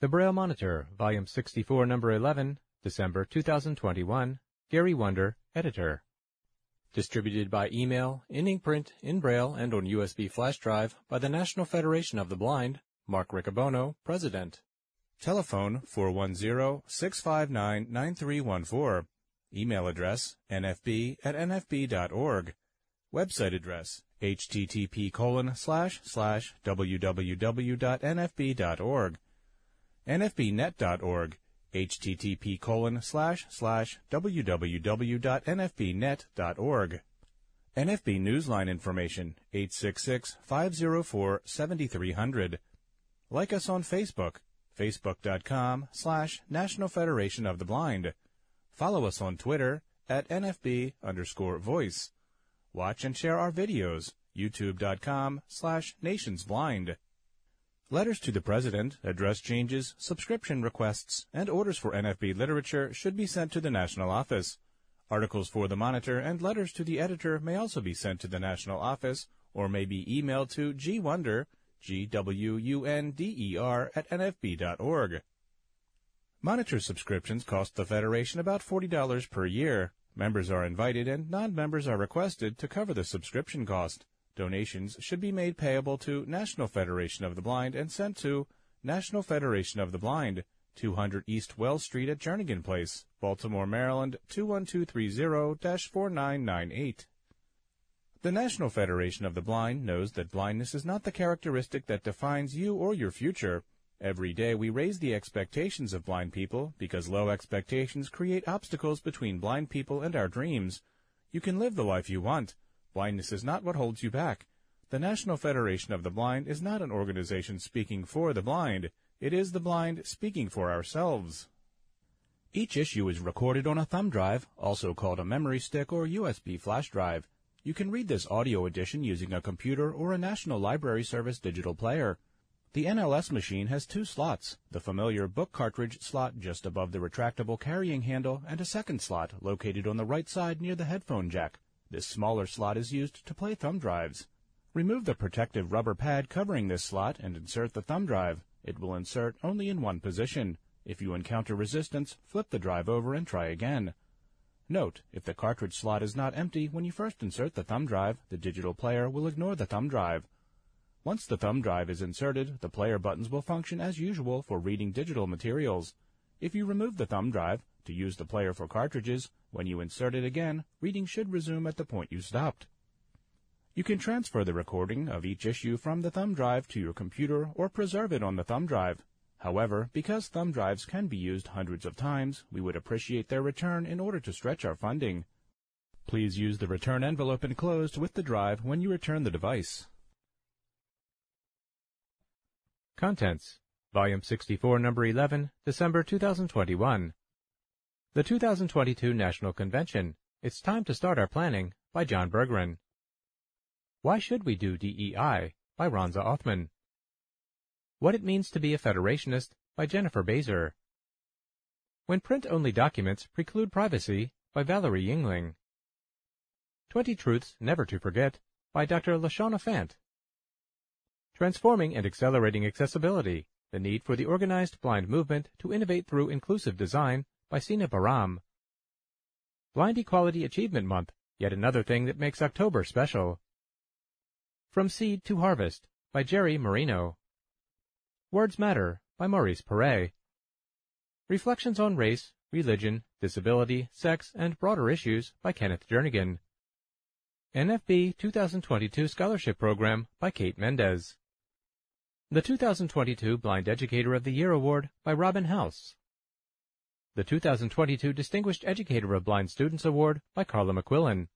The Braille Monitor, Volume 64, Number 11, December 2021. Gary Wunder, Editor. Distributed by email, in ink print, in Braille, and on USB flash drive by the National Federation of the Blind, Mark Riccobono, President. Telephone 410-659-9314. Email address nfb at nfb.org. Website address http colon slash slash www.nfb.org. nfbnet.org http colon slash slash www.nfbnet.org. NFB Newsline information 866-504-7300. Like us on Facebook, facebook.com slash National Federation of the Blind. Follow us on Twitter at NFB underscore voice. Watch and share our videos, youtube.com slash nationsblind. Letters to the President, address changes, subscription requests, and orders for NFB literature should be sent to the National Office. Articles for the Monitor and letters to the editor may also be sent to the National Office or may be emailed to gwunder, G-W-U-N-D-E-R, at nfb.org. Monitor subscriptions cost the Federation about $40 per year. Members are invited and non-members are requested to cover the subscription cost. Donations should be made payable to National Federation of the Blind and sent to National Federation of the Blind, 200 East Wells Street at Jernigan Place, Baltimore, Maryland, 21230-4998. The National Federation of the Blind knows that blindness is not the characteristic that defines you or your future. Every day we raise the expectations of blind people because low expectations create obstacles between blind people and our dreams. You can live the life you want. Blindness is not what holds you back. The National Federation of the Blind is not an organization speaking for the blind. It is the blind speaking for ourselves. Each issue is recorded on a thumb drive, also called a memory stick or USB flash drive. You can read this audio edition using a computer or a National Library Service digital player. The NLS machine has two slots, the familiar book cartridge slot just above the retractable carrying handle and a second slot located on the right side near the headphone jack. This smaller slot is used to play thumb drives. Remove the protective rubber pad covering this slot and insert the thumb drive. It will insert only in one position. If you encounter resistance, flip the drive over and try again. Note, if the cartridge slot is not empty when you first insert the thumb drive, the digital player will ignore the thumb drive. Once the thumb drive is inserted, the player buttons will function as usual for reading digital materials. If you remove the thumb drive, to use the player for cartridges, when you insert it again, reading should resume at the point you stopped. You can transfer the recording of each issue from the thumb drive to your computer or preserve it on the thumb drive. However, because thumb drives can be used hundreds of times, we would appreciate their return in order to stretch our funding. Please use the return envelope enclosed with the drive when you return the device. Contents Volume 64, Number 11, December 2021. The 2022 National Convention. It's time to start our planning by John Berggren. Why should we do DEI by Ronza Othman. What it means to be a Federationist by Jennifer Bazer. When print-only documents preclude privacy by Valerie Yingling. 20 Truths Never to Forget by Dr. Lashawna Fant. Transforming and Accelerating Accessibility, the Need for the Organized Blind Movement to Innovate Through Inclusive Design by Sina Bahram. Blind Equality Achievement Month, yet another thing that makes October special. From Seed to Harvest by Jerry Marino. Words Matter by Maurice Perret. Reflections on Race, Religion, Disability, Sex, and Broader Issues by Kenneth Jernigan. NFB 2022 Scholarship Program by Cayte Mendez. The 2022 Blind Educator of the Year Award by Robin House. The 2022 Distinguished Educator of Blind Students Award by Carla McQuillan.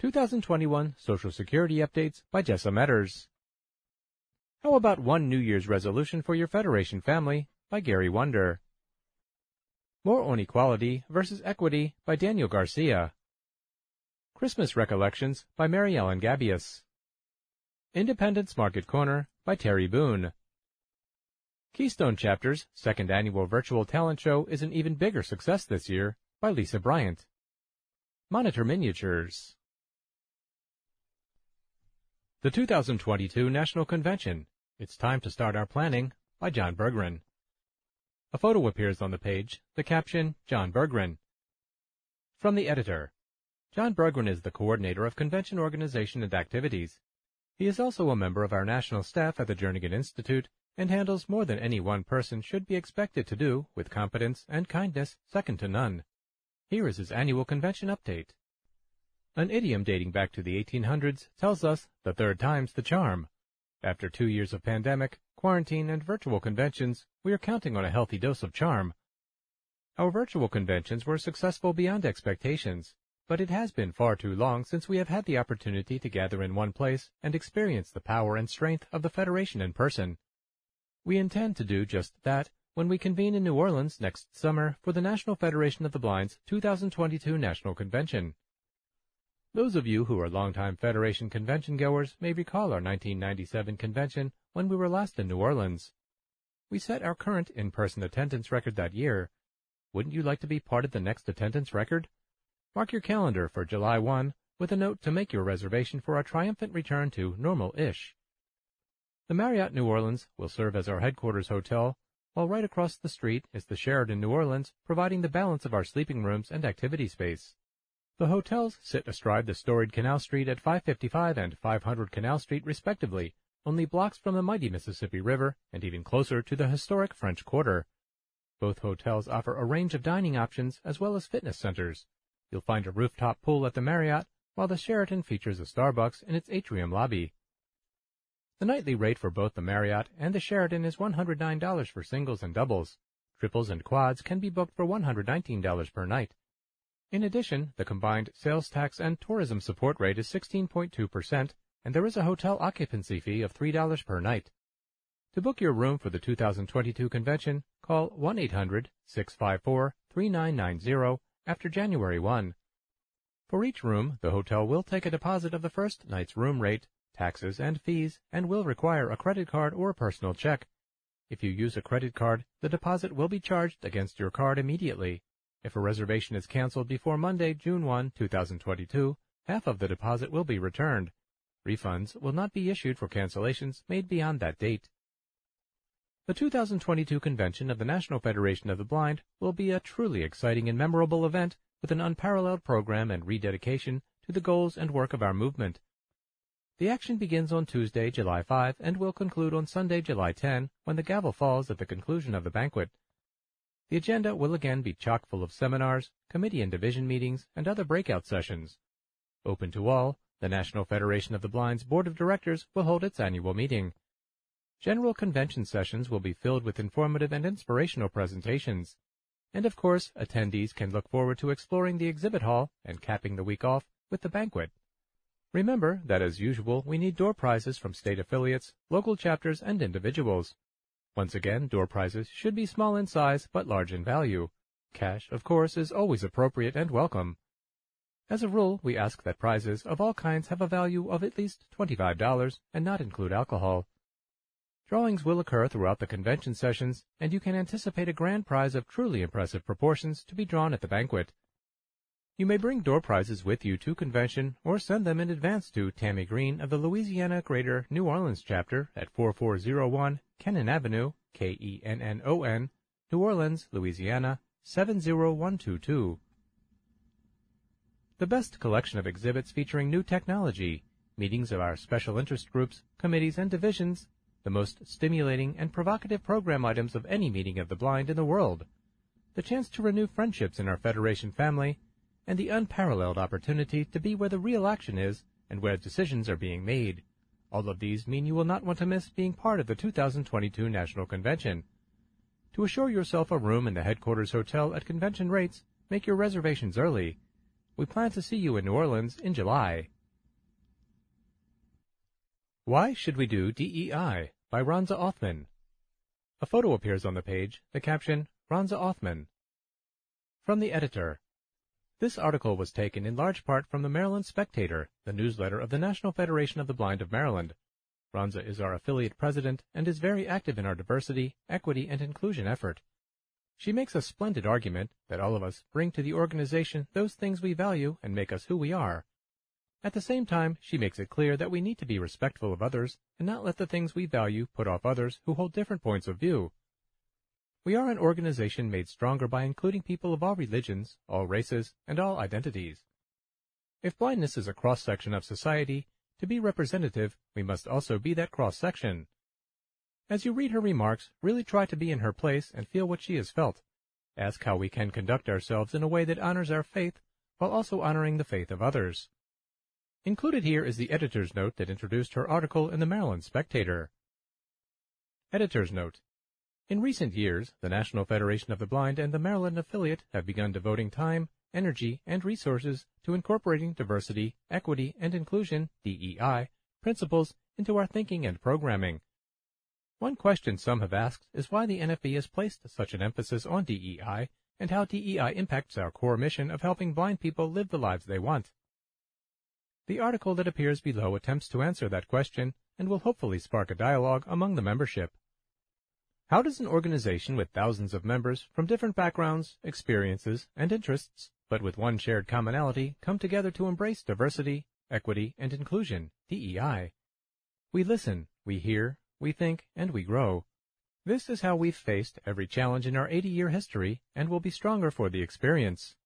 2021 Social Security Updates by Jessa Metters. How about one New Year's resolution for your Federation family by Gary Wunder. More on Equality versus Equity by Daniel Garcia. Christmas Recollections by Mary Ellen Gabias. Independence Market Corner by Terry Boone. Keystone Chapter's second annual virtual talent show is an even bigger success this year by Lisa Bryant. Monitor Miniatures. The 2022 National Convention. It's time to start our planning by John Berggren. A photo appears on the page, the caption, John Berggren. From the editor. John Berggren is the coordinator of convention organization and activities. He is also a member of our national staff at the Jernigan Institute and handles more than any one person should be expected to do with competence and kindness second to none. Here is his annual convention update. An idiom dating back to the 1800s tells us the third time's the charm. After two years of pandemic, quarantine, and virtual conventions, we are counting on a healthy dose of charm. Our virtual conventions were successful beyond expectations, but it has been far too long since we have had the opportunity to gather in one place and experience the power and strength of the Federation in person. We intend to do just that when we convene in New Orleans next summer for the National Federation of the Blind's 2022 National Convention. Those of you who are longtime Federation convention goers may recall our 1997 convention when we were last in New Orleans. We set our current in-person attendance record that year. Wouldn't you like to be part of the next attendance record? Mark your calendar for July 1 with a note to make your reservation for our triumphant return to normal-ish. The Marriott New Orleans will serve as our headquarters hotel, while right across the street is the Sheraton New Orleans, providing the balance of our sleeping rooms and activity space. The hotels sit astride the storied Canal Street at 555 and 500 Canal Street respectively, only blocks from the mighty Mississippi River and even closer to the historic French Quarter. Both hotels offer a range of dining options as well as fitness centers. You'll find a rooftop pool at the Marriott, while the Sheraton features a Starbucks in its atrium lobby. The nightly rate for both the Marriott and the Sheraton is $109 for singles and doubles. Triples and quads can be booked for $119 per night. In addition, the combined sales tax and tourism support rate is 16.2%, and there is a hotel occupancy fee of $3 per night. To book your room for the 2022 convention, call 1-800-654-3990 after January 1. For each room, the hotel will take a deposit of the first night's room rate, taxes, and fees, and will require a credit card or personal check. If you use a credit card, the deposit will be charged against your card immediately. If a reservation is canceled before Monday, June 1, 2022, half of the deposit will be returned. Refunds will not be issued for cancellations made beyond that date. The 2022 convention of the National Federation of the Blind will be a truly exciting and memorable event with an unparalleled program and rededication to the goals and work of our movement. The action begins on Tuesday, July 5, and will conclude on Sunday, July 10, when the gavel falls at the conclusion of the banquet. The agenda will again be chock full of seminars, committee and division meetings, and other breakout sessions. Open to all, the National Federation of the Blind's Board of Directors will hold its annual meeting. General convention sessions will be filled with informative and inspirational presentations. And of course, attendees can look forward to exploring the exhibit hall and capping the week off with the banquet. Remember that as usual, we need door prizes from state affiliates, local chapters, and individuals. Once again, door prizes should be small in size but large in value. Cash, of course, is always appropriate and welcome. As a rule, we ask that prizes of all kinds have a value of at least $25 and not include alcohol. Drawings will occur throughout the convention sessions, and you can anticipate a grand prize of truly impressive proportions to be drawn at the banquet. You may bring door prizes with you to convention or send them in advance to Tammy Green of the Louisiana Greater New Orleans chapter at 4401 Kennon Avenue, K-E-N-N-O-N, New Orleans, Louisiana 70122. The best collection of exhibits featuring new technology, meetings of our special interest groups, committees, and divisions, the most stimulating and provocative program items of any meeting of the blind in the world, the chance to renew friendships in our Federation family, and the unparalleled opportunity to be where the real action is and where decisions are being made. All of these mean you will not want to miss being part of the 2022 National Convention. To assure yourself a room in the headquarters hotel at convention rates, make your reservations early. We plan to see you in New Orleans in July. Why Should We Do DEI? by Ronza Othman. A photo appears on the page, the caption, Ronza Othman. From the editor, this article was taken in large part from the Maryland Spectator, the newsletter of the National Federation of the Blind of Maryland. Ronza is our affiliate president and is very active in our diversity, equity, and inclusion effort. She makes a splendid argument that all of us bring to the organization those things we value and make us who we are. At the same time, she makes it clear that we need to be respectful of others and not let the things we value put off others who hold different points of view. We are an organization made stronger by including people of all religions, all races, and all identities. If blindness is a cross-section of society, to be representative, we must also be that cross-section. As you read her remarks, really try to be in her place and feel what she has felt. Ask how we can conduct ourselves in a way that honors our faith, while also honoring the faith of others. Included here is the editor's note that introduced her article in the Maryland Spectator. Editor's note. In recent years, the National Federation of the Blind and the Maryland affiliate have begun devoting time, energy, and resources to incorporating diversity, equity, and inclusion DEI, principles into our thinking and programming. One question some have asked is why the NFB has placed such an emphasis on DEI and how DEI impacts our core mission of helping blind people live the lives they want. The article that appears below attempts to answer that question and will hopefully spark a dialogue among the membership. How does an organization with thousands of members from different backgrounds, experiences, and interests, but with one shared commonality, come together to embrace diversity, equity, and inclusion, DEI? We listen, we hear, we think, and we grow. This is how we've faced every challenge in our 80-year history and will be stronger for the experience.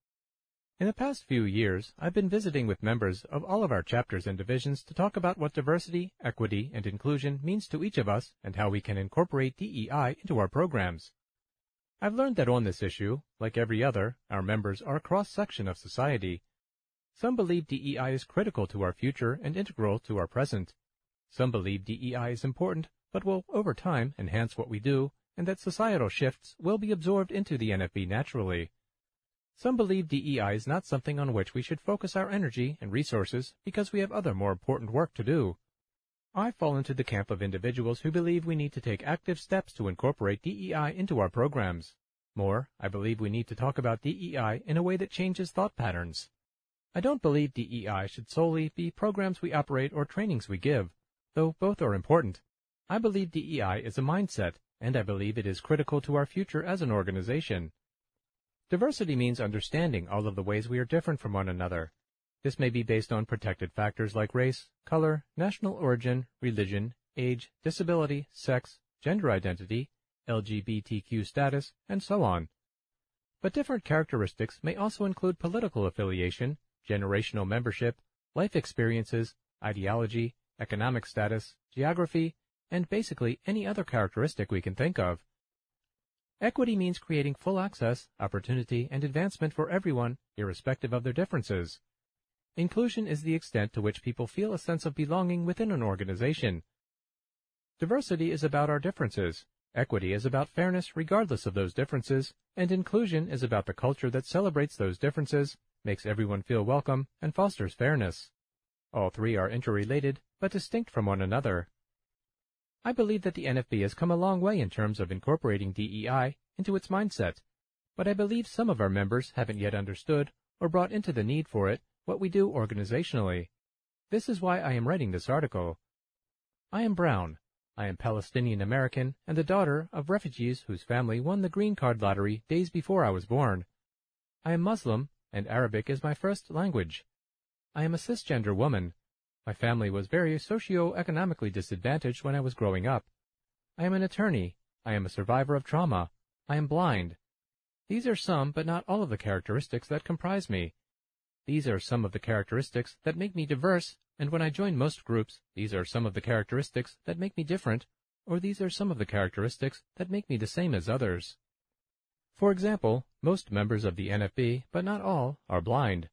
In the past few years, I've been visiting with members of all of our chapters and divisions to talk about what diversity, equity, and inclusion means to each of us and how we can incorporate DEI into our programs. I've learned that on this issue, like every other, our members are a cross-section of society. Some believe DEI is critical to our future and integral to our present. Some believe DEI is important, but will, over time, enhance what we do, and that societal shifts will be absorbed into the NFB naturally. Some believe DEI is not something on which we should focus our energy and resources because we have other more important work to do. I fall into the camp of individuals who believe we need to take active steps to incorporate DEI into our programs. More, I believe we need to talk about DEI in a way that changes thought patterns. I don't believe DEI should solely be programs we operate or trainings we give, though both are important. I believe DEI is a mindset, and I believe it is critical to our future as an organization. Diversity means understanding all of the ways we are different from one another. This may be based on protected factors like race, color, national origin, religion, age, disability, sex, gender identity, LGBTQ status, and so on. But different characteristics may also include political affiliation, generational membership, life experiences, ideology, economic status, geography, and basically any other characteristic we can think of. Equity means creating full access, opportunity, and advancement for everyone, irrespective of their differences. Inclusion is the extent to which people feel a sense of belonging within an organization. Diversity is about our differences. Equity is about fairness regardless of those differences, and inclusion is about the culture that celebrates those differences, makes everyone feel welcome, and fosters fairness. All three are interrelated, but distinct from one another. I believe that the NFB has come a long way in terms of incorporating DEI into its mindset, but I believe some of our members haven't yet understood or brought into the need for it what we do organizationally. This is why I am writing this article. I am Brown. I am Palestinian American and the daughter of refugees whose family won the green card lottery days before I was born. I am Muslim and Arabic is my first language. I am a cisgender woman my family was very socio-economically disadvantaged when I was growing up. I am an attorney. I am a survivor of trauma. I am blind. These are some, but not all of the characteristics that comprise me. These are some of the characteristics that make me diverse, and when I join most groups, these are some of the characteristics that make me different, or these are some of the characteristics that make me the same as others. For example, most members of the NFB, but not all, are blind.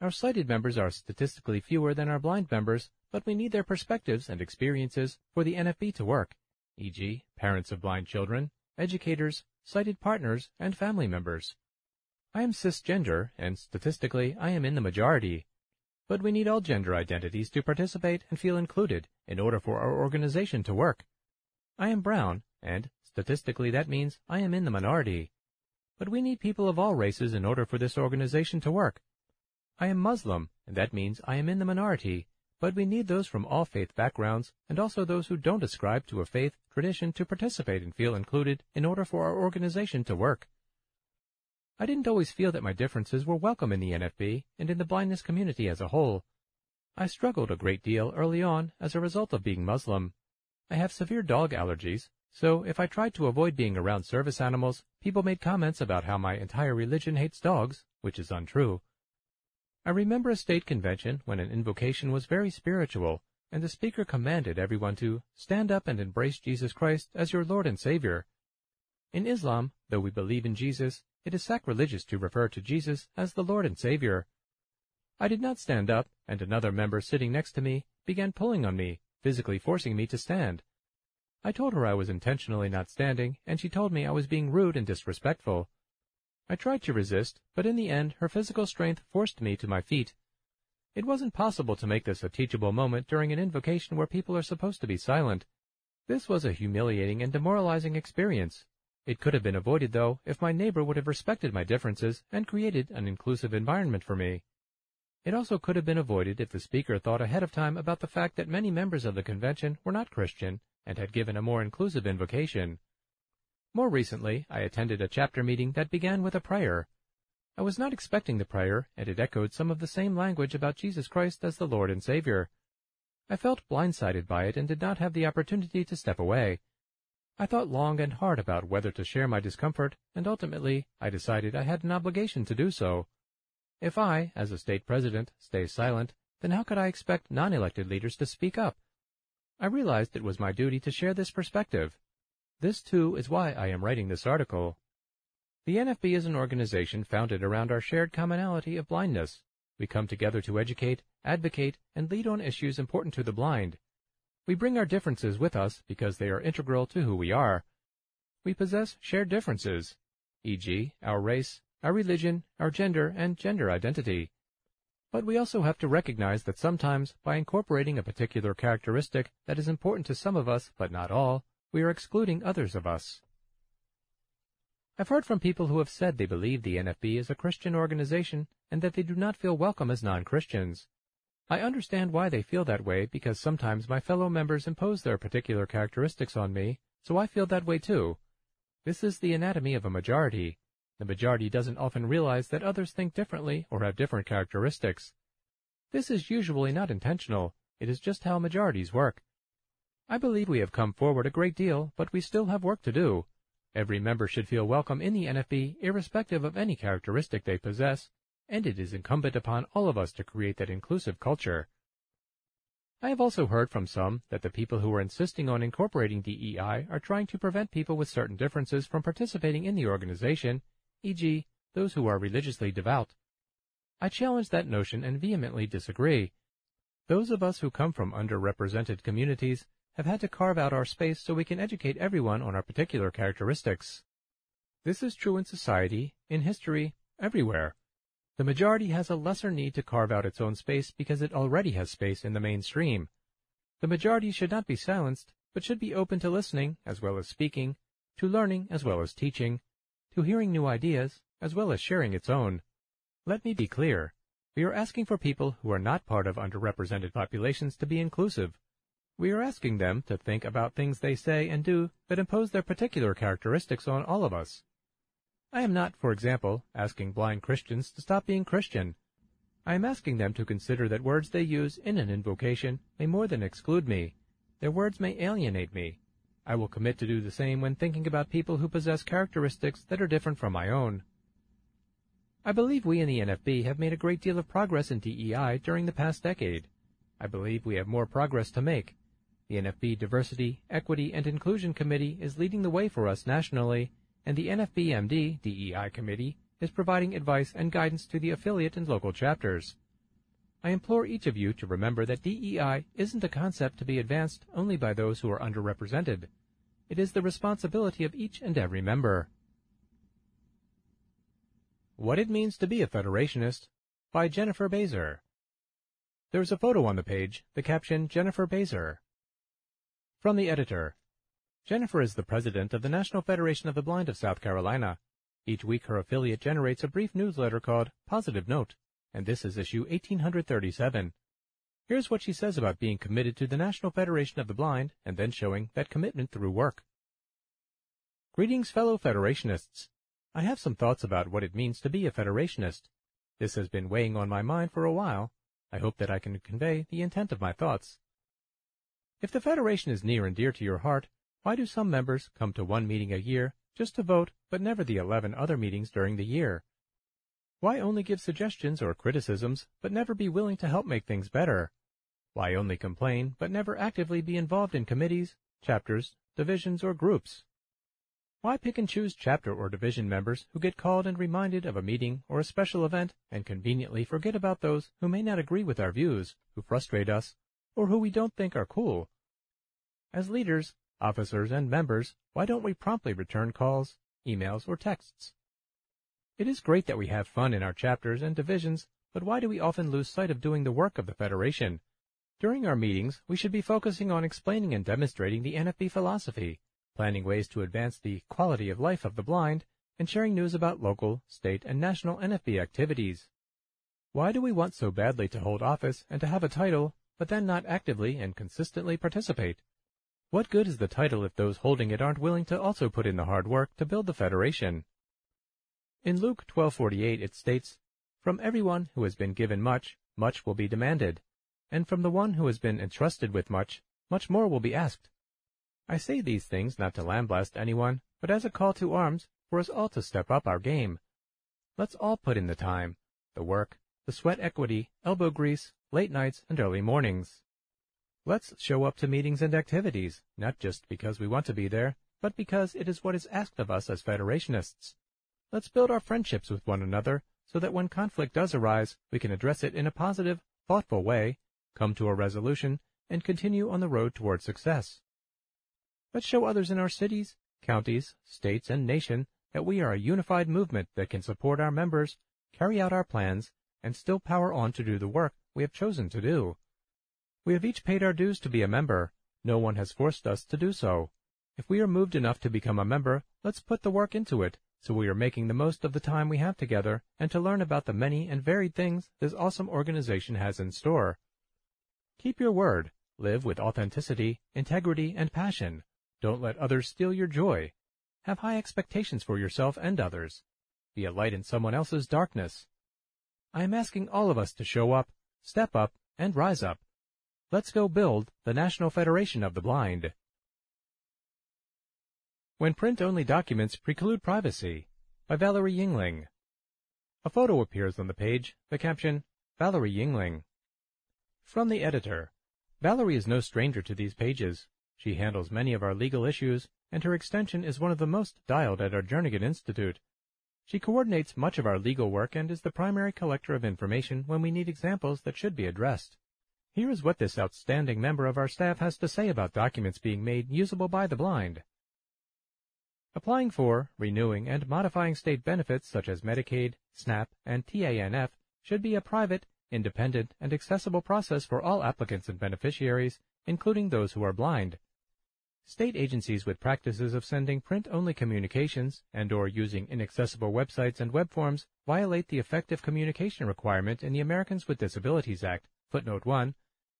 Our sighted members are statistically fewer than our blind members, but we need their perspectives and experiences for the NFB to work, e.g., parents of blind children, educators, sighted partners, and family members. I am cisgender, and statistically I am in the majority. But we need all gender identities to participate and feel included in order for our organization to work. I am brown, and statistically that means I am in the minority. But we need people of all races in order for this organization to work. I am Muslim, and that means I am in the minority, but we need those from all faith backgrounds and also those who don't ascribe to a faith tradition to participate and feel included in order for our organization to work. I didn't always feel that my differences were welcome in the NFB and in the blindness community as a whole. I struggled a great deal early on as a result of being Muslim. I have severe dog allergies, So if I tried to avoid being around service animals, people made comments about how my entire religion hates dogs, which is untrue. I remember a state convention when an invocation was very spiritual, and the speaker commanded everyone to stand up and embrace Jesus Christ as your Lord and Savior. In Islam, though we believe in Jesus, it is sacrilegious to refer to Jesus as the Lord and Savior. I did not stand up, and another member sitting next to me began pulling on me, physically forcing me to stand. I told her I was intentionally not standing, and she told me I was being rude and disrespectful. I tried to resist, but in the end her physical strength forced me to my feet. It wasn't possible to make this a teachable moment during an invocation where people are supposed to be silent. This was a humiliating and demoralizing experience. It could have been avoided, though, if my neighbor would have respected my differences and created an inclusive environment for me. It also could have been avoided if the speaker thought ahead of time about the fact that many members of the convention were not Christian and had given a more inclusive invocation. More recently, I attended a chapter meeting that began with a prayer. I was not expecting the prayer, and it echoed some of the same language about Jesus Christ as the Lord and Savior. I felt blindsided by it and did not have the opportunity to step away. I thought long and hard about whether to share my discomfort, and ultimately I decided I had an obligation to do so. If I, as a state president, stay silent, then how could I expect non-elected leaders to speak up? I realized it was my duty to share this perspective. This, too, is why I am writing this article. The NFB is an organization founded around our shared commonality of blindness. We come together to educate, advocate, and lead on issues important to the blind. We bring our differences with us because they are integral to who we are. We possess shared differences, e.g., our race, our religion, our gender, and gender identity. But we also have to recognize that sometimes, by incorporating a particular characteristic that is important to some of us but not all, we are excluding others of us. I've heard from people who have said they believe the NFB is a Christian organization and that they do not feel welcome as non-Christians. I understand why they feel that way because sometimes my fellow members impose their particular characteristics on me, so I feel that way too. This is the anatomy of a majority. The majority doesn't often realize that others think differently or have different characteristics. This is usually not intentional, it is just how majorities work. I believe we have come forward a great deal, but we still have work to do. Every member should feel welcome in the NFB irrespective of any characteristic they possess, and it is incumbent upon all of us to create that inclusive culture. I have also heard from some that the people who are insisting on incorporating DEI are trying to prevent people with certain differences from participating in the organization e.g., those who are religiously devout. I challenge that notion and vehemently disagree. Those of us who come from underrepresented communities have had to carve out our space so we can educate everyone on our particular characteristics. This is true in society, in history, everywhere. The majority has a lesser need to carve out its own space because it already has space in the mainstream. The majority should not be silenced, but should be open to listening as well as speaking, to learning as well as teaching, to hearing new ideas, as well as sharing its own. Let me be clear. We are asking for people who are not part of underrepresented populations to be inclusive. We are asking them to think about things they say and do that impose their particular characteristics on all of us. I am not, for example, asking blind Christians to stop being Christian. I am asking them to consider that words they use in an invocation may more than exclude me. Their words may alienate me. I will commit to do the same when thinking about people who possess characteristics that are different from my own. I believe we in the NFB have made a great deal of progress in DEI during the past decade. I believe we have more progress to make. The NFB Diversity, Equity, and Inclusion Committee is leading the way for us nationally, and the NFBMD DEI Committee is providing advice and guidance to the affiliate and local chapters. I implore each of you to remember that DEI isn't a concept to be advanced only by those who are underrepresented. It is the responsibility of each and every member. What It Means to Be a Federationist by Jennifer Bazer. There is a photo on the page, the caption Jennifer Bazer. From the editor. Jennifer is the president of the National Federation of the Blind of South Carolina. Each week her affiliate generates a brief newsletter called Positive Note and this is issue 1837. Here's what she says about being committed to the National Federation of the Blind and then showing that commitment through work. Greetings, fellow Federationists. I have some thoughts about what it means to be a Federationist. This has been weighing on my mind for a while. I hope that I can convey the intent of my thoughts. If the Federation is near and dear to your heart, Why do some members come to one meeting a year just to vote, but never the 11 other meetings during the year? Why only give suggestions or criticisms, but never be willing to help make things better? Why only complain, but never actively be involved in committees, chapters, divisions, or groups? Why pick and choose chapter or division members who get called and reminded of a meeting or a special event and conveniently forget about those who may not agree with our views, who frustrate us, or who we don't think are cool? As leaders, officers, and members, why don't we promptly return calls, emails, or texts? It is great that we have fun in our chapters and divisions, but why do we often lose sight of doing the work of the Federation? During our meetings, we should be focusing on explaining and demonstrating the NFB philosophy, planning ways to advance the quality of life of the blind, and sharing news about local, state, and national NFB activities. Why do we want so badly to hold office and to have a title, but then not actively and consistently participate? What good is the title if those holding it aren't willing to also put in the hard work to build the Federation? In Luke 12:48 it states, "From everyone who has been given much, much will be demanded, and from the one who has been entrusted with much, much more will be asked." I say these things not to lambaste anyone, but as a call to arms for us all to step up our game. Let's all put in the time, the work, the sweat equity, elbow grease, late nights, and early mornings. Let's show up to meetings and activities, not just because we want to be there, but because it is what is asked of us as Federationists. Let's build our friendships with one another so that when conflict does arise, we can address it in a positive, thoughtful way, come to a resolution, and continue on the road toward success. Let's show others in our cities, counties, states, and nation that we are a unified movement that can support our members, carry out our plans, and still power on to do the work we have chosen to do. We have each paid our dues to be a member. No one has forced us to do so. If we are moved enough to become a member, let's put the work into it, so we are making the most of the time we have together and to learn about the many and varied things this awesome organization has in store. Keep your word. Live with authenticity, integrity, and passion. Don't let others steal your joy. Have high expectations for yourself and others. Be a light in someone else's darkness. I am asking all of us to show up, step up, and rise up. Let's go build the National Federation of the Blind. When Print-Only Documents Preclude Privacy by Valerie Yingling. A photo appears on the page, the caption, Valerie Yingling. From the editor. Valerie is no stranger to these pages. She handles many of our legal issues, and her extension is one of the most dialed at our Jernigan Institute. She coordinates much of our legal work and is the primary collector of information when we need examples that should be addressed. Here is what this outstanding member of our staff has to say about documents being made usable by the blind. Applying for, renewing, and modifying state benefits such as Medicaid, SNAP, and TANF should be a private, independent, and accessible process for all applicants and beneficiaries, including those who are blind. State agencies with practices of sending print-only communications and or using inaccessible websites and web forms violate the effective communication requirement in the Americans with Disabilities Act, footnote 1,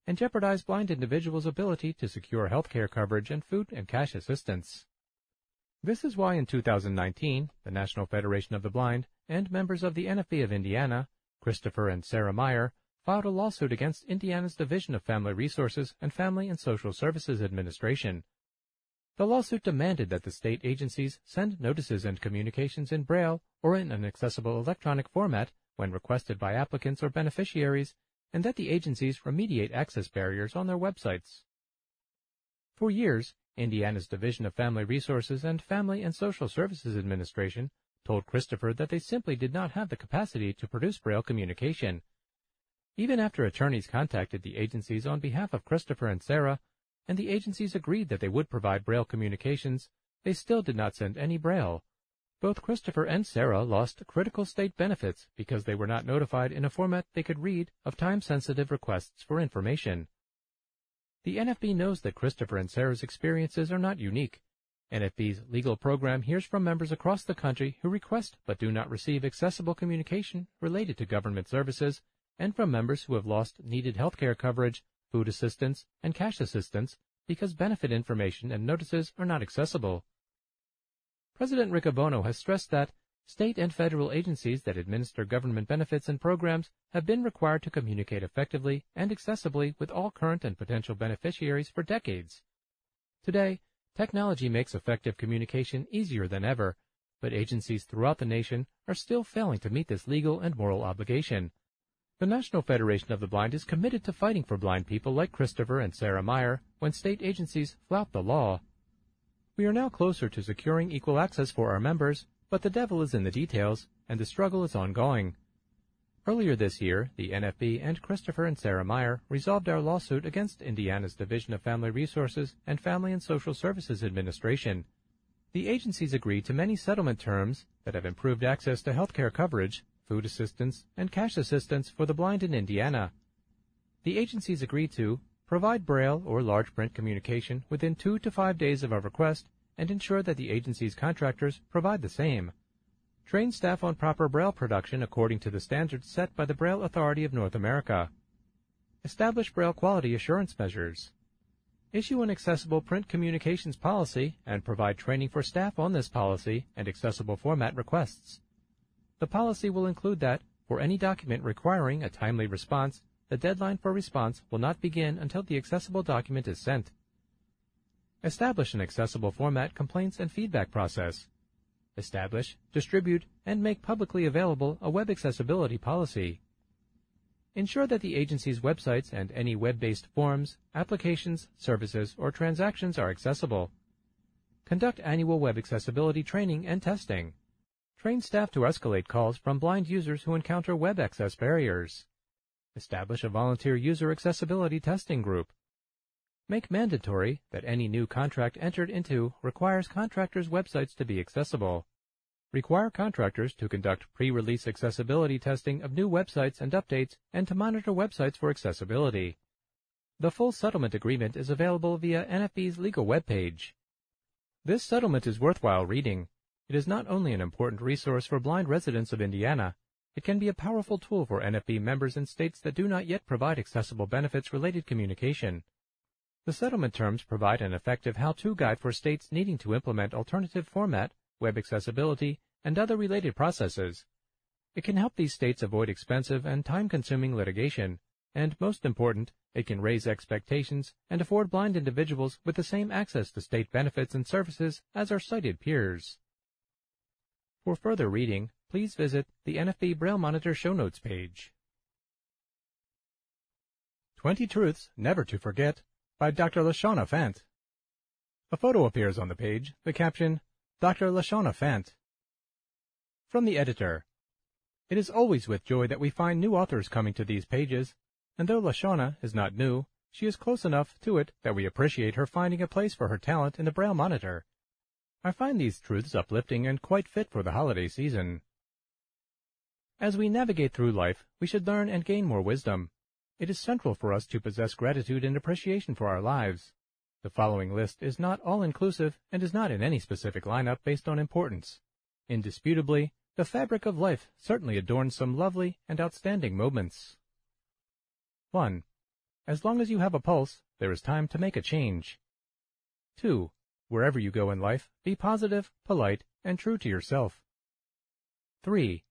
and jeopardize blind individuals' ability to secure health care coverage and food and cash assistance. This is why in 2019, the National Federation of the Blind and members of the NFB of Indiana, Christopher and Sarah Meyer, filed a lawsuit against Indiana's Division of Family Resources and Family and Social Services Administration the lawsuit demanded that the state agencies send notices and communications in Braille or in an accessible electronic format when requested by applicants or beneficiaries, and that the agencies remediate access barriers on their websites. For years, Indiana's Division of Family Resources and Family and Social Services Administration told Christopher that they simply did not have the capacity to produce Braille communication. Even after attorneys contacted the agencies on behalf of Christopher and Sarah, and the agencies agreed that they would provide Braille communications, they still did not send any Braille. Both Christopher and Sarah lost critical state benefits because they were not notified in a format they could read of time-sensitive requests for information. The NFB knows that Christopher and Sarah's experiences are not unique. NFB's legal program hears from members across the country who request but do not receive accessible communication related to government services, and from members who have lost needed healthcare coverage food assistance, and cash assistance because benefit information and notices are not accessible. President Riccobono has stressed that state and federal agencies that administer government benefits and programs have been required to communicate effectively and accessibly with all current and potential beneficiaries for decades. Today, Technology makes effective communication easier than ever, but agencies throughout the nation are still failing to meet this legal and moral obligation. The National Federation of the Blind is committed to fighting for blind people like Christopher and Sarah Meyer when state agencies flout the law. We are now closer to securing equal access for our members, but the devil is in the details, and the struggle is ongoing. Earlier this year, the NFB and Christopher and Sarah Meyer resolved our lawsuit against Indiana's Division of Family Resources and Family and Social Services Administration. The agencies agreed to many settlement terms that have improved access to health care coverage, food assistance, and cash assistance for the blind in Indiana. The agencies agreed to provide braille or large print communication within two to five days of a request and ensure that the agency's contractors provide the same. Train staff on proper Braille production according to the standards set by the Braille Authority of North America. Establish Braille quality assurance measures. Issue an accessible print communications policy and provide training for staff on this policy and accessible format requests. The policy will include that, for any document requiring a timely response, the deadline for response will not begin until the accessible document is sent. Establish an accessible format complaints and feedback process establish, distribute, and make publicly available a web accessibility policy. Ensure that the agency's websites and any web-based forms, applications, services, or transactions are accessible. Conduct annual web accessibility training and testing. Train staff to escalate calls from blind users who encounter web access barriers. Establish a volunteer user accessibility testing group. Make mandatory that any new contract entered into requires contractors' websites to be accessible. Require contractors to conduct pre-release accessibility testing of new websites and updates and to monitor websites for accessibility. The full settlement agreement is available via NFB's legal webpage. This settlement is worthwhile reading. It is not only an important resource for blind residents of Indiana, it can be a powerful tool for NFB members in states that do not yet provide accessible benefits related communication. The settlement terms provide an effective how-to guide for states needing to implement alternative format, web accessibility, and other related processes. It can help these states avoid expensive and time-consuming litigation, and most important, it can raise expectations and afford blind individuals with the same access to state benefits and services as our sighted peers. For further reading, please visit the NFB Braille Monitor show notes page. 20 Truths Never to Forget by Dr. Lashawna Fant. A photo appears on the page, the caption, Dr. Lashawna Fant. From the editor. It is always with joy that we find new authors coming to these pages, and though Lashawna is not new, she is close enough to it that we appreciate her finding a place for her talent in the Braille Monitor. I find these truths uplifting and quite fit for the holiday season. As we navigate through life, we should learn and gain more wisdom. It is central for us to possess gratitude and appreciation for our lives. The following list is not all-inclusive and is not in any specific lineup based on importance. Indisputably, the fabric of life certainly adorns some lovely and outstanding moments. 1. As long as you have a pulse, there is time to make a change. 2. Wherever you go in life, be positive, polite, and true to yourself. 3.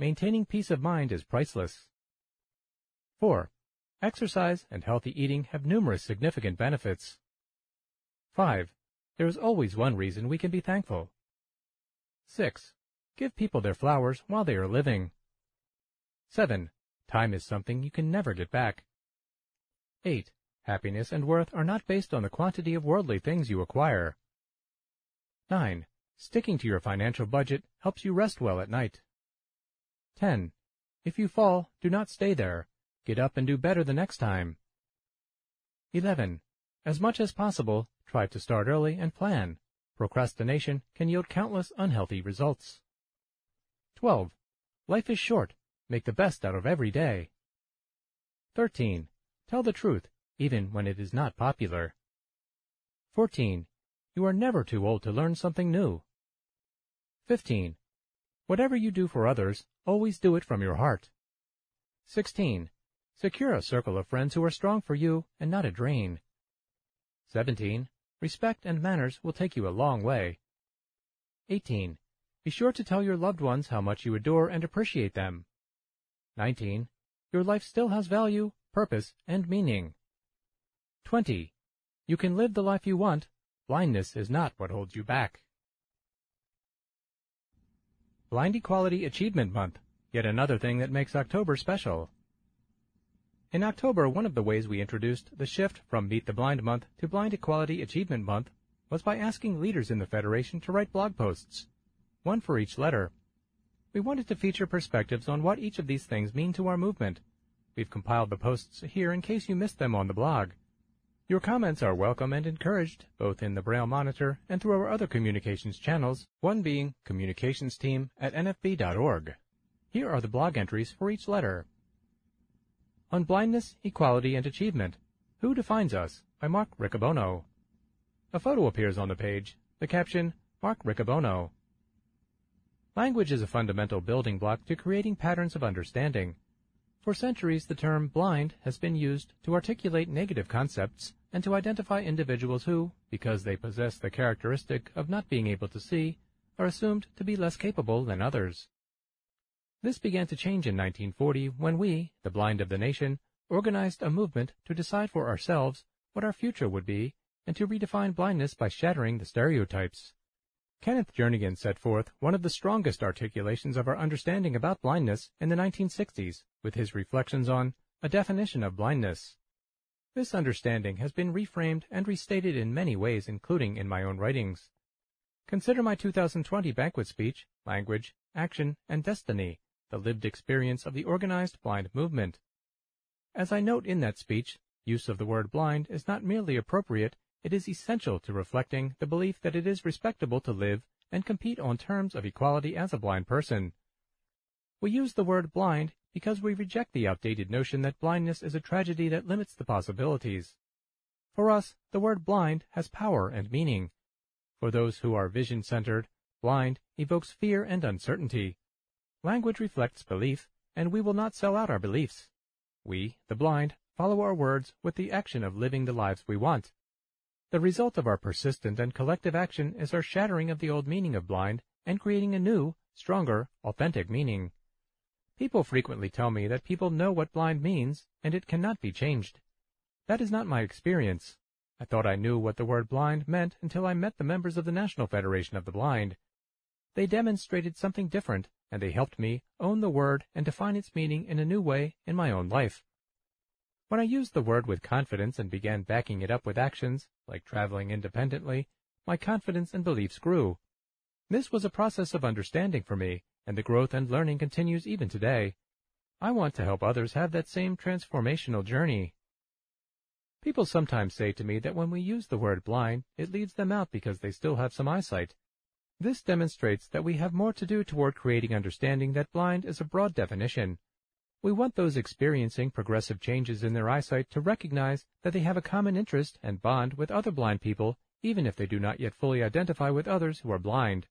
Maintaining peace of mind is priceless. 4. Exercise and healthy eating have numerous significant benefits. 5. There is always one reason we can be thankful. 6. Give people their flowers while they are living. 7. Time is something you can never get back. 8. Happiness and worth are not based on the quantity of worldly things you acquire. 9. Sticking to your financial budget helps you rest well at night. 10. If you fall, do not stay there. Get up and do better the next time. 11. As much as possible, try to start early and plan. Procrastination can yield countless unhealthy results. 12. Life is short. Make the best out of every day. 13. Tell the truth, even when it is not popular. 14. You are never too old to learn something new. 15. Whatever you do for others, always do it from your heart. 16. Secure a circle of friends who are strong for you and not a drain. 17. Respect and manners will take you a long way. 18. Be sure to tell your loved ones how much you adore and appreciate them. 19. Your life still has value, purpose, and meaning. 20. You can live the life you want, blindness is not what holds you back. Blind Equality Achievement Month, yet another thing that makes October special. In October, one of the ways we introduced the shift from Meet the Blind Month to Blind Equality Achievement Month was by asking leaders in the Federation to write blog posts, one for each letter. We wanted to feature perspectives on what each of these things mean to our movement. We've compiled the posts here in case you missed them on the blog. Your comments are welcome and encouraged, both in the Braille Monitor and through our other communications channels, one being communicationsteam at nfb.org. Here are the blog entries for each letter. On Blindness, Equality, and Achievement, Who Defines Us? by Mark Riccobono. A photo appears on the page. The caption, Mark Riccobono. Language is a fundamental building block to creating patterns of understanding. For centuries, the term blind has been used to articulate negative concepts and to identify individuals who, because they possess the characteristic of not being able to see, are assumed to be less capable than others. This began to change in 1940 when we, the blind of the nation, organized a movement to decide for ourselves what our future would be and to redefine blindness by shattering the stereotypes. Kenneth Jernigan set forth one of the strongest articulations of our understanding about blindness in the 1960s with his reflections on a definition of blindness. This understanding has been reframed and restated in many ways, including in my own writings. Consider my 2020 banquet speech, Language, Action, and Destiny, the lived experience of the organized blind movement. As I note in that speech, use of the word blind is not merely appropriate, it is essential to reflecting the belief that it is respectable to live and compete on terms of equality as a blind person. We use the word blind because we reject the outdated notion that blindness is a tragedy that limits the possibilities. For us, the word blind has power and meaning. For those who are vision-centered, blind evokes fear and uncertainty. Language reflects belief, and we will not sell out our beliefs. We, the blind, follow our words with the action of living the lives we want. The result of our persistent and collective action is our shattering of the old meaning of blind and creating a new, stronger, authentic meaning. People frequently tell me that people know what blind means and it cannot be changed. That is not my experience. I thought I knew what the word blind meant until I met the members of the National Federation of the Blind. They demonstrated something different and they helped me own the word and define its meaning in a new way in my own life. When I used the word with confidence and began backing it up with actions, like traveling independently, my confidence and beliefs grew. This was a process of understanding for me, and the growth and learning continues even today. I want to help others have that same transformational journey. People sometimes say to me that when we use the word blind, it leads them out because they still have some eyesight, this demonstrates that we have more to do toward creating understanding that blind is a broad definition. We want those experiencing progressive changes in their eyesight to recognize that they have a common interest and bond with other blind people, even if they do not yet fully identify with others who are blind.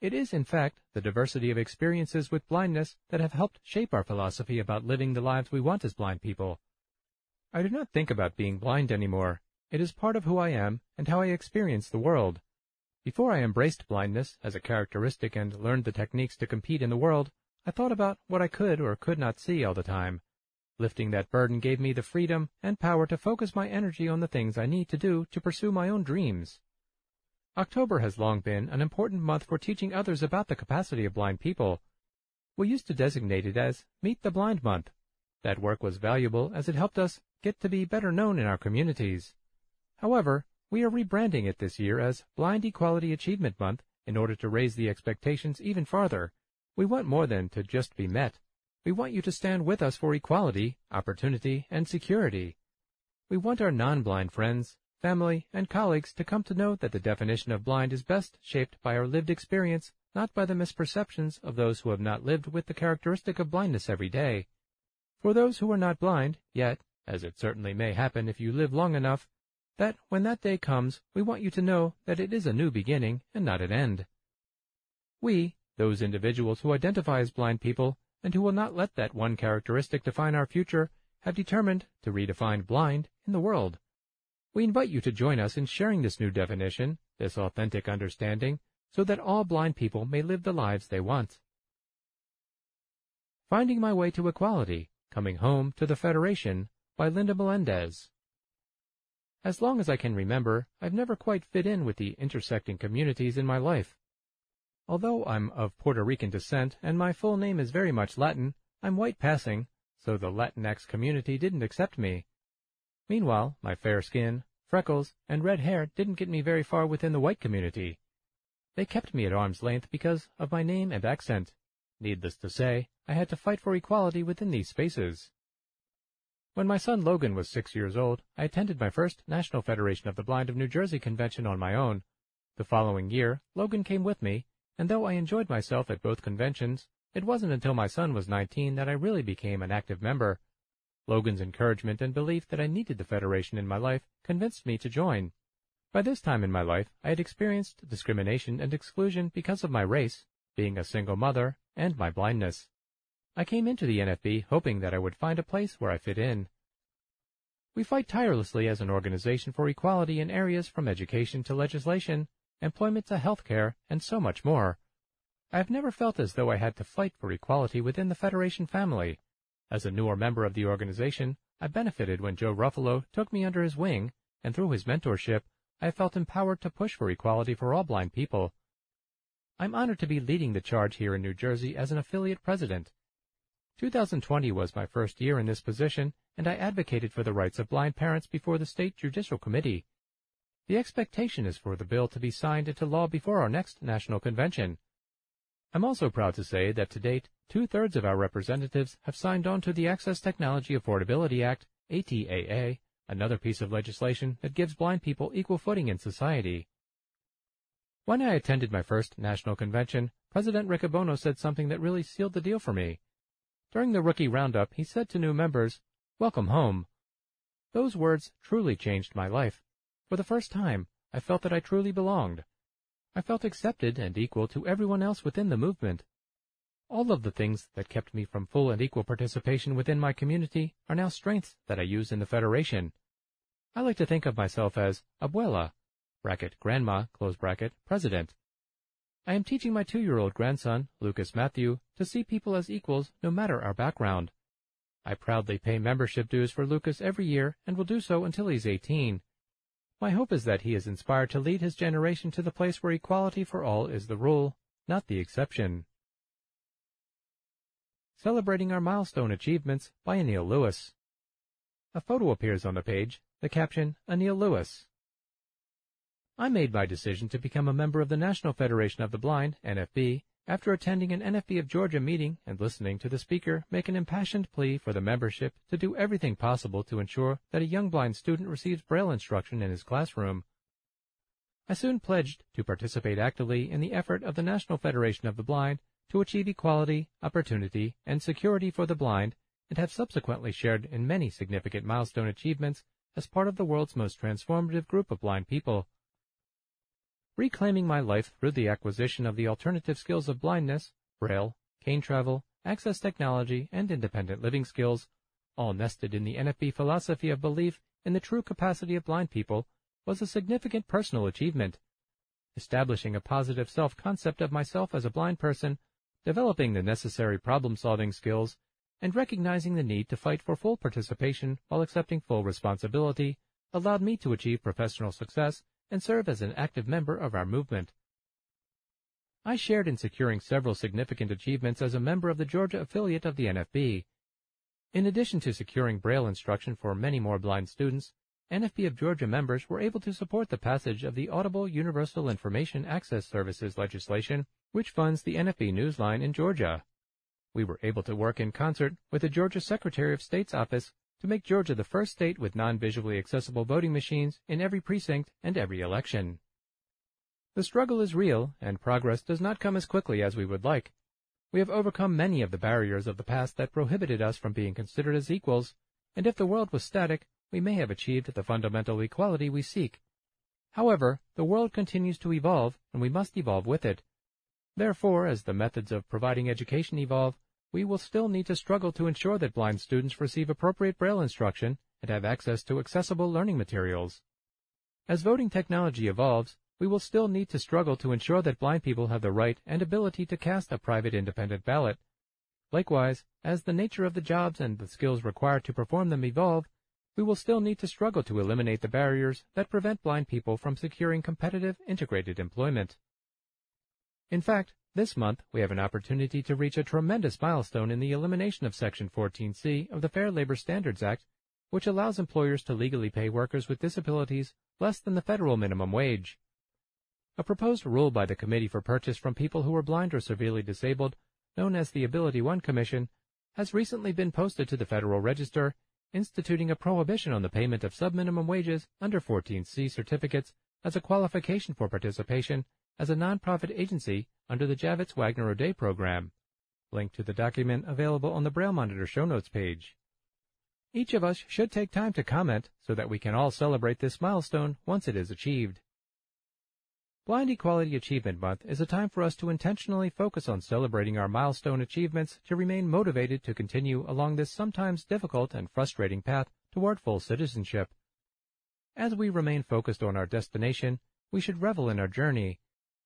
It is, in fact, the diversity of experiences with blindness that have helped shape our philosophy about living the lives we want as blind people. I do not think about being blind anymore. It is part of who I am and how I experience the world. Before I embraced blindness as a characteristic and learned the techniques to compete in the world, I thought about what I could or could not see all the time. Lifting that burden gave me the freedom and power to focus my energy on the things I need to do to pursue my own dreams. October has long been an important month for teaching others about the capacity of blind people. We used to designate it as Meet the Blind Month. That work was valuable as it helped us get to be better known in our communities. However, we are rebranding it this year as Blind Equality Achievement Month in order to raise the expectations even farther. We want more than to just be met. We want you to stand with us for equality, opportunity, and security. We want our non-blind friends, family, and colleagues to come to know that the definition of blind is best shaped by our lived experience, not by the misperceptions of those who have not lived with the characteristic of blindness every day. For those who are not blind, yet, as it certainly may happen if you live long enough, that when that day comes, we want you to know that it is a new beginning and not an end. We, those individuals who identify as blind people and who will not let that one characteristic define our future, have determined to redefine blind in the world. We invite you to join us in sharing this new definition, this authentic understanding, so that all blind people may live the lives they want. Finding My Way to Equality, Coming Home to the Federation by Linda Melendez. As long as I can remember, I've never quite fit in with the intersecting communities in my life. Although I'm of Puerto Rican descent and my full name is very much Latin, I'm white passing, so the Latinx community didn't accept me. Meanwhile, my fair skin, freckles, and red hair didn't get me very far within the white community. They kept me at arm's length because of my name and accent. Needless to say, I had to fight for equality within these spaces. When my son Logan was six years old, I attended my first National Federation of the Blind of New Jersey convention on my own. The following year, Logan came with me, and though I enjoyed myself at both conventions, it wasn't until my son was 19 that I really became an active member. Logan's encouragement and belief that I needed the Federation in my life convinced me to join. By this time in my life, I had experienced discrimination and exclusion because of my race, being a single mother, and my blindness. I came into the NFB hoping that I would find a place where I fit in. We fight tirelessly as an organization for equality in areas from education to legislation, employment to healthcare, and so much more. I have never felt as though I had to fight for equality within the Federation family. As a newer member of the organization, I benefited when Joe Ruffalo took me under his wing, and through his mentorship, I felt empowered to push for equality for all blind people. I'm honored to be leading the charge here in New Jersey as an affiliate president. 2020 was my first year in this position, and I advocated for the rights of blind parents before the State Judicial Committee. The expectation is for the bill to be signed into law before our next national convention. I'm also proud to say that to date, two-thirds of our representatives have signed on to the Access Technology Affordability Act, ATAA, another piece of legislation that gives blind people equal footing in society. When I attended my first national convention, President Riccobono said something that really sealed the deal for me. During the rookie roundup, he said to new members, Welcome home. Those words truly changed my life. For the first time, I felt that I truly belonged. I felt accepted and equal to everyone else within the movement. All of the things that kept me from full and equal participation within my community are now strengths that I use in the Federation. I like to think of myself as abuela, bracket grandma, close bracket, president. I am teaching my two-year-old grandson, Lucas Matthew, to see people as equals no matter our background. I proudly pay membership dues for Lucas every year and will do so until he's 18. My hope is that he is inspired to lead his generation to the place where equality for all is the rule, not the exception. Celebrating Our Milestone Achievements by Anil Lewis. A photo appears on the page, the caption, Anil Lewis. I made my decision to become a member of the National Federation of the Blind, NFB, after attending an NFB of Georgia meeting and listening to the speaker make an impassioned plea for the membership to do everything possible to ensure that a young blind student receives Braille instruction in his classroom. I soon pledged to participate actively in the effort of the National Federation of the Blind to achieve equality, opportunity, and security for the blind, and have subsequently shared in many significant milestone achievements as part of the world's most transformative group of blind people reclaiming my life through the acquisition of the alternative skills of blindness, braille, cane travel, access technology, and independent living skills, all nested in the NFB philosophy of belief in the true capacity of blind people, was a significant personal achievement. Establishing a positive self-concept of myself as a blind person, developing the necessary problem-solving skills, and recognizing the need to fight for full participation while accepting full responsibility allowed me to achieve professional success and serve as an active member of our movement. I shared in securing several significant achievements as a member of the Georgia affiliate of the NFB. In addition to securing Braille instruction for many more blind students, NFB of Georgia members were able to support the passage of the Audible Universal Information Access Services legislation, which funds the NFB Newsline in Georgia. We were able to work in concert with the Georgia Secretary of State's office to make Georgia the first state with non-visually accessible voting machines in every precinct and every election. The struggle is real, and progress does not come as quickly as we would like. We have overcome many of the barriers of the past that prohibited us from being considered as equals, and if the world was static, we may have achieved the fundamental equality we seek. However, the world continues to evolve, and we must evolve with it. Therefore, as the methods of providing education evolve, we will still need to struggle to ensure that blind students receive appropriate Braille instruction and have access to accessible learning materials. As voting technology evolves, we will still need to struggle to ensure that blind people have the right and ability to cast a private independent ballot. Likewise, as the nature of the jobs and the skills required to perform them evolve, we will still need to struggle to eliminate the barriers that prevent blind people from securing competitive, integrated employment. In fact, this month we have an opportunity to reach a tremendous milestone in the elimination of Section 14C of the Fair Labor Standards Act, which allows employers to legally pay workers with disabilities less than the federal minimum wage. A proposed rule by the Committee for Purchase from People Who Are Blind or Severely Disabled, known as the AbilityOne Commission, has recently been posted to the Federal Register, instituting a prohibition on the payment of subminimum wages under 14C certificates as a qualification for participation as a nonprofit agency under the Javits Wagner O'Day program. Link to the document available on the Braille Monitor show notes page. Each of us should take time to comment so that we can all celebrate this milestone once it is achieved. Blind Equality Achievement Month is a time for us to intentionally focus on celebrating our milestone achievements to remain motivated to continue along this sometimes difficult and frustrating path toward full citizenship. As we remain focused on our destination, we should revel in our journey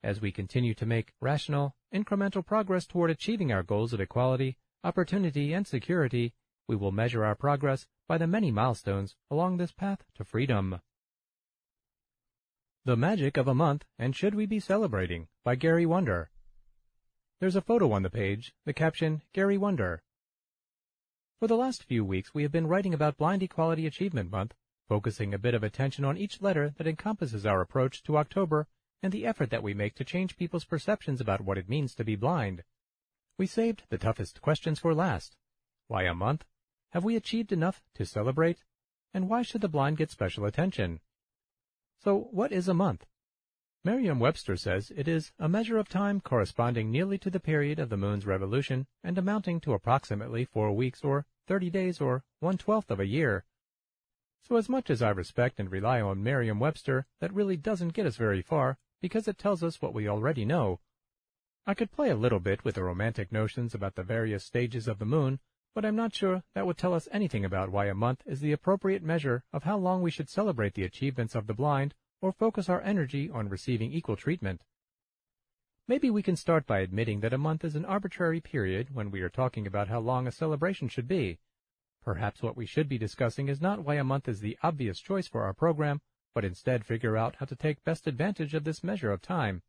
as we continue to make rational, incremental progress toward achieving our goals of equality, opportunity, and security, we will measure our progress by the many milestones along this path to freedom. The Magic of a Month and Should We Be Celebrating by Gary Wunder. There's a photo on the page, the caption, Gary Wunder. For the last few weeks, we have been writing about Blind Equality Achievement Month, focusing a bit of attention on each letter that encompasses our approach to October and the effort that we make to change people's perceptions about what it means to be blind. We saved the toughest questions for last. Why a month? Have we achieved enough to celebrate? And why should the blind get special attention? So what is a month? Merriam-Webster says it is a measure of time corresponding nearly to the period of the moon's revolution and amounting to approximately four weeks or 30 days or one-twelfth of a year. So as much as I respect and rely on Merriam-Webster, that really doesn't get us very far because it tells us what we already know. I could play a little bit with the romantic notions about the various stages of the moon, but I'm not sure that would tell us anything about why a month is the appropriate measure of how long we should celebrate the achievements of the blind or focus our energy on receiving equal treatment. Maybe we can start by admitting that a month is an arbitrary period when we are talking about how long a celebration should be. Perhaps what we should be discussing is not why a month is the obvious choice for our program, but instead figure out how to take best advantage of this measure of time.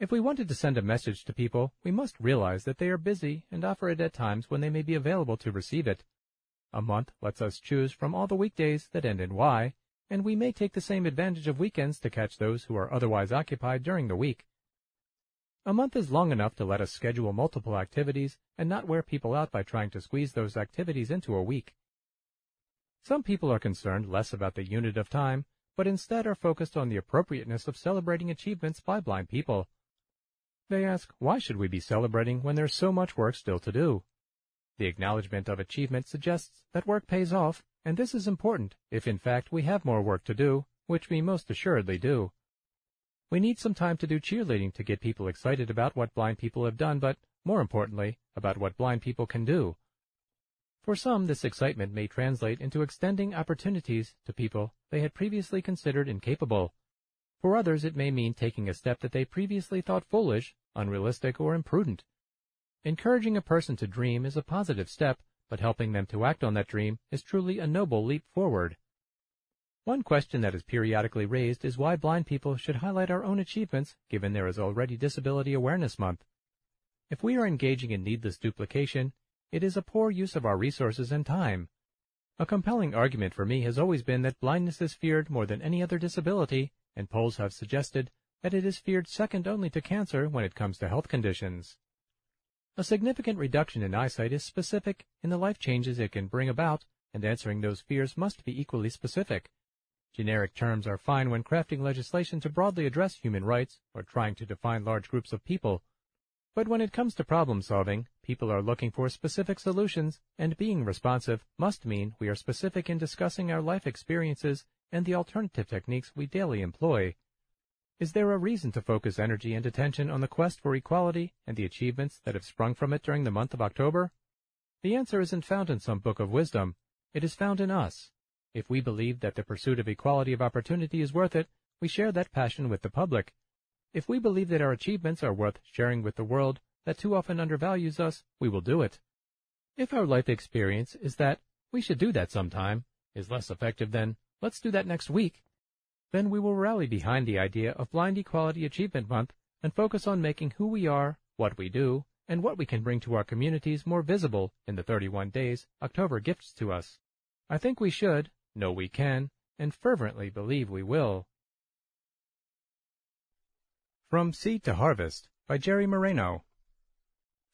If we wanted to send a message to people, we must realize that they are busy and offer it at times when they may be available to receive it. A month lets us choose from all the weekdays that end in Y, and we may take the same advantage of weekends to catch those who are otherwise occupied during the week. A month is long enough to let us schedule multiple activities and not wear people out by trying to squeeze those activities into a week. Some people are concerned less about the unit of time, but instead are focused on the appropriateness of celebrating achievements by blind people. They ask, why should we be celebrating when there's so much work still to do? The acknowledgement of achievement suggests that work pays off, and this is important if in fact we have more work to do, which we most assuredly do. We need some time to do cheerleading to get people excited about what blind people have done, but more importantly, about what blind people can do. For some, this excitement may translate into extending opportunities to people they had previously considered incapable. For others, it may mean taking a step that they previously thought foolish, unrealistic, or imprudent. Encouraging a person to dream is a positive step, but helping them to act on that dream is truly a noble leap forward. One question that is periodically raised is why blind people should highlight our own achievements given there is already Disability Awareness Month. If we are engaging in needless duplication, it is a poor use of our resources and time. A compelling argument for me has always been that blindness is feared more than any other disability and polls have suggested that it is feared second only to cancer when it comes to health conditions. A significant reduction in eyesight is specific in the life changes it can bring about, and answering those fears must be equally specific. Generic terms are fine when crafting legislation to broadly address human rights or trying to define large groups of people. But when it comes to problem solving, people are looking for specific solutions, and being responsive must mean we are specific in discussing our life experiences and the alternative techniques we daily employ. Is there a reason to focus energy and attention on the quest for equality and the achievements that have sprung from it during the month of October? The answer isn't found in some book of wisdom. It is found in us. If we believe that the pursuit of equality of opportunity is worth it, we share that passion with the public. If we believe that our achievements are worth sharing with the world that too often undervalues us, we will do it. If our life experience is that we should do that sometime, is less effective than, let's do that next week, then we will rally behind the idea of Blind Equality Achievement Month and focus on making who we are, what we do, and what we can bring to our communities more visible in the 31 days October gifts to us. I think we should, know we can, and fervently believe we will. From Seed to Harvest by Jerry Moreno.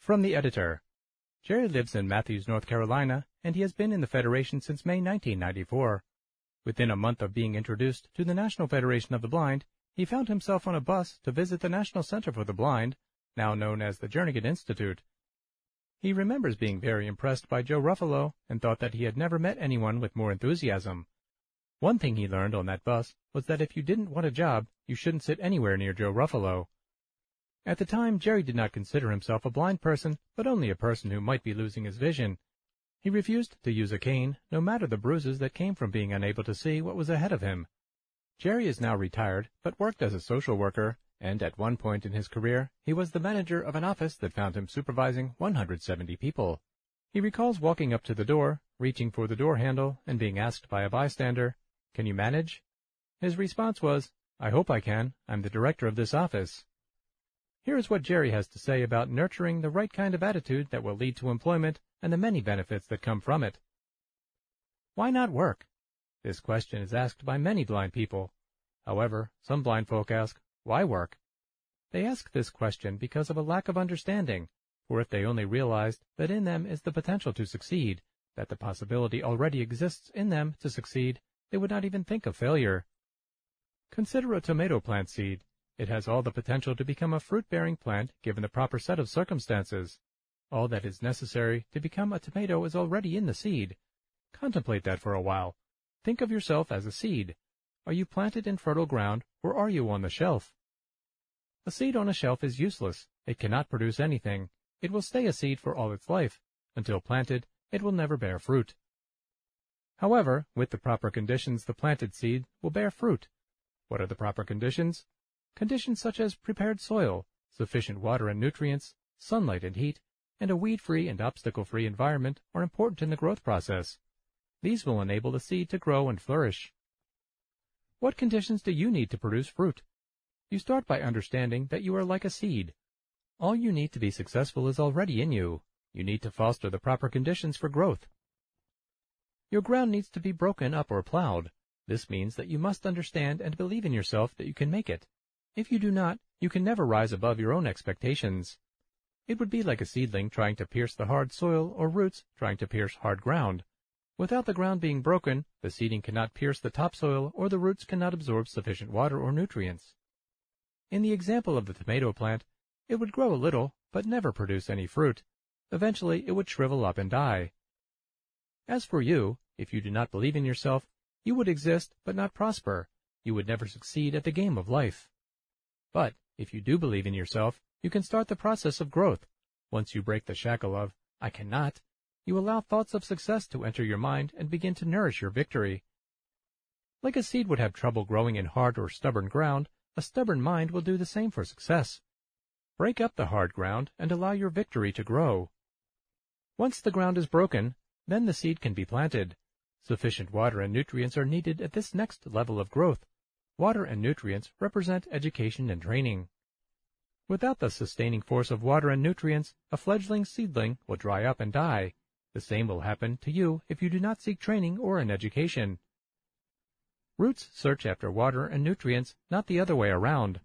From the editor. Jerry lives in Matthews, North Carolina, and he has been in the Federation since May 1994. Within a month of being introduced to the National Federation of the Blind, he found himself on a bus to visit the National Center for the Blind, now known as the Jernigan Institute. He remembers being very impressed by Joe Ruffalo and thought that he had never met anyone with more enthusiasm. One thing he learned on that bus was that if you didn't want a job, you shouldn't sit anywhere near Joe Ruffalo. At the time, Jerry did not consider himself a blind person, but only a person who might be losing his vision. He refused to use a cane, no matter the bruises that came from being unable to see what was ahead of him. Jerry is now retired, but worked as a social worker, and at one point in his career, he was the manager of an office that found him supervising 170 people. He recalls walking up to the door, reaching for the door handle, and being asked by a bystander, Can you manage? His response was, I hope I can. I'm the director of this office. Here is what Jerry has to say about nurturing the right kind of attitude that will lead to employment and the many benefits that come from it. Why not work? This question is asked by many blind people. However, some blind folk ask, why work? They ask this question because of a lack of understanding, for if they only realized that in them is the potential to succeed, that the possibility already exists in them to succeed, they would not even think of failure. Consider a tomato plant seed. It has all the potential to become a fruit-bearing plant given the proper set of circumstances. All that is necessary to become a tomato is already in the seed. Contemplate that for a while. Think of yourself as a seed. Are you planted in fertile ground, or are you on the shelf? A seed on a shelf is useless. It cannot produce anything. It will stay a seed for all its life. Until planted, it will never bear fruit. However, with the proper conditions, the planted seed will bear fruit. What are the proper conditions? Conditions such as prepared soil, sufficient water and nutrients, sunlight and heat, and a weed-free and obstacle-free environment are important in the growth process. These will enable the seed to grow and flourish. What conditions do you need to produce fruit? You start by understanding that you are like a seed. All you need to be successful is already in you. You need to foster the proper conditions for growth. Your ground needs to be broken up or plowed. This means that you must understand and believe in yourself that you can make it. If you do not, you can never rise above your own expectations. It would be like a seedling trying to pierce the hard soil or roots trying to pierce hard ground. Without the ground being broken, the seeding cannot pierce the topsoil or the roots cannot absorb sufficient water or nutrients. In the example of the tomato plant, it would grow a little, but never produce any fruit. Eventually, it would shrivel up and die. As for you, if you do not believe in yourself, you would exist but not prosper. You would never succeed at the game of life. But if you do believe in yourself, you can start the process of growth. Once you break the shackle of, I cannot, you allow thoughts of success to enter your mind and begin to nourish your victory. Like a seed would have trouble growing in hard or stubborn ground, a stubborn mind will do the same for success. Break up the hard ground and allow your victory to grow. Once the ground is broken, then the seed can be planted. Sufficient water and nutrients are needed at this next level of growth. Water and nutrients represent education and training. Without the sustaining force of water and nutrients, a fledgling seedling will dry up and die. The same will happen to you if you do not seek training or an education. Roots search after water and nutrients, not the other way around.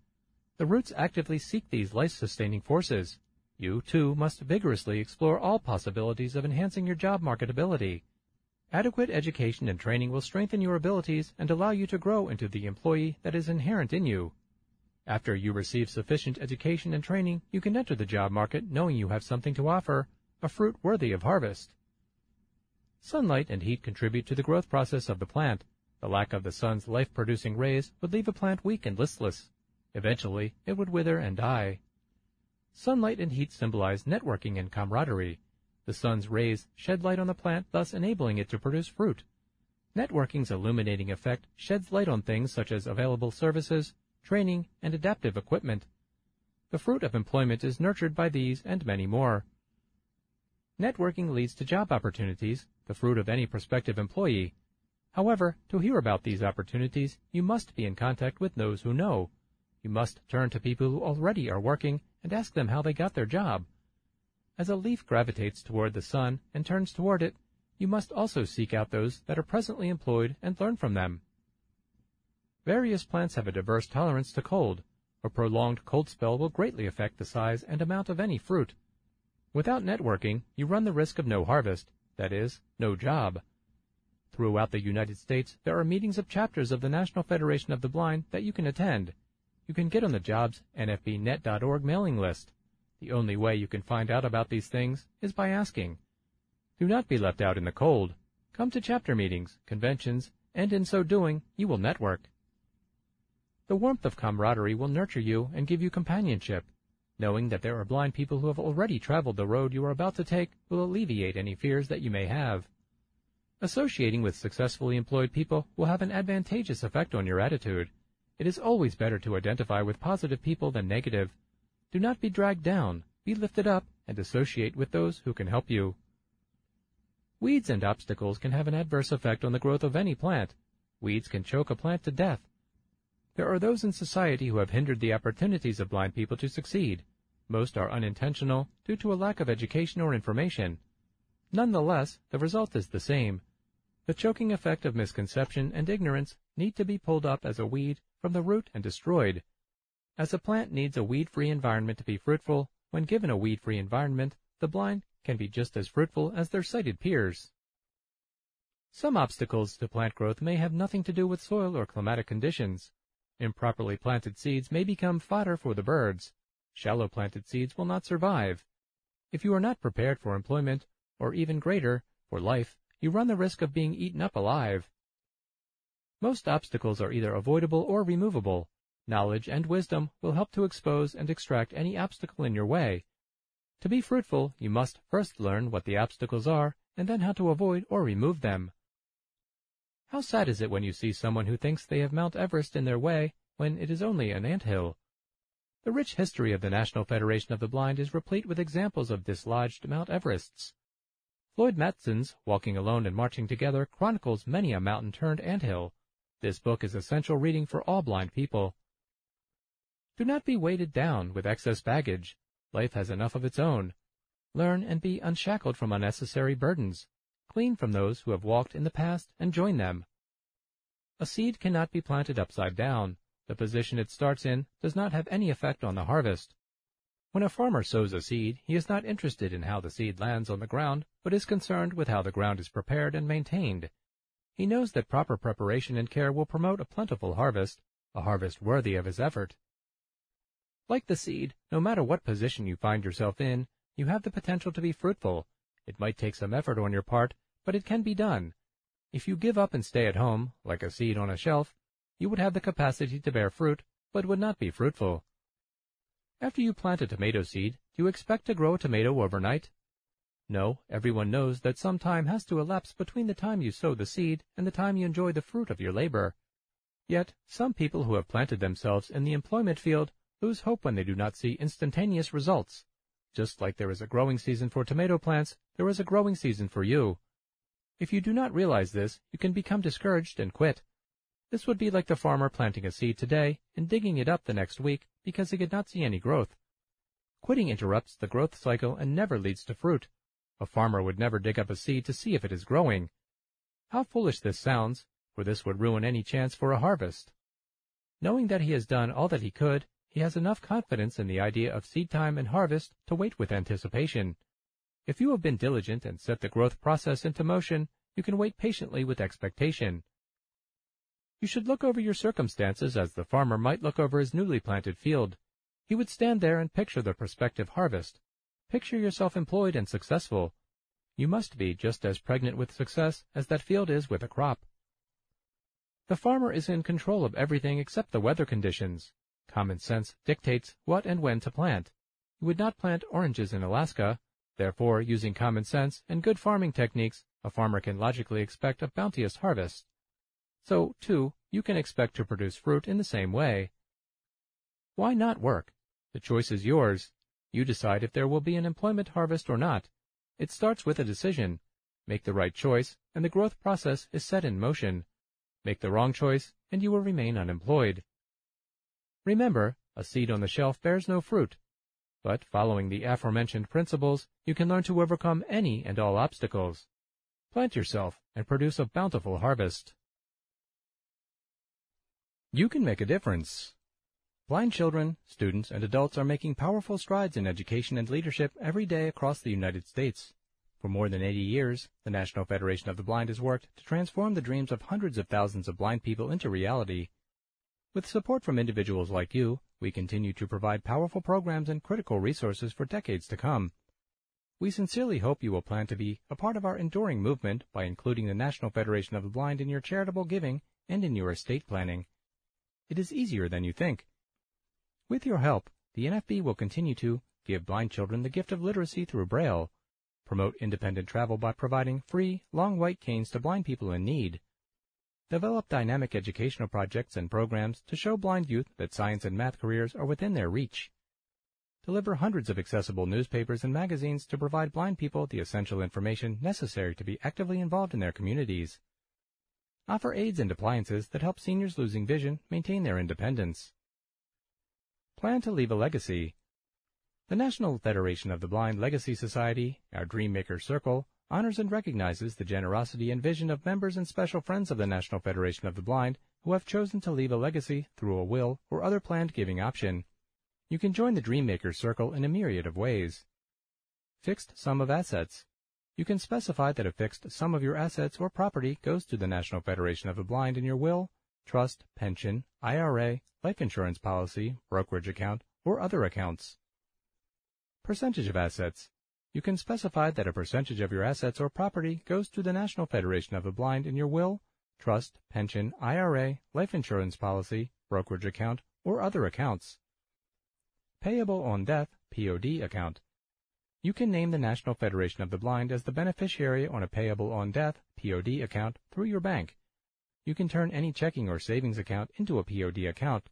The roots actively seek these life-sustaining forces. You, too, must vigorously explore all possibilities of enhancing your job marketability. Adequate education and training will strengthen your abilities and allow you to grow into the employee that is inherent in you. After you receive sufficient education and training, you can enter the job market knowing you have something to offer, a fruit worthy of harvest. Sunlight and heat contribute to the growth process of the plant. The lack of the sun's life-producing rays would leave a plant weak and listless. Eventually, it would wither and die. Sunlight and heat symbolize networking and camaraderie. The sun's rays shed light on the plant, thus enabling it to produce fruit. Networking's illuminating effect sheds light on things such as available services, training, and adaptive equipment. The fruit of employment is nurtured by these and many more. Networking leads to job opportunities, the fruit of any prospective employee. However, to hear about these opportunities, you must be in contact with those who know. You must turn to people who already are working and ask them how they got their job. As a leaf gravitates toward the sun and turns toward it, you must also seek out those that are presently employed and learn from them. Various plants have a diverse tolerance to cold. A prolonged cold spell will greatly affect the size and amount of any fruit. Without networking, you run the risk of no harvest, that is, no job. Throughout the United States, there are meetings of chapters of the National Federation of the Blind that you can attend. You can get on the jobs nfbnet.org mailing list. The only way you can find out about these things is by asking. Do not be left out in the cold. Come to chapter meetings, conventions, and in so doing, you will network. The warmth of camaraderie will nurture you and give you companionship. Knowing that there are blind people who have already traveled the road you are about to take will alleviate any fears that you may have. Associating with successfully employed people will have an advantageous effect on your attitude. It is always better to identify with positive people than negative. Do not be dragged down, be lifted up, and associate with those who can help you. Weeds and obstacles can have an adverse effect on the growth of any plant. Weeds can choke a plant to death. There are those in society who have hindered the opportunities of blind people to succeed. Most are unintentional due to a lack of education or information. Nonetheless, the result is the same. The choking effect of misconception and ignorance need to be pulled up as a weed from the root and destroyed. As a plant needs a weed-free environment to be fruitful, when given a weed-free environment, the blind can be just as fruitful as their sighted peers. Some obstacles to plant growth may have nothing to do with soil or climatic conditions. Improperly planted seeds may become fodder for the birds. Shallow planted seeds will not survive. If you are not prepared for employment, or even greater, for life, you run the risk of being eaten up alive. Most obstacles are either avoidable or removable. Knowledge and wisdom will help to expose and extract any obstacle in your way. To be fruitful, you must first learn what the obstacles are and then how to avoid or remove them. How sad is it when you see someone who thinks they have Mount Everest in their way when it is only an ant hill? The rich history of the National Federation of the Blind is replete with examples of dislodged Mount Everests. Floyd Matson's Walking Alone and Marching Together chronicles many a mountain turned ant hill. This book is essential reading for all blind people. Do not be weighted down with excess baggage. Life has enough of its own. Learn and be unshackled from unnecessary burdens. Glean from those who have walked in the past and join them. A seed cannot be planted upside down. The position it starts in does not have any effect on the harvest. When a farmer sows a seed, he is not interested in how the seed lands on the ground, but is concerned with how the ground is prepared and maintained. He knows that proper preparation and care will promote a plentiful harvest, a harvest worthy of his effort. Like the seed, no matter what position you find yourself in, you have the potential to be fruitful, it might take some effort on your part, but it can be done. If you give up and stay at home, like a seed on a shelf, you would have the capacity to bear fruit, but would not be fruitful. After you plant a tomato seed, do you expect to grow a tomato overnight? No, everyone knows that some time has to elapse between the time you sow the seed and the time you enjoy the fruit of your labor. Yet, some people who have planted themselves in the employment field lose hope when they do not see instantaneous results. Just like there is a growing season for tomato plants, there is a growing season for you. If you do not realize this, you can become discouraged and quit. This would be like the farmer planting a seed today and digging it up the next week because he could not see any growth. Quitting interrupts the growth cycle and never leads to fruit. A farmer would never dig up a seed to see if it is growing. How foolish this sounds, for this would ruin any chance for a harvest. Knowing that he has done all that he could, he has enough confidence in the idea of seed time and harvest to wait with anticipation. If you have been diligent and set the growth process into motion, you can wait patiently with expectation. You should look over your circumstances as the farmer might look over his newly planted field. He would stand there and picture the prospective harvest. Picture yourself employed and successful. You must be just as pregnant with success as that field is with a crop. The farmer is in control of everything except the weather conditions. Common sense dictates what and when to plant. You would not plant oranges in Alaska. Therefore, using common sense and good farming techniques, a farmer can logically expect a bounteous harvest. So, too, you can expect to produce fruit in the same way. Why not work? The choice is yours. You decide if there will be an employment harvest or not. It starts with a decision. Make the right choice, and the growth process is set in motion. Make the wrong choice, and you will remain unemployed. Remember, a seed on the shelf bears no fruit. But following the aforementioned principles, you can learn to overcome any and all obstacles. Plant yourself and produce a bountiful harvest. You can make a difference. Blind children, students, and adults are making powerful strides in education and leadership every day across the United States. For more than 80 years, the National Federation of the Blind has worked to transform the dreams of hundreds of thousands of blind people into reality. With support from individuals like you, we continue to provide powerful programs and critical resources for decades to come. We sincerely hope you will plan to be a part of our enduring movement by including the National Federation of the Blind in your charitable giving and in your estate planning. It is easier than you think. With your help, the NFB will continue to give blind children the gift of literacy through Braille, promote independent travel by providing free, long white canes to blind people in need, develop dynamic educational projects and programs to show blind youth that science and math careers are within their reach, deliver hundreds of accessible newspapers and magazines to provide blind people the essential information necessary to be actively involved in their communities, offer aids and appliances that help seniors losing vision maintain their independence, plan to leave a legacy. The National Federation of the Blind Legacy Society, our Dreammaker Circle, honors and recognizes the generosity and vision of members and special friends of the National Federation of the Blind who have chosen to leave a legacy through a will or other planned giving option. You can join the Dreammaker Circle in a myriad of ways. Fixed sum of assets. You can specify that a fixed sum of your assets or property goes to the National Federation of the Blind in your will, trust, pension, IRA, life insurance policy, brokerage account, or other accounts. Percentage of assets. You can specify that a percentage of your assets or property goes to the National Federation of the Blind in your will, trust, pension, IRA, life insurance policy, brokerage account, or other accounts. Payable on death, POD account. You can name the National Federation of the Blind as the beneficiary on a payable on death, POD account through your bank you can turn any checking or savings account into a POD account.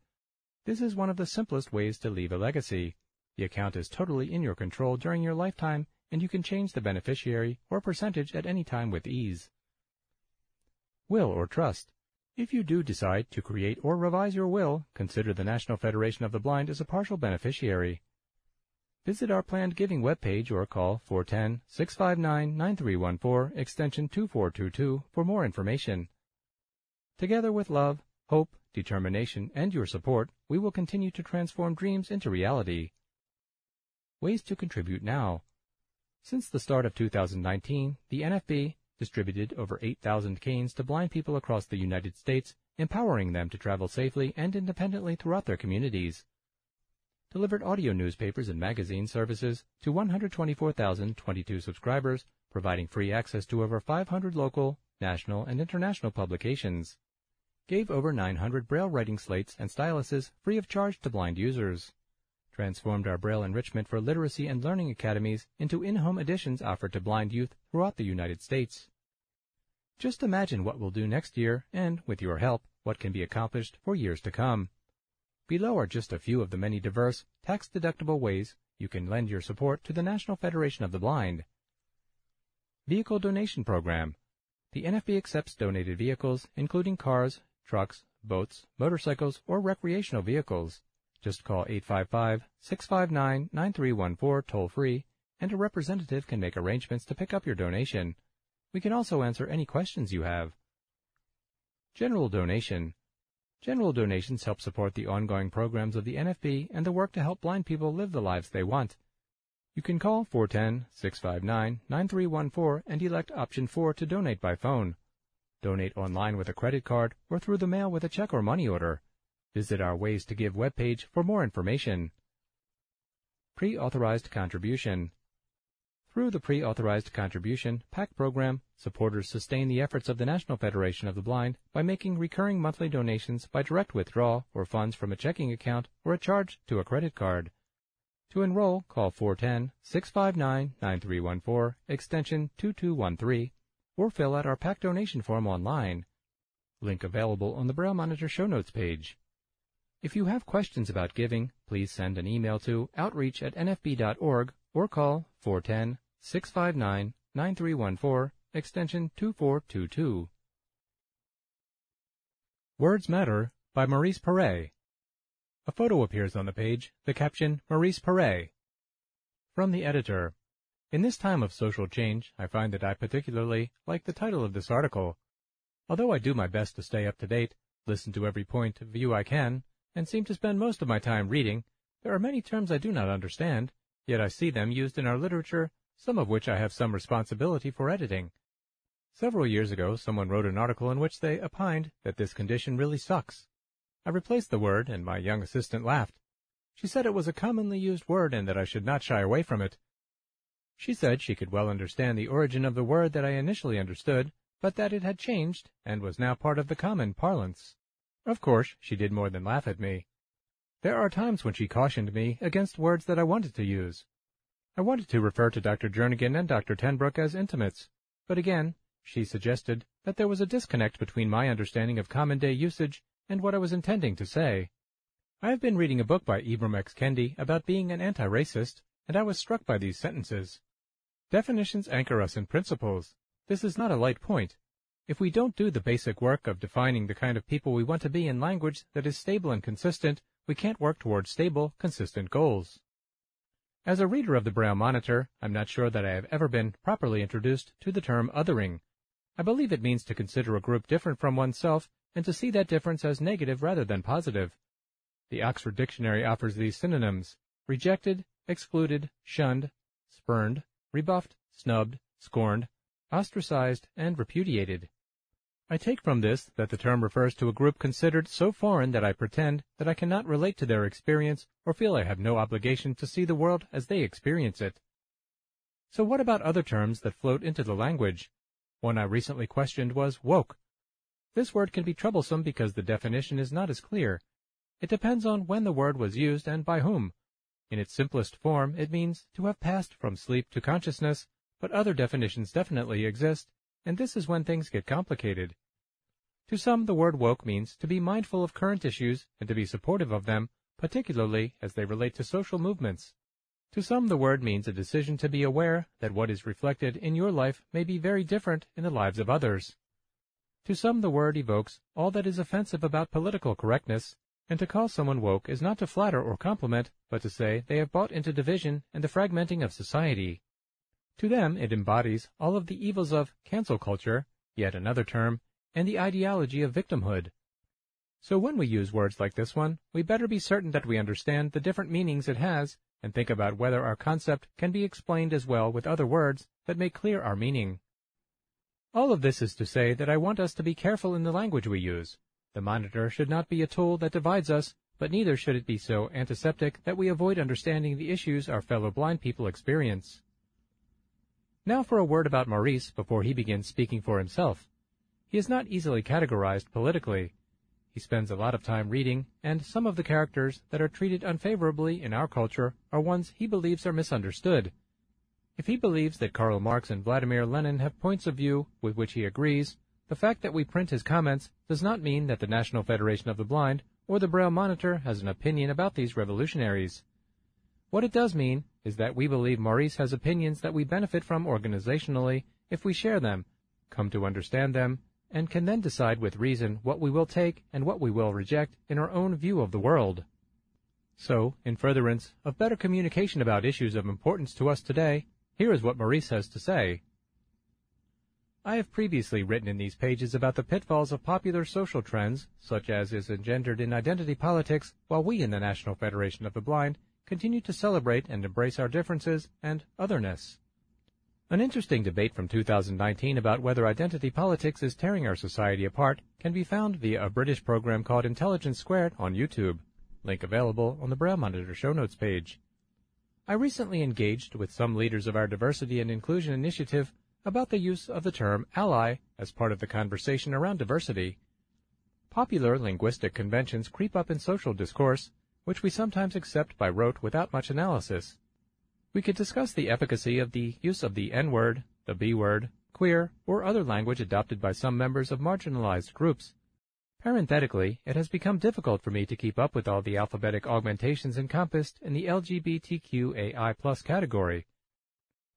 This is one of the simplest ways to leave a legacy. The account is totally in your control during your lifetime, and you can change the beneficiary or percentage at any time with ease. Will or trust. If you do decide to create or revise your will, consider the National Federation of the Blind as a partial beneficiary. Visit our planned giving webpage or call 410-659-9314 extension 2422 for more information. Together with love, hope, determination, and your support, we will continue to transform dreams into reality. Ways to contribute now. Since the start of 2019, the NFB distributed over 8,000 canes to blind people across the United States, empowering them to travel safely and independently throughout their communities. Delivered audio newspapers and magazine services to 124,022 subscribers, providing free access to over 500 local, national, and international publications gave over 900 Braille writing slates and styluses free of charge to blind users, transformed our Braille enrichment for literacy and learning academies into in-home editions offered to blind youth throughout the United States. Just imagine what we'll do next year and, with your help, what can be accomplished for years to come. Below are just a few of the many diverse, tax-deductible ways you can lend your support to the National Federation of the Blind. Vehicle Donation Program. The NFB accepts donated vehicles, including cars, trucks, boats, motorcycles, or recreational vehicles. Just call 855-659-9314 toll free and a representative can make arrangements to pick up your donation. We can also answer any questions you have. General donation. General donations help support the ongoing programs of the NFB and the work to help blind people live the lives they want. You can call 410-659-9314 and elect option 4 to donate by phone. Donate online with a credit card or through the mail with a check or money order. Visit our Ways to Give webpage for more information. Pre-authorized contribution. Through the pre-authorized contribution PAC program, supporters sustain the efforts of the National Federation of the Blind by making recurring monthly donations by direct withdrawal or funds from a checking account or a charge to a credit card. To enroll, call 410-659-9314, extension 2213 or fill out our PAC donation form online. Link available on the Braille Monitor show notes page. If you have questions about giving, please send an email to outreach at nfb.org or call 410-659-9314, extension 2422. Words Matter by Maurice Peret. A photo appears on the page, the caption Maurice Peret. From the editor. In this time of social change, I find that I particularly like the title of this article. Although I do my best to stay up to date, listen to every point of view I can, and seem to spend most of my time reading, there are many terms I do not understand, yet I see them used in our literature, some of which I have some responsibility for editing. Several years ago, someone wrote an article in which they opined that this condition really sucks. I replaced the word, and my young assistant laughed. She said it was a commonly used word and that I should not shy away from it. She said she could well understand the origin of the word that I initially understood, but that it had changed and was now part of the common parlance. Of course, she did more than laugh at me. There are times when she cautioned me against words that I wanted to use. I wanted to refer to Dr. Jernigan and Dr. tenBroek as intimates, but again, she suggested that there was a disconnect between my understanding of common day usage and what I was intending to say. I have been reading a book by Ibram X. Kendi about being an anti-racist, and I was struck by these sentences. Definitions anchor us in principles. This is not a light point. If we don't do the basic work of defining the kind of people we want to be in language that is stable and consistent, we can't work towards stable, consistent goals. As a reader of the Braille Monitor, I'm not sure that I have ever been properly introduced to the term othering, I believe it means to consider a group different from oneself and to see that difference as negative rather than positive. The Oxford Dictionary offers these synonyms rejected, excluded, shunned, spurned, rebuffed, snubbed, scorned, ostracized, and repudiated. I take from this that the term refers to a group considered so foreign that I pretend that I cannot relate to their experience or feel I have no obligation to see the world as they experience it. So what about other terms that float into the language? One I recently questioned was woke. This word can be troublesome because the definition is not as clear. It depends on when the word was used and by whom. In its simplest form, it means to have passed from sleep to consciousness, but other definitions definitely exist, and this is when things get complicated. To some, the word woke means to be mindful of current issues and to be supportive of them, particularly as they relate to social movements. To some, the word means a decision to be aware that what is reflected in your life may be very different in the lives of others. To some, the word evokes all that is offensive about political correctness, and to call someone woke is not to flatter or compliment, but to say they have bought into division and the fragmenting of society. To them, it embodies all of the evils of cancel culture, yet another term, and the ideology of victimhood. So when we use words like this one, we better be certain that we understand the different meanings it has and think about whether our concept can be explained as well with other words that make clear our meaning. All of this is to say that I want us to be careful in the language we use. The monitor should not be a tool that divides us, but neither should it be so antiseptic that we avoid understanding the issues our fellow blind people experience. Now for a word about Maurice before he begins speaking for himself. He is not easily categorized politically. He spends a lot of time reading, and some of the characters that are treated unfavorably in our culture are ones he believes are misunderstood. If he believes that Karl Marx and Vladimir Lenin have points of view with which he agrees, the fact that we print his comments does not mean that the National Federation of the Blind or the Braille Monitor has an opinion about these revolutionaries. What it does mean is that we believe Maurice has opinions that we benefit from organizationally if we share them, come to understand them, and can then decide with reason what we will take and what we will reject in our own view of the world. So, in furtherance of better communication about issues of importance to us today, here is what Maurice has to say. I have previously written in these pages about the pitfalls of popular social trends, such as is engendered in identity politics, while we in the National Federation of the Blind continue to celebrate and embrace our differences and otherness. An interesting debate from 2019 about whether identity politics is tearing our society apart can be found via a British program called Intelligence Squared on YouTube. Link available on the Braille Monitor show notes page. I recently engaged with some leaders of our diversity and inclusion initiative about the use of the term ally as part of the conversation around diversity. Popular linguistic conventions creep up in social discourse, which we sometimes accept by rote without much analysis. We could discuss the efficacy of the use of the N-word, the B-word, queer, or other language adopted by some members of marginalized groups. Parenthetically, it has become difficult for me to keep up with all the alphabetic augmentations encompassed in the LGBTQAI plus category.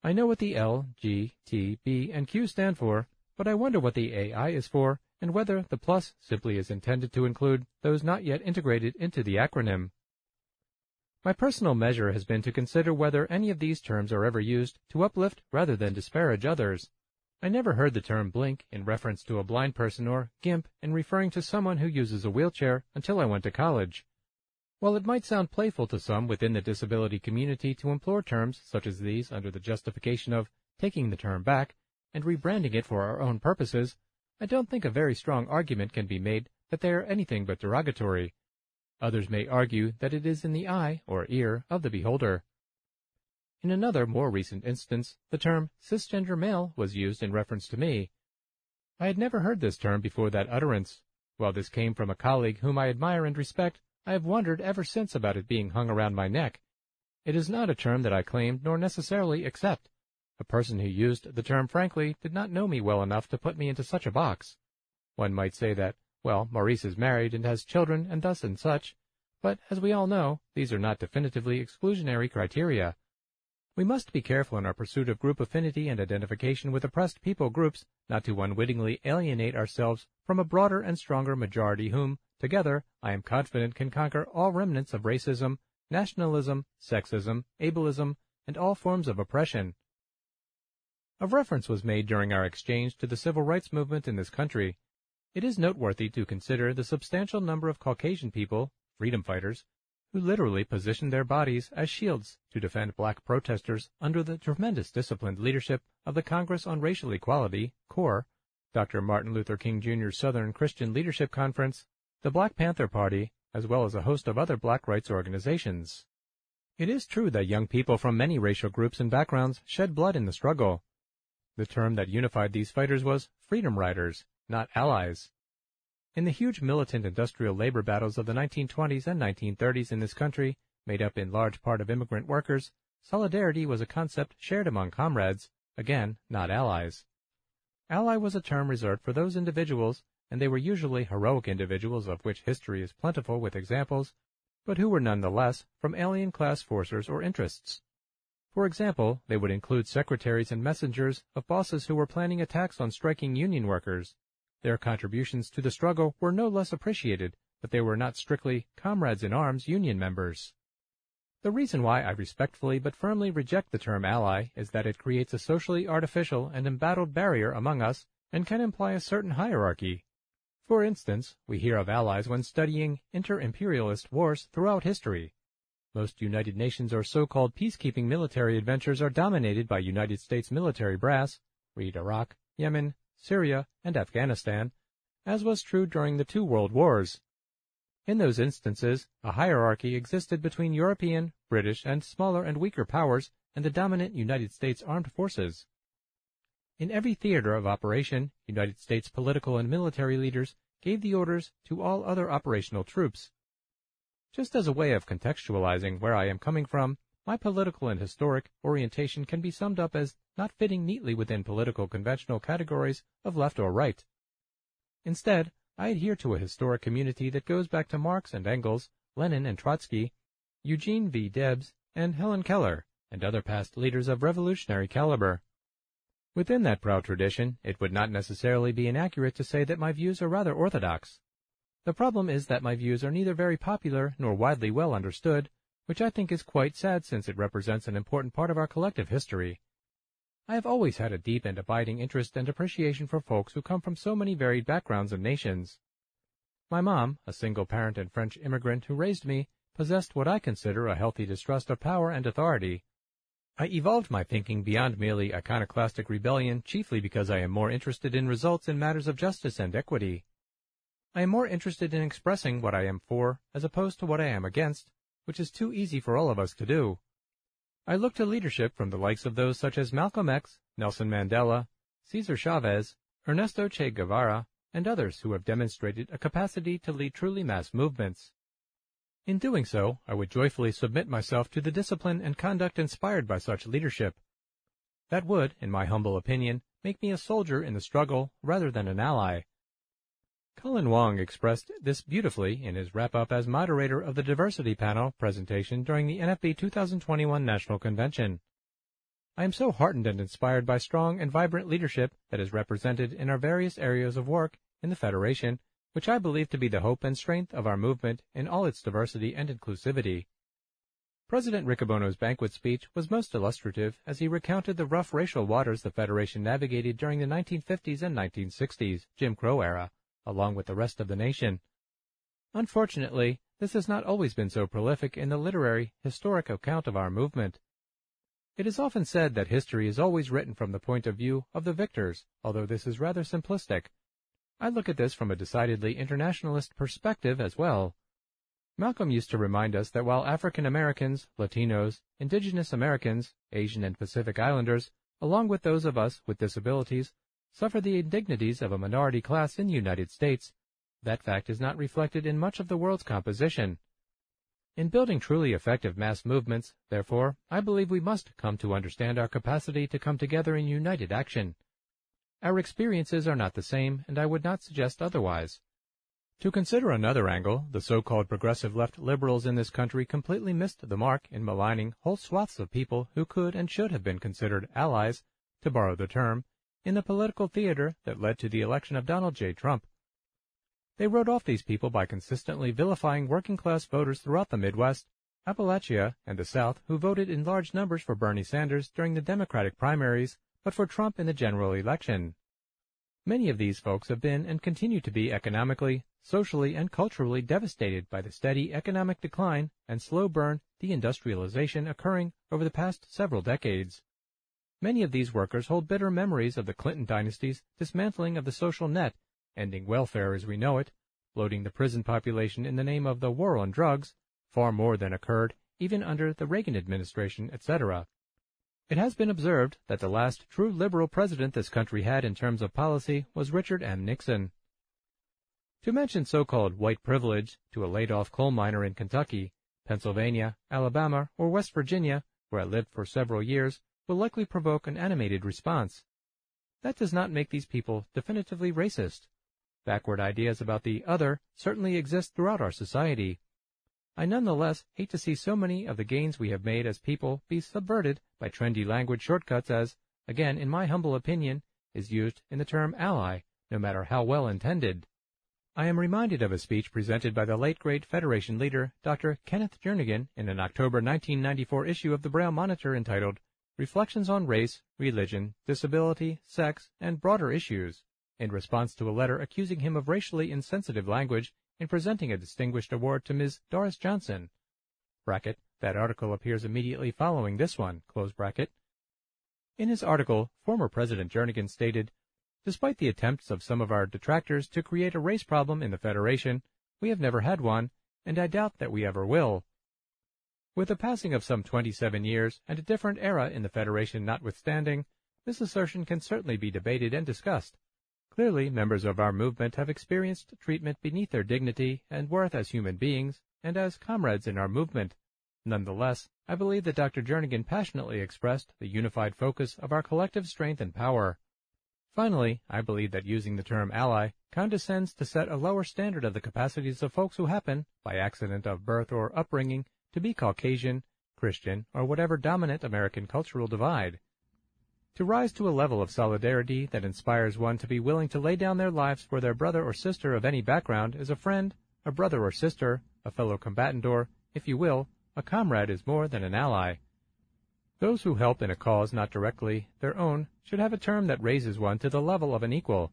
I know what the L, G, T, B, and Q stand for, but I wonder what the AI is for and whether the plus simply is intended to include those not yet integrated into the acronym. My personal measure has been to consider whether any of these terms are ever used to uplift rather than disparage others. I never heard the term blink in reference to a blind person or gimp in referring to someone who uses a wheelchair until I went to college. While it might sound playful to some within the disability community to employ terms such as these under the justification of taking the term back and rebranding it for our own purposes, I don't think a very strong argument can be made that they are anything but derogatory. Others may argue that it is in the eye or ear of the beholder. In another more recent instance, the term cisgender male was used in reference to me. I had never heard this term before that utterance. While this came from a colleague whom I admire and respect, I have wondered ever since about it being hung around my neck. It is not a term that I claim nor necessarily accept. A person who used the term frankly did not know me well enough to put me into such a box. One might say that, well, Maurice is married and has children and thus and such, but as we all know, these are not definitively exclusionary criteria. We must be careful in our pursuit of group affinity and identification with oppressed people groups not to unwittingly alienate ourselves from a broader and stronger majority whom, Together, I am confident can conquer all remnants of racism, nationalism, sexism, ableism, and all forms of oppression. A reference was made during our exchange to the civil rights movement in this country. It is noteworthy to consider the substantial number of Caucasian people, freedom fighters, who literally positioned their bodies as shields to defend black protesters under the tremendous disciplined leadership of the Congress on Racial Equality, CORE, Dr. Martin Luther King Jr.'s Southern Christian Leadership Conference, the Black Panther Party, as well as a host of other black rights organizations. It is true that young people from many racial groups and backgrounds shed blood in the struggle. The term that unified these fighters was freedom riders, not allies. In the huge militant industrial labor battles of the 1920s and 1930s in this country, made up in large part of immigrant workers, solidarity was a concept shared among comrades, again, not allies. Ally was a term reserved for those individuals and they were usually heroic individuals of which history is plentiful with examples, but who were nonetheless from alien class forces or interests. For example, they would include secretaries and messengers of bosses who were planning attacks on striking union workers. Their contributions to the struggle were no less appreciated, but they were not strictly comrades in arms union members. The reason why I respectfully but firmly reject the term ally is that it creates a socially artificial and embattled barrier among us and can imply a certain hierarchy. For instance, we hear of allies when studying inter-imperialist wars throughout history. Most United Nations or so-called peacekeeping military adventures are dominated by United States military brass, read Iraq, Yemen, Syria, and Afghanistan, as was true during the two world wars. In those instances, a hierarchy existed between European, British, and smaller and weaker powers and the dominant United States armed forces. In every theater of operation, United States political and military leaders gave the orders to all other operational troops. Just as a way of contextualizing where I am coming from, my political and historic orientation can be summed up as not fitting neatly within political conventional categories of left or right. Instead, I adhere to a historic community that goes back to Marx and Engels, Lenin and Trotsky, Eugene V. Debs, and Helen Keller, and other past leaders of revolutionary caliber. Within that proud tradition, it would not necessarily be inaccurate to say that my views are rather orthodox. The problem is that my views are neither very popular nor widely well understood, which I think is quite sad since it represents an important part of our collective history. I have always had a deep and abiding interest and appreciation for folks who come from so many varied backgrounds and nations. My mom, a single parent and French immigrant who raised me, possessed what I consider a healthy distrust of power and authority. I evolved my thinking beyond merely iconoclastic rebellion chiefly because I am more interested in results in matters of justice and equity. I am more interested in expressing what I am for as opposed to what I am against, which is too easy for all of us to do. I look to leadership from the likes of those such as Malcolm X, Nelson Mandela, Cesar Chavez, Ernesto Che Guevara, and others who have demonstrated a capacity to lead truly mass movements. In doing so, I would joyfully submit myself to the discipline and conduct inspired by such leadership. That would, in my humble opinion, make me a soldier in the struggle rather than an ally. Colin Wong expressed this beautifully in his wrap-up as moderator of the Diversity Panel presentation during the NFB 2021 National Convention. I am so heartened and inspired by strong and vibrant leadership that is represented in our various areas of work in the Federation, which I believe to be the hope and strength of our movement in all its diversity and inclusivity. President Riccobono's banquet speech was most illustrative as he recounted the rough racial waters the Federation navigated during the 1950s and 1960s, Jim Crow era, along with the rest of the nation. Unfortunately, this has not always been so prolific in the literary, historic account of our movement. It is often said that history is always written from the point of view of the victors, although this is rather simplistic. I look at this from a decidedly internationalist perspective as well. Malcolm used to remind us that while African Americans, Latinos, indigenous Americans, Asian and Pacific Islanders, along with those of us with disabilities, suffer the indignities of a minority class in the United States, that fact is not reflected in much of the world's composition. In building truly effective mass movements, therefore, I believe we must come to understand our capacity to come together in united action. Our experiences are not the same, and I would not suggest otherwise. To consider another angle, the so-called progressive left liberals in this country completely missed the mark in maligning whole swaths of people who could and should have been considered allies, to borrow the term, in the political theater that led to the election of Donald J. Trump. They wrote off these people by consistently vilifying working-class voters throughout the Midwest, Appalachia, and the South who voted in large numbers for Bernie Sanders during the Democratic primaries, but for Trump in the general election. Many of these folks have been and continue to be economically, socially, and culturally devastated by the steady economic decline and slow burn deindustrialization occurring over the past several decades. Many of these workers hold bitter memories of the Clinton dynasty's dismantling of the social net ending welfare as we know it, bloating the prison population in the name of the war on drugs, far more than occurred even under the Reagan administration, etc. It has been observed that the last true liberal president this country had in terms of policy was Richard M. Nixon. To mention so-called white privilege to a laid-off coal miner in Kentucky, Pennsylvania, Alabama, or West Virginia, where I lived for several years, will likely provoke an animated response. That does not make these people definitively racist. Backward ideas about the other certainly exist throughout our society. I nonetheless hate to see so many of the gains we have made as people be subverted by trendy language shortcuts as, again in my humble opinion, is used in the term ally, no matter how well intended. I am reminded of a speech presented by the late great Federation leader, Dr. Kenneth Jernigan, in an October 1994 issue of the Braille Monitor entitled Reflections on Race, Religion, Disability, Sex, and Broader Issues in response to a letter accusing him of racially insensitive language in presenting a distinguished award to Ms. Doris Johnson. Bracket, that article appears immediately following this one. In his article, former President Jernigan stated, Despite the attempts of some of our detractors to create a race problem in the Federation, we have never had one, and I doubt that we ever will. With the passing of some 27 years and a different era in the Federation notwithstanding, this assertion can certainly be debated and discussed. Clearly, members of our movement have experienced treatment beneath their dignity and worth as human beings and as comrades in our movement. Nonetheless, I believe that Dr. Jernigan passionately expressed the unified focus of our collective strength and power. Finally, I believe that using the term ally condescends to set a lower standard of the capacities of folks who happen, by accident of birth or upbringing, to be Caucasian, Christian, or whatever dominant American cultural divide. To rise to a level of solidarity that inspires one to be willing to lay down their lives for their brother or sister of any background is a friend, a brother or sister, a fellow combatant or, if you will, a comrade is more than an ally. Those who help in a cause not directly their own should have a term that raises one to the level of an equal.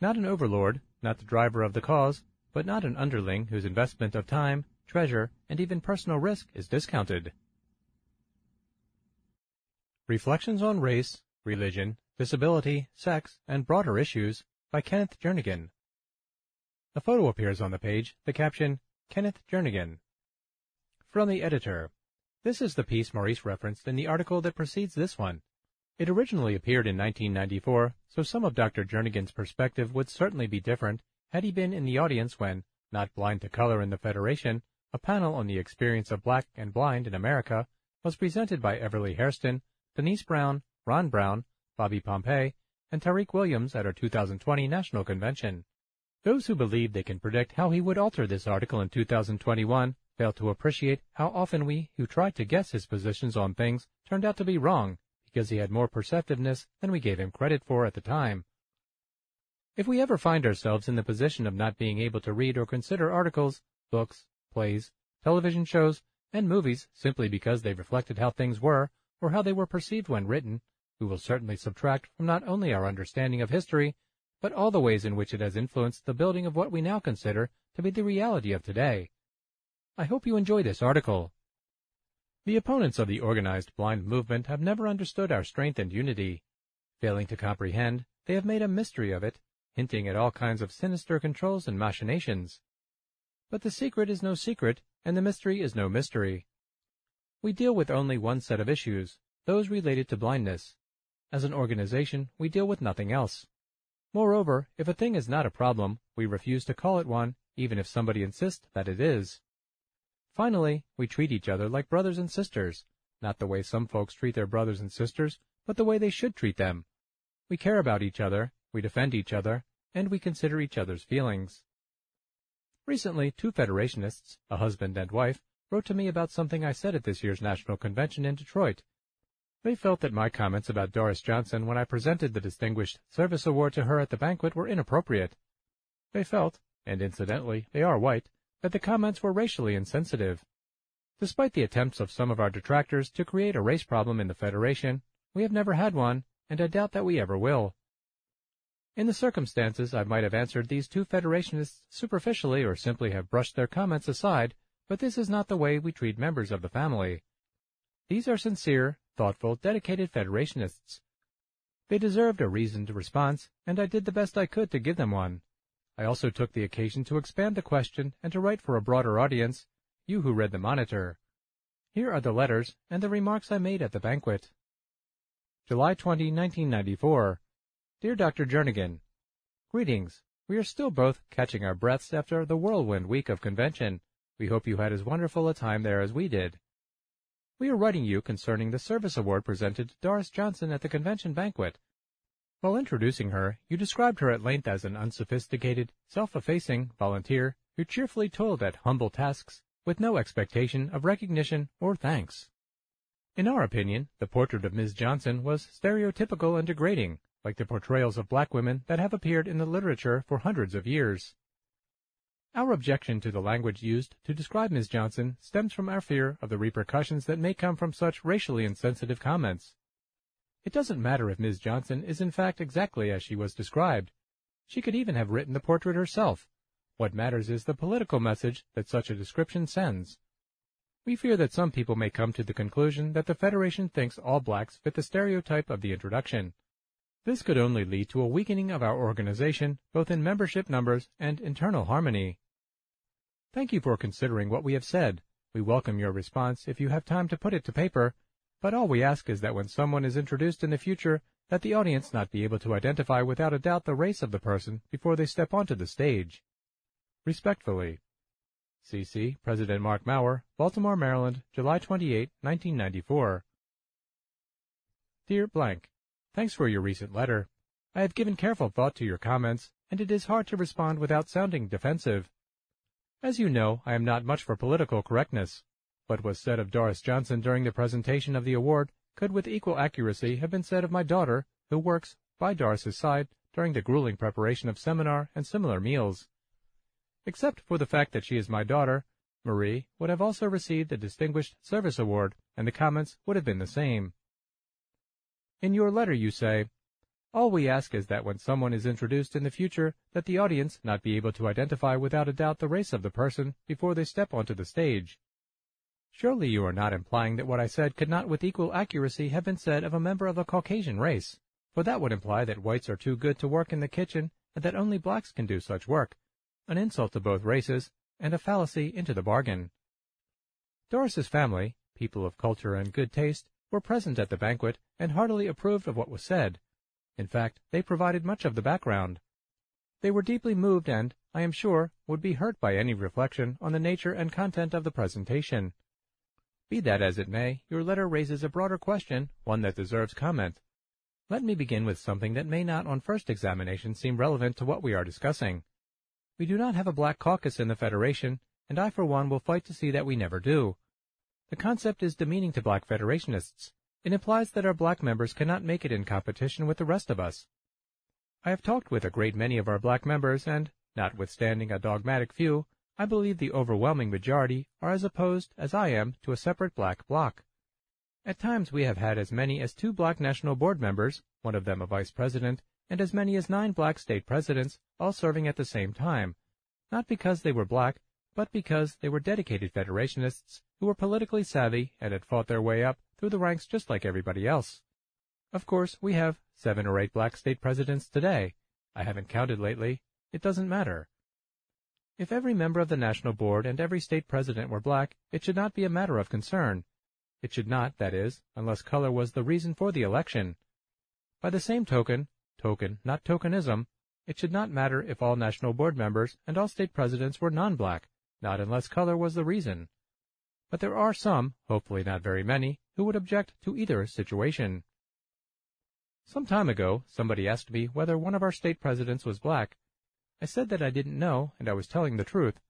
Not an overlord, not the driver of the cause, but not an underling whose investment of time, treasure, and even personal risk is discounted. Reflections on Race Religion, Disability, Sex, and Broader Issues by Kenneth Jernigan. A photo appears on the page, the caption, Kenneth Jernigan. From the editor. This is the piece Maurice referenced in the article that precedes this one. It originally appeared in 1994, so some of Dr. Jernigan's perspective would certainly be different had he been in the audience when, not blind to color in the Federation, a panel on the experience of black and blind in America was presented by Ever Lee Hairston, Denise Brown, Ron Brown, Bobby Pompey, and Tariq Williams at our 2020 National Convention. Those who believe they can predict how he would alter this article in 2021 fail to appreciate how often we who tried to guess his positions on things turned out to be wrong because he had more perceptiveness than we gave him credit for at the time. If we ever find ourselves in the position of not being able to read or consider articles, books, plays, television shows, and movies simply because they reflected how things were or how they were perceived when written, we will certainly subtract from not only our understanding of history, but all the ways in which it has influenced the building of what we now consider to be the reality of today. I hope you enjoy this article. The opponents of the organized blind movement have never understood our strength and unity. Failing to comprehend, they have made a mystery of it, hinting at all kinds of sinister controls and machinations. But the secret is no secret, and the mystery is no mystery. We deal with only one set of issues, those related to blindness. As an organization, we deal with nothing else. Moreover, if a thing is not a problem, we refuse to call it one, even if somebody insists that it is. Finally, we treat each other like brothers and sisters, not the way some folks treat their brothers and sisters, but the way they should treat them. We care about each other, we defend each other, and we consider each other's feelings. Recently, two Federationists, a husband and wife, wrote to me about something I said at this year's National Convention in Detroit. They felt that my comments about Doris Johnson when I presented the Distinguished Service Award to her at the banquet were inappropriate. They felt, and incidentally, they are white, that the comments were racially insensitive. Despite the attempts of some of our detractors to create a race problem in the Federation, we have never had one, and I doubt that we ever will. In the circumstances, I might have answered these two Federationists superficially or simply have brushed their comments aside, but this is not the way we treat members of the family. These are sincere, thoughtful, dedicated Federationists. They deserved a reasoned response, and I did the best I could to give them one. I also took the occasion to expand the question and to write for a broader audience, you who read the Monitor. Here are the letters and the remarks I made at the banquet. July 20, 1994. Dear Dr. Jernigan, Greetings. We are still both catching our breaths after the whirlwind week of convention. We hope you had as wonderful a time there as we did. We are writing you concerning the service award presented to Doris Johnson at the convention banquet. While introducing her, you described her at length as an unsophisticated, self-effacing volunteer who cheerfully toiled at humble tasks with no expectation of recognition or thanks. In our opinion, the portrait of Ms. Johnson was stereotypical and degrading, like the portrayals of black women that have appeared in the literature for hundreds of years. Our objection to the language used to describe Ms. Johnson stems from our fear of the repercussions that may come from such racially insensitive comments. It doesn't matter if Ms. Johnson is in fact exactly as she was described. She could even have written the portrait herself. What matters is the political message that such a description sends. We fear that some people may come to the conclusion that the Federation thinks all blacks fit the stereotype of the introduction. This could only lead to a weakening of our organization, both in membership numbers and internal harmony. Thank you for considering what we have said. We welcome your response if you have time to put it to paper, but all we ask is that when someone is introduced in the future, that the audience not be able to identify without a doubt the race of the person before they step onto the stage. Respectfully. CC President Marc Maurer, Baltimore, Maryland, July 28, 1994. Dear Blank, Thanks for your recent letter. I have given careful thought to your comments, and it is hard to respond without sounding defensive. As you know, I am not much for political correctness. What was said of Doris Johnson during the presentation of the award could with equal accuracy have been said of my daughter, who works by Doris's side during the grueling preparation of seminar and similar meals. Except for the fact that she is my daughter, Marie would have also received a Distinguished Service Award, and the comments would have been the same. In your letter you say, all we ask is that when someone is introduced in the future, that the audience not be able to identify without a doubt the race of the person before they step onto the stage. Surely you are not implying that what I said could not with equal accuracy have been said of a member of a Caucasian race, for that would imply that whites are too good to work in the kitchen and that only blacks can do such work, an insult to both races and a fallacy into the bargain. Doris's family, people of culture and good taste, were present at the banquet and heartily approved of what was said. In fact, they provided much of the background. They were deeply moved and, I am sure, would be hurt by any reflection on the nature and content of the presentation. Be that as it may, your letter raises a broader question, one that deserves comment. Let me begin with something that may not on first examination seem relevant to what we are discussing. We do not have a black caucus in the Federation, and I for one will fight to see that we never do. The concept is demeaning to black Federationists. It implies that our black members cannot make it in competition with the rest of us. I have talked with a great many of our black members, and, notwithstanding a dogmatic few, I believe the overwhelming majority are as opposed as I am to a separate black bloc. At times we have had as many as two black National Board members, one of them a vice president, and as many as nine black state presidents, all serving at the same time, not because they were black, but because they were dedicated Federationists who were politically savvy and had fought their way up through the ranks just like everybody else. Of course, we have seven or eight black state presidents today. I haven't counted lately. It doesn't matter. If every member of the National Board and every state president were black, it should not be a matter of concern. It should not, that is, unless color was the reason for the election. By the same token, token, not tokenism, it should not matter if all National Board members and all state presidents were non-black, not unless color was the reason. But there are some, hopefully not very many, who would object to either situation. Some time ago, somebody asked me whether one of our state presidents was black. I said that I didn't know, and I was telling the truth.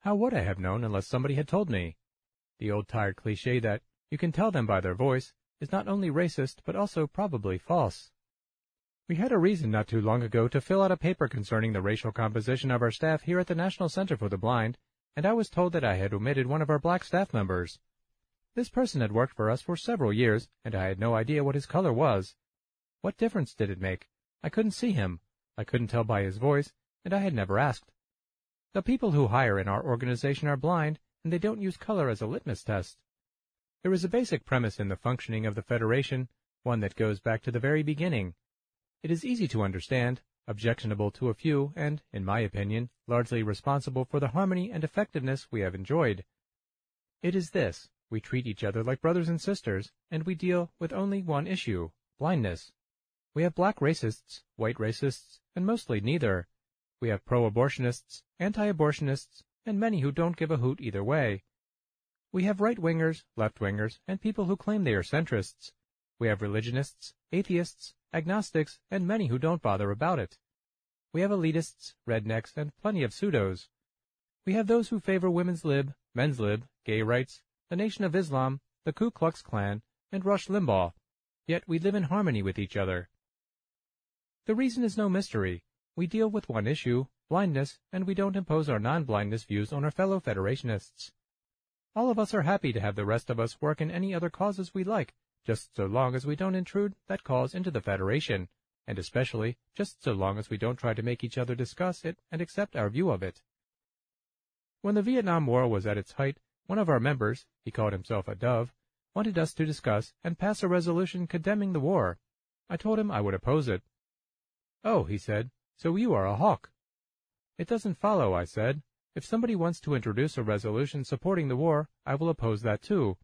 How would I have known unless somebody had told me? The old tired cliche that you can tell them by their voice is not only racist, but also probably false. We had a reason not too long ago to fill out a paper concerning the racial composition of our staff here at the National Center for the Blind, and I was told that I had omitted one of our black staff members. This person had worked for us for several years, and I had no idea what his color was. What difference did it make? I couldn't see him. I couldn't tell by his voice, and I had never asked. The people who hire in our organization are blind, and they don't use color as a litmus test. There is a basic premise in the functioning of the Federation, one that goes back to the very beginning. It is easy to understand, objectionable to a few, and, in my opinion, largely responsible for the harmony and effectiveness we have enjoyed. It is this. We treat each other like brothers and sisters, and we deal with only one issue, blindness. We have black racists, white racists, and mostly neither. We have pro-abortionists, anti-abortionists, and many who don't give a hoot either way. We have right-wingers, left-wingers, and people who claim they are centrists. We have religionists, atheists, agnostics, and many who don't bother about it. We have elitists, rednecks, and plenty of pseudos. We have those who favor women's lib, men's lib, gay rights, the Nation of Islam, the Ku Klux Klan, and Rush Limbaugh, yet we live in harmony with each other. The reason is no mystery. We deal with one issue, blindness, and we don't impose our non-blindness views on our fellow Federationists. All of us are happy to have the rest of us work in any other causes we like, just so long as we don't intrude that cause into the Federation, and especially just so long as we don't try to make each other discuss it and accept our view of it. When the Vietnam War was at its height, one of our members, he called himself a dove, wanted us to discuss and pass a resolution condemning the war. I told him I would oppose it. Oh, he said, so you are a hawk. It doesn't follow, I said. If somebody wants to introduce a resolution supporting the war, I will oppose that too.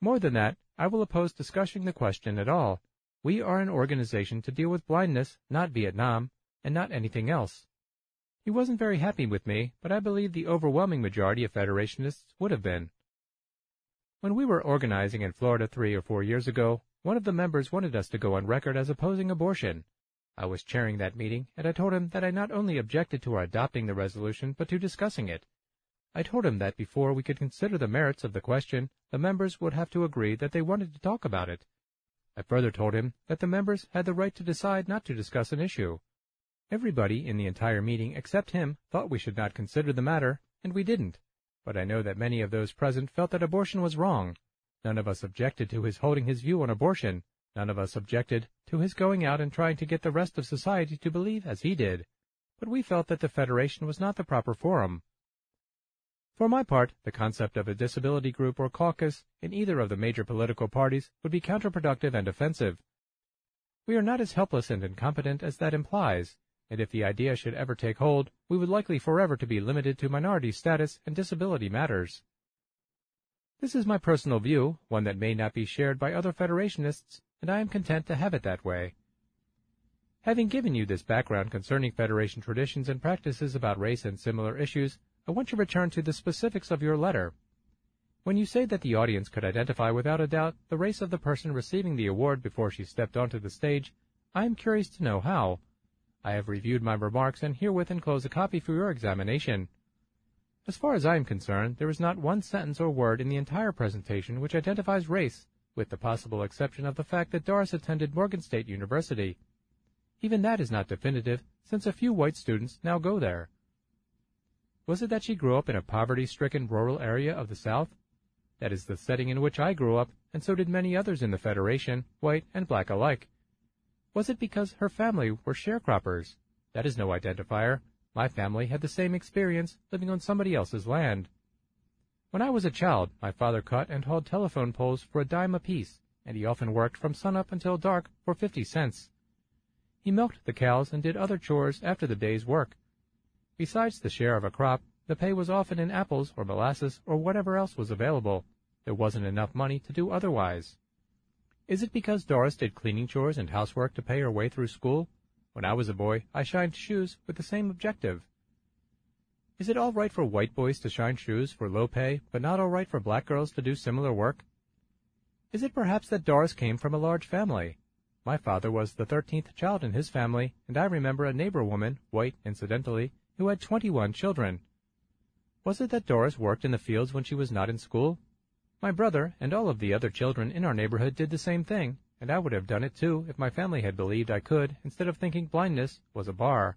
More than that, I will oppose discussing the question at all. We are an organization to deal with blindness, not Vietnam, and not anything else. He wasn't very happy with me, but I believe the overwhelming majority of Federationists would have been. When we were organizing in Florida three or four years ago, one of the members wanted us to go on record as opposing abortion. I was chairing that meeting, and I told him that I not only objected to our adopting the resolution, but to discussing it. I told him that before we could consider the merits of the question, the members would have to agree that they wanted to talk about it. I further told him that the members had the right to decide not to discuss an issue. Everybody in the entire meeting except him thought we should not consider the matter, and we didn't. But I know that many of those present felt that abortion was wrong. None of us objected to his holding his view on abortion. None of us objected to his going out and trying to get the rest of society to believe as he did. But we felt that the Federation was not the proper forum. For my part, the concept of a disability group or caucus in either of the major political parties would be counterproductive and offensive. We are not as helpless and incompetent as that implies, and if the idea should ever take hold, we would likely forever to be limited to minority status and disability matters. This is my personal view, one that may not be shared by other Federationists, and I am content to have it that way. Having given you this background concerning Federation traditions and practices about race and similar issues, I want to return to the specifics of your letter. When you say that the audience could identify without a doubt the race of the person receiving the award before she stepped onto the stage, I am curious to know how. I have reviewed my remarks and herewith enclose a copy for your examination. As far as I am concerned, there is not one sentence or word in the entire presentation which identifies race, with the possible exception of the fact that Doris attended Morgan State University. Even that is not definitive, since a few white students now go there. Was it that she grew up in a poverty-stricken rural area of the South? That is the setting in which I grew up, and so did many others in the Federation, white and black alike. Was it because her family were sharecroppers? That is no identifier. My family had the same experience, living on somebody else's land. When I was a child, my father cut and hauled telephone poles for a dime apiece, and he often worked from sunup until dark for fifty cents. He milked the cows and did other chores after the day's work. Besides the share of a crop, the pay was often in apples or molasses or whatever else was available. There wasn't enough money to do otherwise. Is it because Doris did cleaning chores and housework to pay her way through school? When I was a boy, I shined shoes with the same objective. Is it all right for white boys to shine shoes for low pay, but not all right for black girls to do similar work? Is it perhaps that Doris came from a large family? My father was the thirteenth child in his family, and I remember a neighbor woman, white incidentally, who had twenty-one children. Was it that Doris worked in the fields when she was not in school? My brother and all of the other children in our neighborhood did the same thing, and I would have done it too if my family had believed I could, instead of thinking blindness was a bar.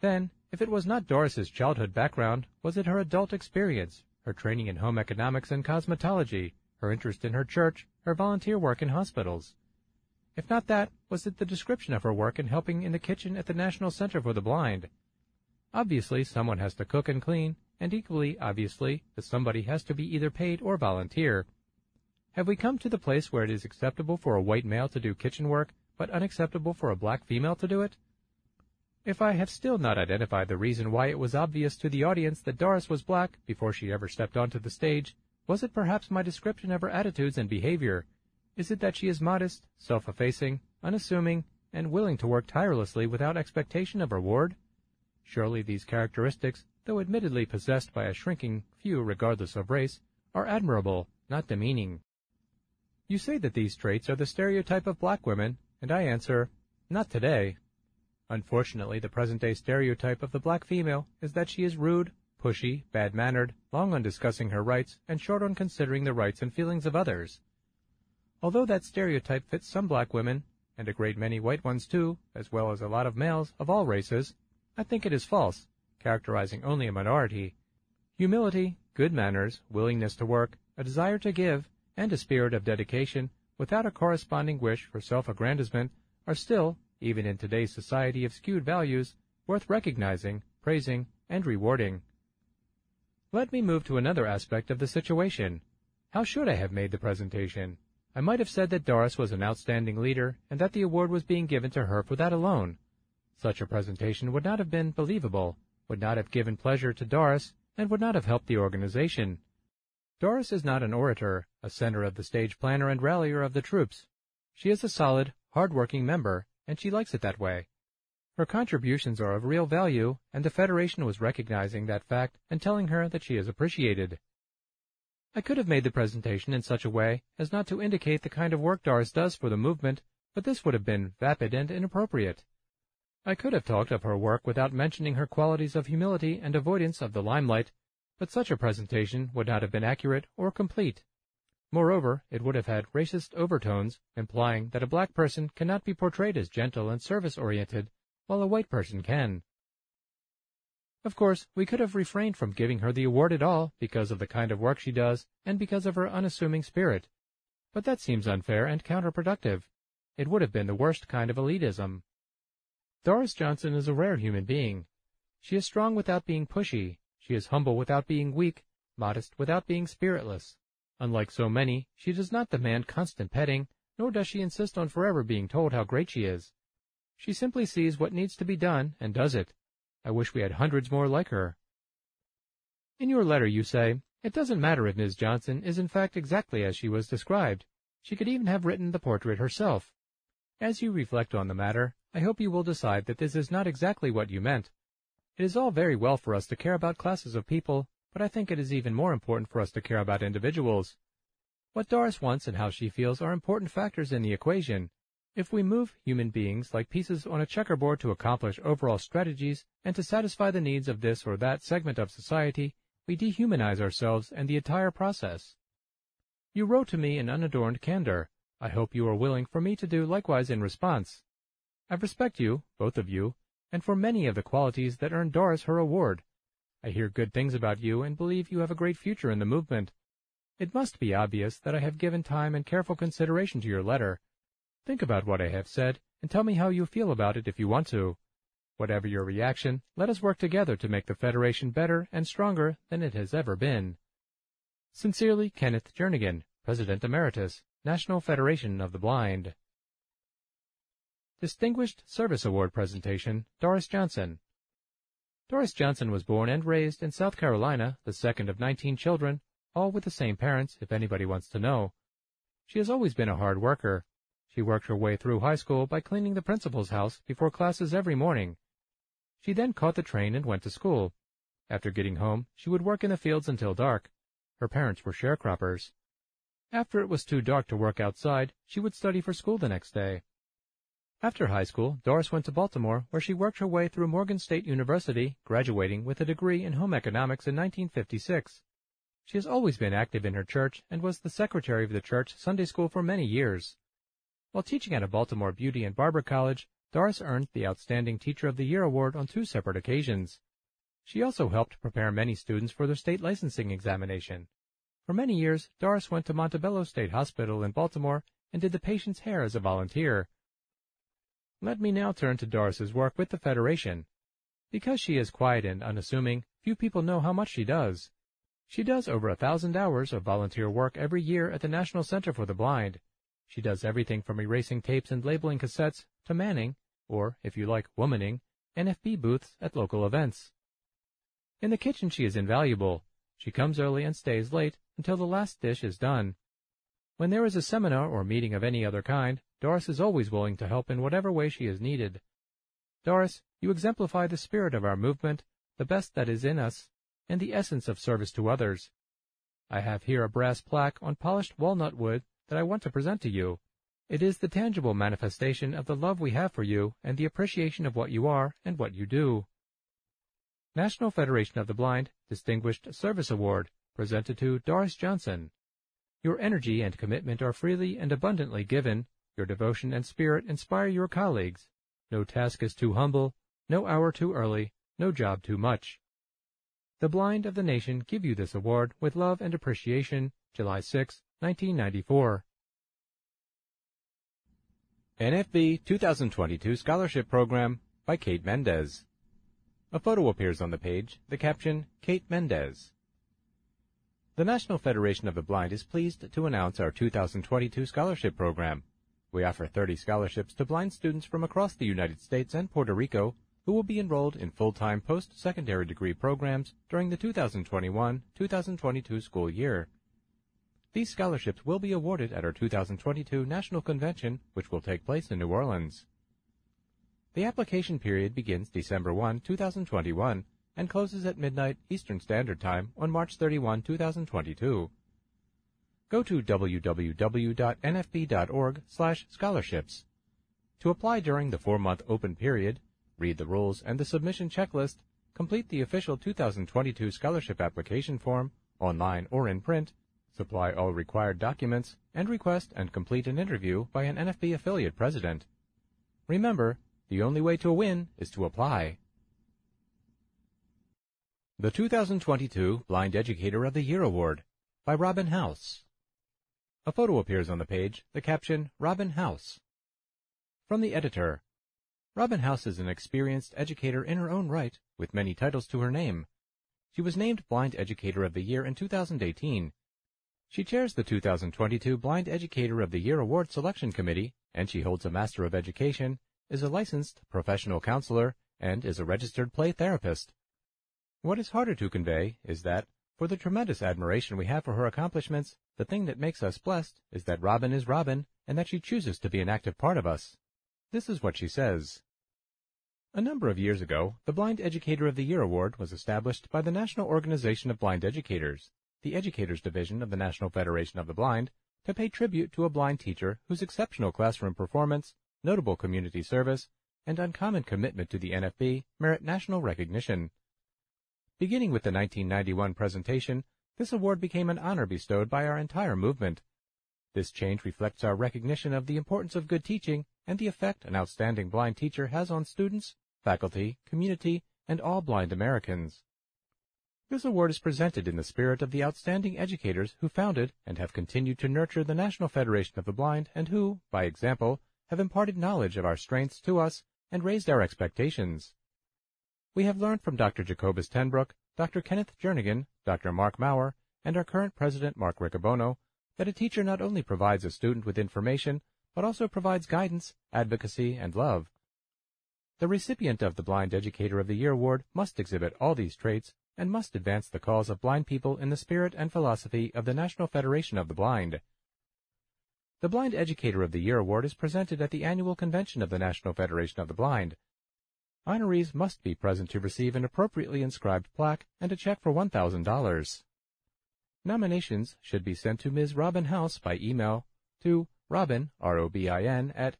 Then, if it was not Doris's childhood background, was it her adult experience, her training in home economics and cosmetology, her interest in her church, her volunteer work in hospitals? If not that, was it the description of her work in helping in the kitchen at the National Center for the Blind? Obviously, someone has to cook and clean, and equally obviously, that somebody has to be either paid or volunteer. Have we come to the place where it is acceptable for a white male to do kitchen work, but unacceptable for a black female to do it? If I have still not identified the reason why it was obvious to the audience that Doris was black before she ever stepped onto the stage, was it perhaps my description of her attitudes and behavior? Is it that she is modest, self-effacing, unassuming, and willing to work tirelessly without expectation of reward? Surely these characteristics, though admittedly possessed by a shrinking few regardless of race, are admirable, not demeaning. You say that these traits are the stereotype of black women, and I answer, not today. Unfortunately, the present-day stereotype of the black female is that she is rude, pushy, bad-mannered, long on discussing her rights, and short on considering the rights and feelings of others. Although that stereotype fits some black women, and a great many white ones too, as well as a lot of males of all races, I think it is false, characterizing only a minority. Humility, good manners, willingness to work, a desire to give, and a spirit of dedication without a corresponding wish for self-aggrandizement are still, even in today's society of skewed values, worth recognizing, praising, and rewarding. Let me move to another aspect of the situation. How should I have made the presentation? I might have said that Doris was an outstanding leader and that the award was being given to her for that alone. Such a presentation would not have been believable, would not have given pleasure to Doris, and would not have helped the organization. Doris is not an orator, a center of the stage planner and rallier of the troops. She is a solid, hard-working member, and she likes it that way. Her contributions are of real value, and the Federation was recognizing that fact and telling her that she is appreciated. I could have made the presentation in such a way as not to indicate the kind of work Doris does for the movement, but this would have been vapid and inappropriate. I could have talked of her work without mentioning her qualities of humility and avoidance of the limelight, but such a presentation would not have been accurate or complete. Moreover, it would have had racist overtones, implying that a black person cannot be portrayed as gentle and service-oriented, while a white person can. Of course, we could have refrained from giving her the award at all because of the kind of work she does and because of her unassuming spirit. But that seems unfair and counterproductive. It would have been the worst kind of elitism. Doris Johnson is a rare human being. She is strong without being pushy, she is humble without being weak, modest without being spiritless. Unlike so many, she does not demand constant petting, nor does she insist on forever being told how great she is. She simply sees what needs to be done and does it. I wish we had hundreds more like her. In your letter you say, it doesn't matter if Ms. Johnson is in fact exactly as she was described. She could even have written the portrait herself. As you reflect on the matter, I hope you will decide that this is not exactly what you meant, it is all very well for us to care about classes of people, but I think it is even more important for us to care about individuals. What Doris wants and how she feels are important factors in the equation. If we move human beings like pieces on a checkerboard to accomplish overall strategies and to satisfy the needs of this or that segment of society, we dehumanize ourselves and the entire process. You wrote to me in unadorned candor. I hope you are willing for me to do likewise in response. I respect you, both of you, and for many of the qualities that earned Doris her award. I hear good things about you and believe you have a great future in the movement. It must be obvious that I have given time and careful consideration to your letter. Think about what I have said and tell me how you feel about it if you want to. Whatever your reaction, let us work together to make the Federation better and stronger than it has ever been. Sincerely, Kenneth Jernigan, President Emeritus, National Federation of the Blind. Distinguished Service Award Presentation, Doris Johnson. Doris Johnson was born and raised in South Carolina, the second of 19 children, all with the same parents, if anybody wants to know. She has always been a hard worker. She worked her way through high school by cleaning the principal's house before classes every morning. She then caught the train and went to school. After getting home, she would work in the fields until dark. Her parents were sharecroppers. After it was too dark to work outside, she would study for school the next day. After high school, Doris went to Baltimore, where she worked her way through Morgan State University, graduating with a degree in home economics in 1956. She has always been active in her church and was the secretary of the church Sunday school for many years. While teaching at a Baltimore Beauty and Barber College, Doris earned the Outstanding Teacher of the Year award on two separate occasions. She also helped prepare many students for their state licensing examination. For many years, Doris went to Montebello State Hospital in Baltimore and did the patient's hair as a volunteer. Let me now turn to Doris's work with the Federation. Because she is quiet and unassuming, few people know how much she does. She does over a thousand hours of volunteer work every year at the National Center for the Blind. She does everything from erasing tapes and labeling cassettes to manning, or, if you like, womaning, NFB booths at local events. In the kitchen she is invaluable. She comes early and stays late until the last dish is done. When there is a seminar or meeting of any other kind, Doris is always willing to help in whatever way she is needed. Doris, you exemplify the spirit of our movement, the best that is in us, and the essence of service to others. I have here a brass plaque on polished walnut wood that I want to present to you. It is the tangible manifestation of the love we have for you and the appreciation of what you are and what you do. National Federation of the Blind Distinguished Service Award, presented to Doris Johnson. Your energy and commitment are freely and abundantly given. Your devotion and spirit inspire your colleagues. No task is too humble, no hour too early, no job too much. The blind of the nation give you this award with love and appreciation, July 6, 1994. NFB 2022 Scholarship Program by Cayte Mendez. A photo appears on the page, the caption, Cayte Mendez. The National Federation of the Blind is pleased to announce our 2022 scholarship program. We offer 30 scholarships to blind students from across the United States and Puerto Rico who will be enrolled in full-time post-secondary degree programs during the 2021-2022 school year. These scholarships will be awarded at our 2022 National Convention, which will take place in New Orleans. The application period begins December 1, 2021, and closes at midnight Eastern Standard Time on March 31, 2022. Go to www.nfb.org/scholarships. To apply during the four-month open period, read the rules and the submission checklist, complete the official 2022 scholarship application form, online or in print, supply all required documents, and request and complete an interview by an NFB affiliate president. Remember, the only way to win is to apply. The 2022 Blind Educator of the Year Award by Robin House. A photo appears on the page, the caption, Robin House. From the editor, Robin House is an experienced educator in her own right, with many titles to her name. She was named Blind Educator of the Year in 2018 she chairs the 2022 Blind Educator of the Year Award Selection Committee, and she holds a Master of Education, is a licensed professional counselor, and is a registered play therapist. What is harder to convey is that, for the tremendous admiration we have for her accomplishments, the thing that makes us blessed is that Robin is Robin, and that she chooses to be an active part of us. This is what she says. A number of years ago, the Blind Educator of the Year Award was established by the National Organization of Blind Educators, the Educators Division of the National Federation of the Blind, to pay tribute to a blind teacher whose exceptional classroom performance, notable community service, and uncommon commitment to the NFB merit national recognition. Beginning with the 1991 presentation, This award became an honor bestowed by our entire movement. This change reflects our recognition of the importance of good teaching and the effect an outstanding blind teacher has on students, faculty, community, and all blind Americans. This award is presented in the spirit of the outstanding educators who founded and have continued to nurture the National Federation of the Blind and who, by example, have imparted knowledge of our strengths to us and raised our expectations. We have learned from Dr. Jacobus tenBroek, Dr. Kenneth Jernigan, Dr. Marc Maurer, and our current president, Mark Riccobono, that a teacher not only provides a student with information, but also provides guidance, advocacy, and love. The recipient of the Blind Educator of the Year award must exhibit all these traits and must advance the cause of blind people in the spirit and philosophy of the National Federation of the Blind. The Blind Educator of the Year award is presented at the annual convention of the National Federation of the Blind. Honorees must be present to receive an appropriately inscribed plaque and a check for $1,000. Nominations should be sent to Ms. Robin House by email to robin, R-O-B-I-N, at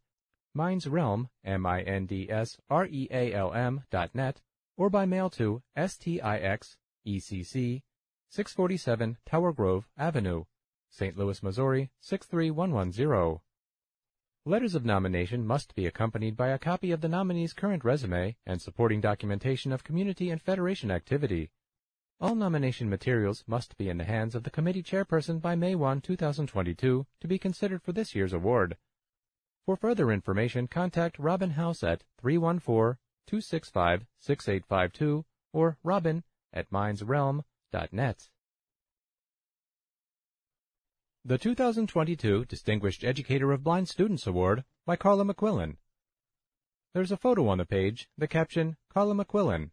mindsrealm, M-I-N-D-S-R-E-A-L-M dot net, or by mail to STIX, ECC, 647 Tower Grove Avenue, St. Louis, Missouri, 63110. Letters of nomination must be accompanied by a copy of the nominee's current resume and supporting documentation of community and federation activity. All nomination materials must be in the hands of the committee chairperson by May 1, 2022, to be considered for this year's award. For further information, contact Robin House at 314-265-6852 or robin at mindsrealm.net. The 2022 Distinguished Educator of Blind Students Award by Carla McQuillan. There's a photo on the page, the caption, Carla McQuillan.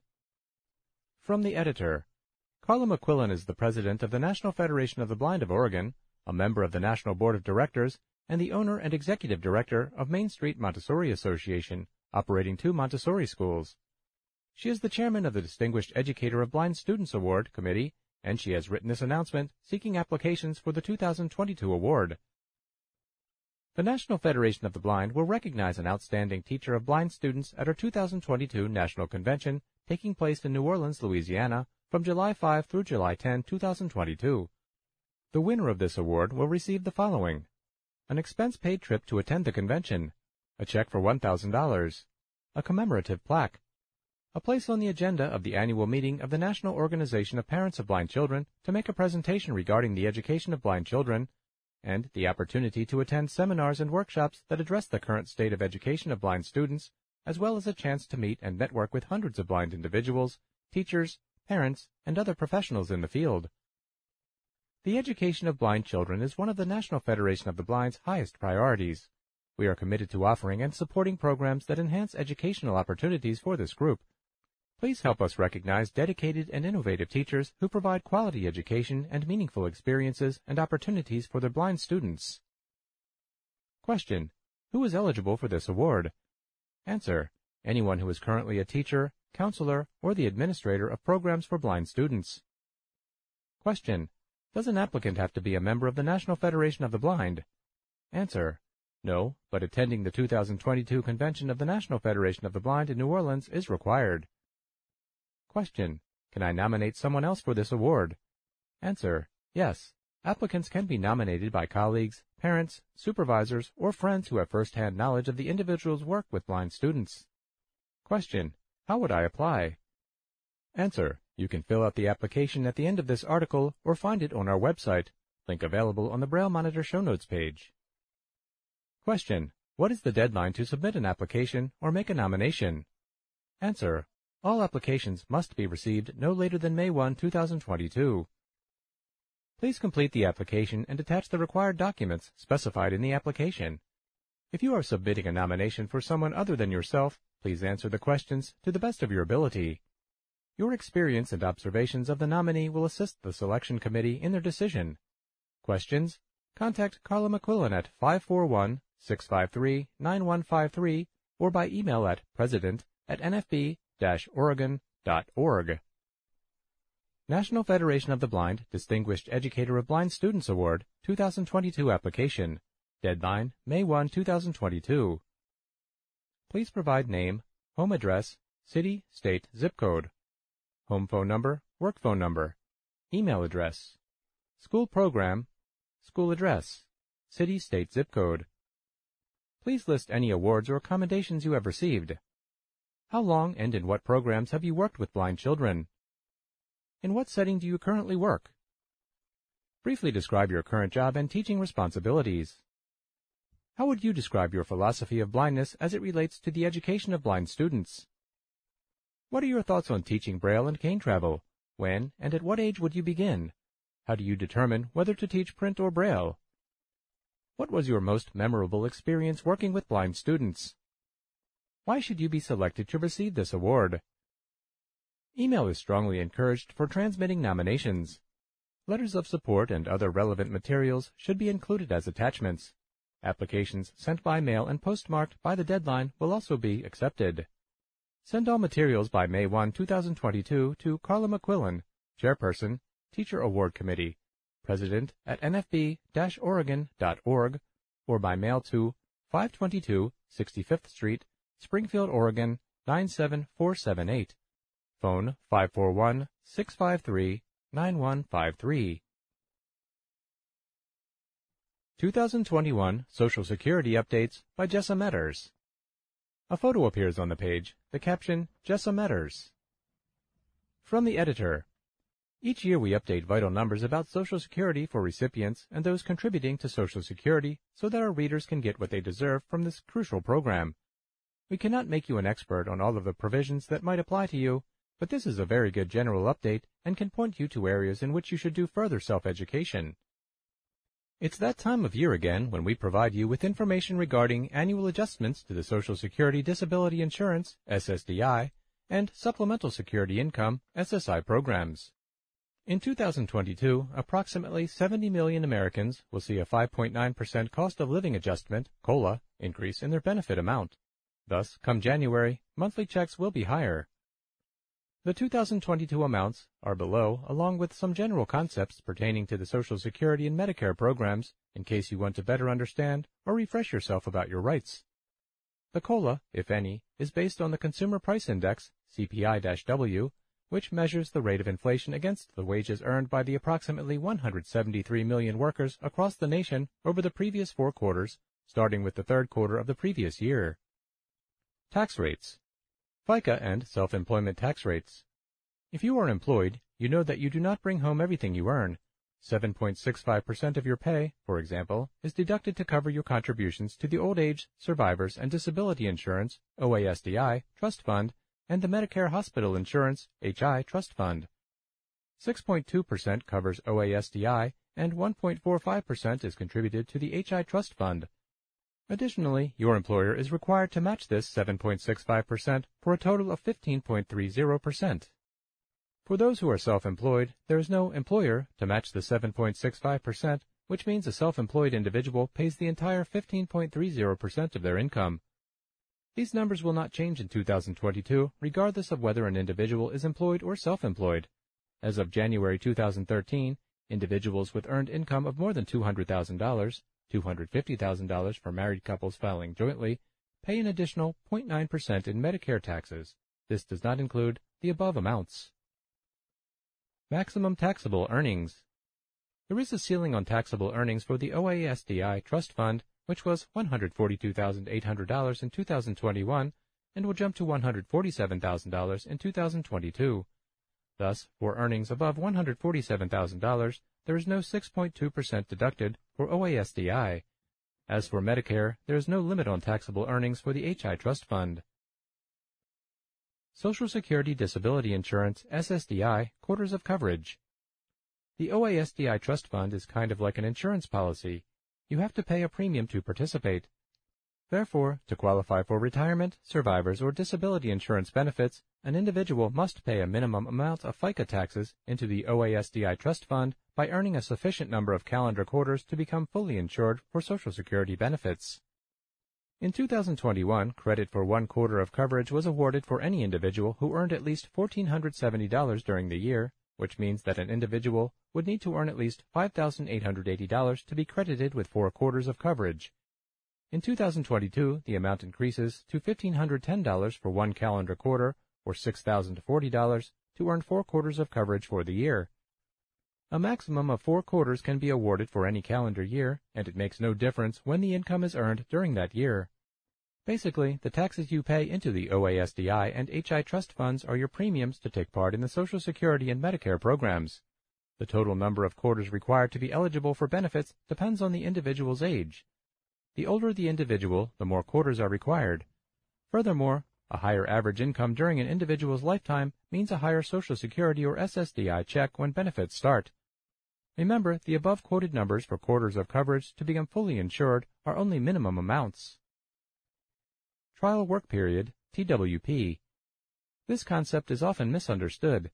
From the editor, Carla McQuillan is the president of the National Federation of the Blind of Oregon, a member of the National Board of Directors, and the owner and executive director of Main Street Montessori Association, operating two Montessori schools. She is the chairman of the Distinguished Educator of Blind Students Award Committee, and she has written this announcement seeking applications for the 2022 award. The National Federation of the Blind will recognize an outstanding teacher of blind students at our 2022 National Convention taking place in New Orleans, Louisiana, from July 5 through July 10, 2022. The winner of this award will receive the following an expense paid trip to attend the convention, a check for $1,000, a commemorative plaque, a place on the agenda of the annual meeting of the National Organization of Parents of Blind Children to make a presentation regarding the education of blind children, and the opportunity to attend seminars and workshops that address the current state of education of blind students, as well as a chance to meet and network with hundreds of blind individuals, teachers, parents, and other professionals in the field. The education of blind children is one of the National Federation of the Blind's highest priorities. We are committed to offering and supporting programs that enhance educational opportunities for this group. Please help us recognize dedicated and innovative teachers who provide quality education and meaningful experiences and opportunities for their blind students. Question. Who is eligible for this award? Answer. Anyone who is currently a teacher, counselor, or the administrator of programs for blind students. Question. Does an applicant have to be a member of the National Federation of the Blind? Answer. No, but attending the 2022 convention of the National Federation of the Blind in New Orleans is required. Question. Can I nominate someone else for this award? Answer. Yes. Applicants can be nominated by colleagues, parents, supervisors, or friends who have first-hand knowledge of the individual's work with blind students. Question. How would I apply? Answer. You can fill out the application at the end of this article or find it on our website. Link available on the Braille Monitor show notes page. Question. What is the deadline to submit an application or make a nomination? Answer. All applications must be received no later than May 1, 2022. Please complete the application and attach the required documents specified in the application. If you are submitting a nomination for someone other than yourself, please answer the questions to the best of your ability. Your experience and observations of the nominee will assist the selection committee in their decision. Questions? Contact Carla McQuillan at 541-653-9153 or by email at president at nfb-oregon.org. National Federation of the Blind Distinguished Educator of Blind Students Award 2022 application. Deadline May 1, 2022. Please provide name, home address, city, state, zip code home phone number, work phone number, email address, school program, school address, city, state, zip code. Please list any awards or commendations you have received. How long and in what programs have you worked with blind children? In what setting do you currently work? Briefly describe your current job and teaching responsibilities. How would you describe your philosophy of blindness as it relates to the education of blind students? What are your thoughts on teaching Braille and cane travel? When and at what age would you begin? How do you determine whether to teach print or Braille? What was your most memorable experience working with blind students? Why should you be selected to receive this award? Email is strongly encouraged for transmitting nominations. Letters of support and other relevant materials should be included as attachments. Applications sent by mail and postmarked by the deadline will also be accepted. Send all materials by May 1, 2022 to Carla McQuillan, Chairperson, Teacher Award Committee, president at nfb-oregon.org, or by mail to 522 65th Street, Springfield, Oregon 97478. Phone 541-653-9153. 2021 Social Security Updates by Jessa Metters. A photo appears on the page, the caption, Jessa Metters. From the editor, each year we update vital numbers about Social Security for recipients and those contributing to Social Security so that our readers can get what they deserve from this crucial program. We cannot make you an expert on all of the provisions that might apply to you, but this is a very good general update and can point you to areas in which you should do further self-education. It's that time of year again when we provide you with information regarding annual adjustments to the Social Security Disability Insurance, SSDI, and Supplemental Security Income, SSI programs. In 2022, approximately 70 million Americans will see a 5.9% cost of living adjustment, COLA, increase in their benefit amount. Thus, come January, monthly checks will be higher. The 2022 amounts are below, along with some general concepts pertaining to the Social Security and Medicare programs, in case you want to better understand or refresh yourself about your rights. The COLA, if any, is based on the Consumer Price Index, CPI-W, which measures the rate of inflation against the wages earned by the approximately 173 million workers across the nation over the previous four quarters, starting with the third quarter of the previous year. Tax rates. FICA and self-employment tax rates. If you are employed, you know that you do not bring home everything you earn. 7.65% of your pay, for example, is deducted to cover your contributions to the Old Age, Survivors, and Disability Insurance, OASDI, Trust Fund, and the Medicare Hospital Insurance HI Trust Fund. 6.2% covers OASDI and 1.45% is contributed to the HI Trust Fund. Additionally, your employer is required to match this 7.65% for a total of 15.30%. For those who are self-employed, there is no employer to match the 7.65%, which means a self-employed individual pays the entire 15.30% of their income. These numbers will not change in 2022, regardless of whether an individual is employed or self-employed. As of January 2013, individuals with earned income of more than $200,000, $250,000 for married couples filing jointly, pay an additional 0.9% in Medicare taxes. This does not include the above amounts. Maximum taxable earnings. There is a ceiling on taxable earnings for the OASDI Trust Fund which was $142,800 in 2021 and will jump to $147,000 in 2022. Thus, for earnings above $147,000, there is no 6.2% deducted for OASDI. As for Medicare, there is no limit on taxable earnings for the HI Trust Fund. Social Security Disability Insurance, SSDI, quarters of coverage. The OASDI Trust Fund is kind of like an insurance policy you have to pay a premium to participate. Therefore, to qualify for retirement, survivors, or disability insurance benefits, an individual must pay a minimum amount of FICA taxes into the OASDI Trust Fund by earning a sufficient number of calendar quarters to become fully insured for Social Security benefits. In 2021, credit for one quarter of coverage was awarded for any individual who earned at least $1,470 during the year, which means that an individual would need to earn at least $5,880 to be credited with four quarters of coverage. In 2022, the amount increases to $1,510 for one calendar quarter or $6,040 to earn four quarters of coverage for the year. A maximum of four quarters can be awarded for any calendar year, and it makes no difference when the income is earned during that year. Basically, the taxes you pay into the OASDI and HI trust funds are your premiums to take part in the Social Security and Medicare programs. The total number of quarters required to be eligible for benefits depends on the individual's age. The older the individual, the more quarters are required. Furthermore, a higher average income during an individual's lifetime means a higher Social Security or SSDI check when benefits start. Remember, the above quoted numbers for quarters of coverage to become fully insured are only minimum amounts. Trial Work Period, TWP. This concept is often misunderstood.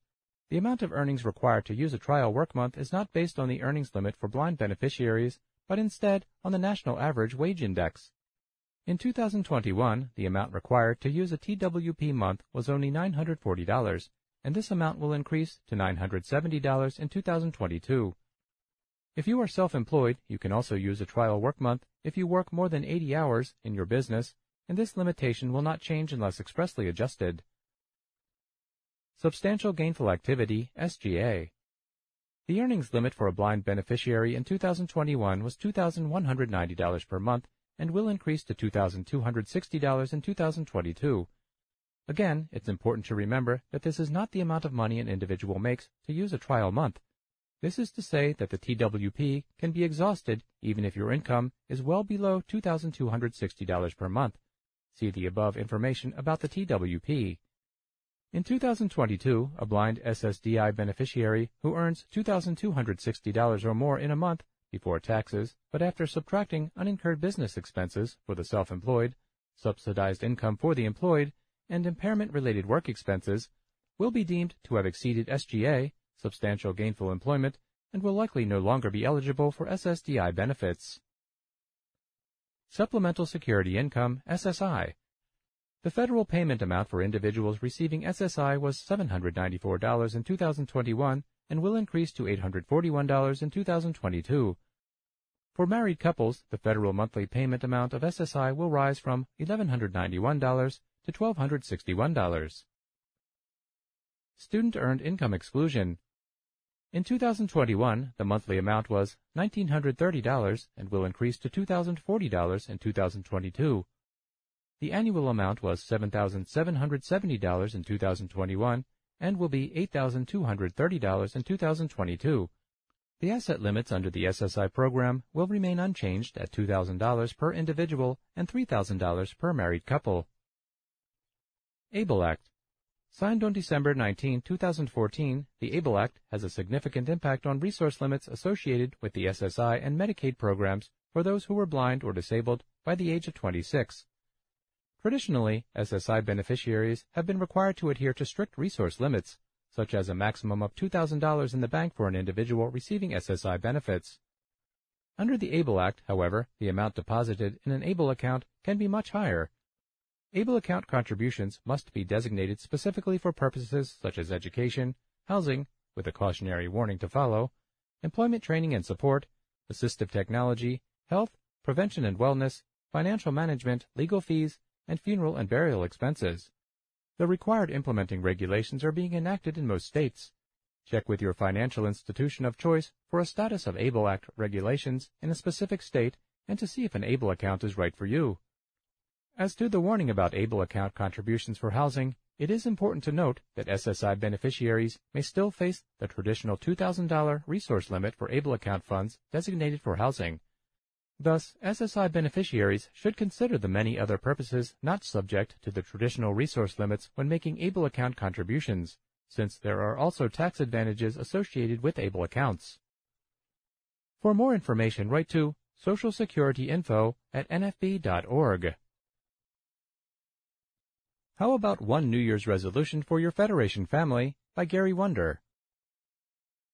The amount of earnings required to use a trial work month is not based on the earnings limit for blind beneficiaries, but instead on the National Average Wage Index. In 2021, the amount required to use a TWP month was only $940, and this amount will increase to $970 in 2022. If you are self-employed, you can also use a trial work month if you work more than 80 hours in your business, and this limitation will not change unless expressly adjusted. Substantial Gainful Activity, SGA. The earnings limit for a blind beneficiary in 2021 was $2,190 per month and will increase to $2,260 in 2022. Again, it's important to remember that this is not the amount of money an individual makes to use a trial month. This is to say that the TWP can be exhausted even if your income is well below $2,260 per month. See the above information about the TWP. In 2022, a blind SSDI beneficiary who earns $2,260 or more in a month before taxes, but after subtracting unincurred business expenses for the self-employed, subsidized income for the employed, and impairment-related work expenses, will be deemed to have exceeded SGA substantial gainful employment, and will likely no longer be eligible for SSDI benefits. Supplemental Security Income, SSI. The federal payment amount for individuals receiving SSI was $794 in 2021 and will increase to $841 in 2022. For married couples, the federal monthly payment amount of SSI will rise from $1,191 to $1,261. Student Earned Income Exclusion in 2021, the monthly amount was $1,930 and will increase to $2,040 in 2022. The annual amount was $7,770 in 2021 and will be $8,230 in 2022. The asset limits under the SSI program will remain unchanged at $2,000 per individual and $3,000 per married couple. ABLE Act Signed on December 19, 2014, the ABLE Act has a significant impact on resource limits associated with the SSI and Medicaid programs for those who were blind or disabled by the age of 26. Traditionally, SSI beneficiaries have been required to adhere to strict resource limits, such as a maximum of $2,000 in the bank for an individual receiving SSI benefits. Under the ABLE Act, however, the amount deposited in an ABLE account can be much higher, ABLE account contributions must be designated specifically for purposes such as education, housing, with a cautionary warning to follow, employment training and support, assistive technology, health, prevention and wellness, financial management, legal fees, and funeral and burial expenses. The required implementing regulations are being enacted in most states. Check with your financial institution of choice for a status of ABLE Act regulations in a specific state and to see if an ABLE account is right for you. As to the warning about ABLE account contributions for housing, it is important to note that SSI beneficiaries may still face the traditional $2,000 resource limit for ABLE account funds designated for housing. Thus, SSI beneficiaries should consider the many other purposes not subject to the traditional resource limits when making ABLE account contributions, since there are also tax advantages associated with ABLE accounts. For more information, write to Social Security Info at nfb.org. How about one New Year's resolution for your Federation family by Gary Wunder?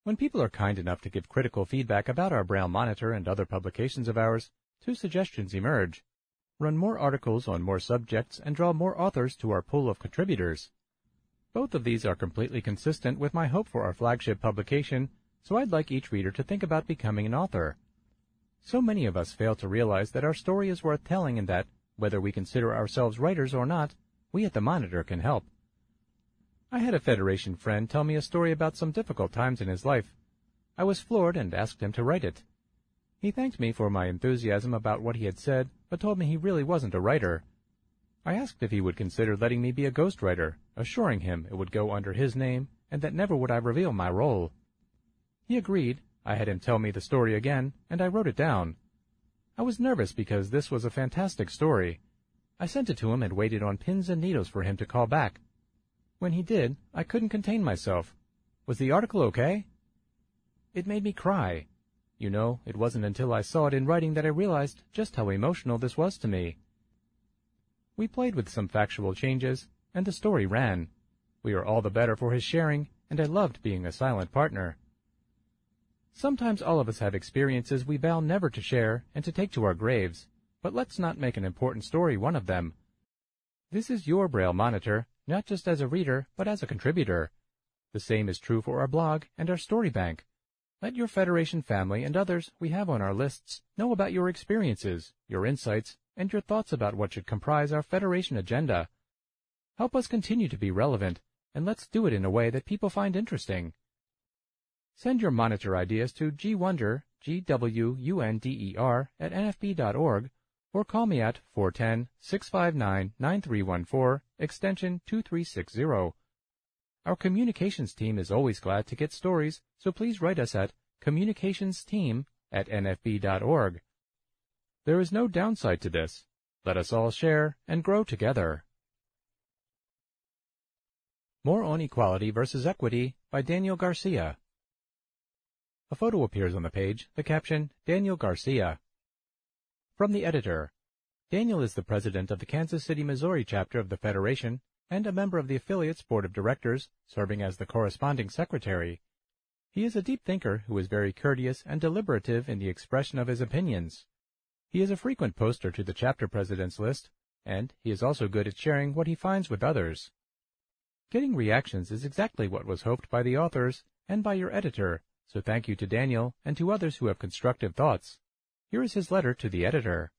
When people are kind enough to give critical feedback about our Braille Monitor and other publications of ours, two suggestions emerge. Run more articles on more subjects and draw more authors to our pool of contributors. Both of these are completely consistent with my hope for our flagship publication, so I'd like each reader to think about becoming an author. So many of us fail to realize that our story is worth telling and that, whether we consider ourselves writers or not, we at the Monitor can help. I had a Federation friend tell me a story about some difficult times in his life. I was floored and asked him to write it. He thanked me for my enthusiasm about what he had said, but told me he really wasn't a writer. I asked if he would consider letting me be a ghostwriter, assuring him it would go under his name and that never would I reveal my role. He agreed, I had him tell me the story again, and I wrote it down. I was nervous because this was a fantastic story. I sent it to him and waited on pins and needles for him to call back. When he did, I couldn't contain myself. Was the article okay? It made me cry. You know, it wasn't until I saw it in writing that I realized just how emotional this was to me. We played with some factual changes, and the story ran. We are all the better for his sharing, and I loved being a silent partner. Sometimes all of us have experiences we vow never to share and to take to our graves, but let's not make an important story one of them. This is your Braille monitor, not just as a reader, but as a contributor. The same is true for our blog and our story bank. Let your Federation family and others we have on our lists know about your experiences, your insights, and your thoughts about what should comprise our Federation agenda. Help us continue to be relevant, and let's do it in a way that people find interesting. Send your monitor ideas to gwunder, G-W-U-N-D-E-R, at nfb.org, or call me at 410-659-9314, extension 2360. Our communications team is always glad to get stories, so please write us at communicationsteam at nfb.org. There is no downside to this. Let us all share and grow together. More on Equality versus Equity by Daniel Garcia. A photo appears on the page, the caption, Daniel Garcia. From the editor, Daniel is the president of the Kansas City, Missouri chapter of the Federation and a member of the affiliate's board of directors, serving as the corresponding secretary. He is a deep thinker who is very courteous and deliberative in the expression of his opinions. He is a frequent poster to the chapter president's list, and he is also good at sharing what he finds with others. Getting reactions is exactly what was hoped by the authors and by your editor, so thank you to Daniel and to others who have constructive thoughts. Here is his letter to the editor.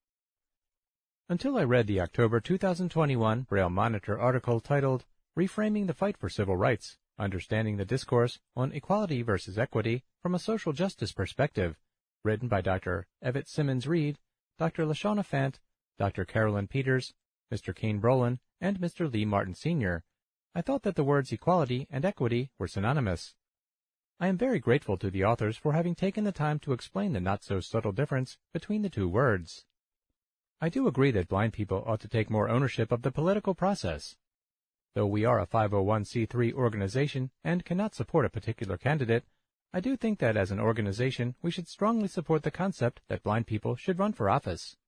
Until I read the October 2021 Braille Monitor article titled Reframing the Fight for Civil Rights, Understanding the Discourse on Equality versus Equity from a Social Justice Perspective, written by Dr. Evett Simmons Reed, Dr. Lashawna Fant, Dr. Carolyn Peters, Mr. Kane Brolin, and Mr. Lee Martin Sr., I thought that the words equality and equity were synonymous. I am very grateful to the authors for having taken the time to explain the not so subtle difference between the two words. I do agree that blind people ought to take more ownership of the political process. Though we are a 501c3 organization and cannot support a particular candidate, I do think that as an organization we should strongly support the concept that blind people should run for office.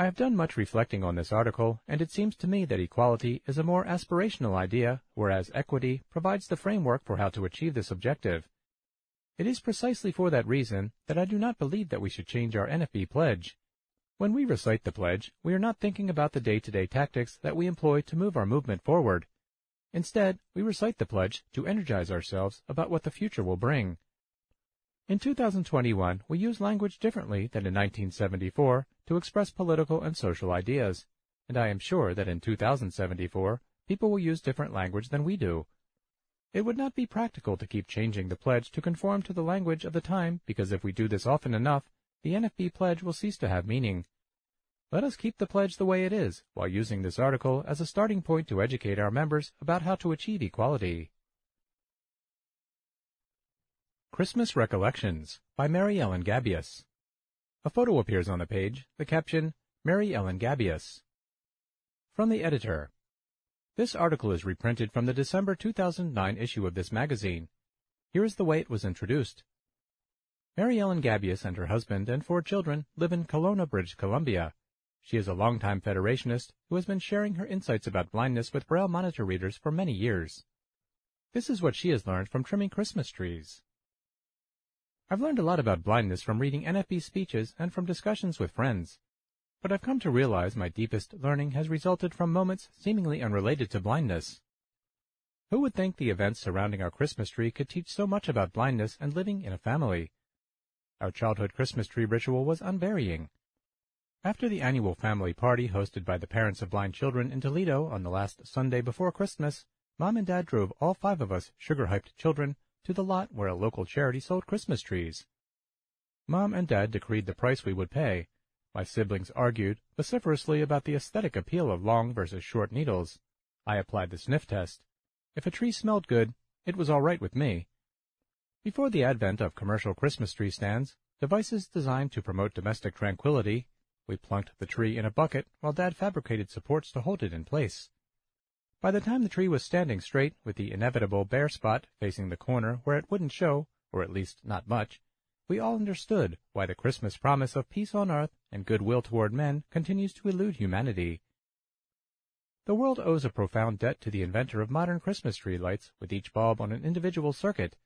I have done much reflecting on this article, and it seems to me that equality is a more aspirational idea, whereas equity provides the framework for how to achieve this objective. It is precisely for that reason that I do not believe that we should change our NFB pledge. When we recite the pledge, we are not thinking about the day-to-day tactics that we employ to move our movement forward. Instead, we recite the pledge to energize ourselves about what the future will bring. In 2021, we use language differently than in 1974 to express political and social ideas, and I am sure that in 2074, people will use different language than we do. It would not be practical to keep changing the pledge to conform to the language of the time because if we do this often enough, the NFB pledge will cease to have meaning. Let us keep the pledge the way it is, while using this article as a starting point to educate our members about how to achieve equality. Christmas Recollections by Mary Ellen Gabias. A photo appears on the page, the caption, Mary Ellen Gabias. From the editor. This article is reprinted from the December 2009 issue of this magazine. Here is the way it was introduced. Mary Ellen Gabias and her husband and four children live in Kelowna, British Columbia. She is a longtime Federationist who has been sharing her insights about blindness with Braille monitor readers for many years. This is what she has learned from trimming Christmas trees. I've learned a lot about blindness from reading NFB speeches and from discussions with friends. But I've come to realize my deepest learning has resulted from moments seemingly unrelated to blindness. Who would think the events surrounding our Christmas tree could teach so much about blindness and living in a family? Our childhood Christmas tree ritual was unvarying. After the annual family party hosted by the parents of blind children in Toledo on the last Sunday before Christmas, Mom and Dad drove all five of us sugar-hyped children to the lot where a local charity sold Christmas trees. Mom and Dad decreed the price we would pay. My siblings argued vociferously about the aesthetic appeal of long versus short needles. I applied the sniff test. If a tree smelled good, it was all right with me. Before the advent of commercial Christmas tree stands, devices designed to promote domestic tranquility, we plunked the tree in a bucket while Dad fabricated supports to hold it in place. By the time the tree was standing straight, with the inevitable bare spot facing the corner where it wouldn't show, or at least not much, we all understood why the Christmas promise of peace on earth and goodwill toward men continues to elude humanity. The world owes a profound debt to the inventor of modern Christmas tree lights with each bulb on an individual circuit.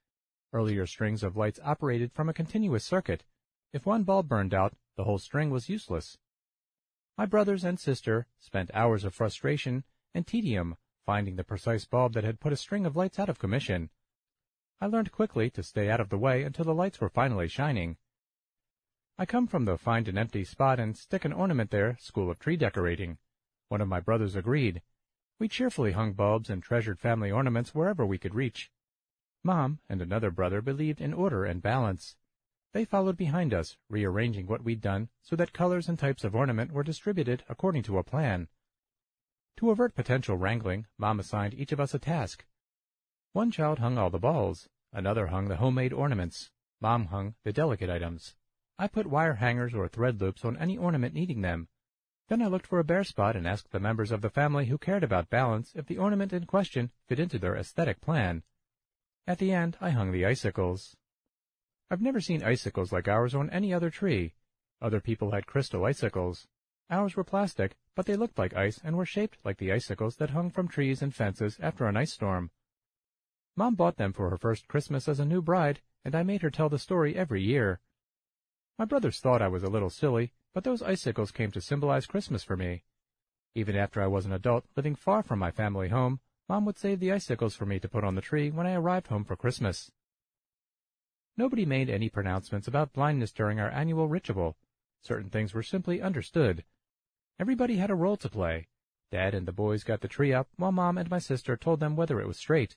Earlier strings of lights operated from a continuous circuit. If one bulb burned out, the whole string was useless. My brothers and sister spent hours of frustration and tedium finding the precise bulb that had put a string of lights out of commission. I learned quickly to stay out of the way until the lights were finally shining. I come from the find an empty spot and stick an ornament there school of tree decorating. One of my brothers agreed. We cheerfully hung bulbs and treasured family ornaments wherever we could reach. Mom and another brother believed in order and balance. They followed behind us, rearranging what we'd done so that colors and types of ornament were distributed according to a plan. To avert potential wrangling, Mom assigned each of us a task. One child hung all the balls, another hung the homemade ornaments, Mom hung the delicate items. I put wire hangers or thread loops on any ornament needing them. Then I looked for a bare spot and asked the members of the family who cared about balance if the ornament in question fit into their aesthetic plan. At the end, I hung the icicles. I've never seen icicles like ours on any other tree. Other people had crystal icicles. Ours were plastic, but they looked like ice and were shaped like the icicles that hung from trees and fences after an ice storm. Mom bought them for her first Christmas as a new bride, and I made her tell the story every year. My brothers thought I was a little silly, but those icicles came to symbolize Christmas for me. Even after I was an adult, living far from my family home, Mom would save the icicles for me to put on the tree when I arrived home for Christmas. Nobody made any pronouncements about blindness during our annual ritual. Certain things were simply understood. Everybody had a role to play. Dad and the boys got the tree up, while Mom and my sister told them whether it was straight.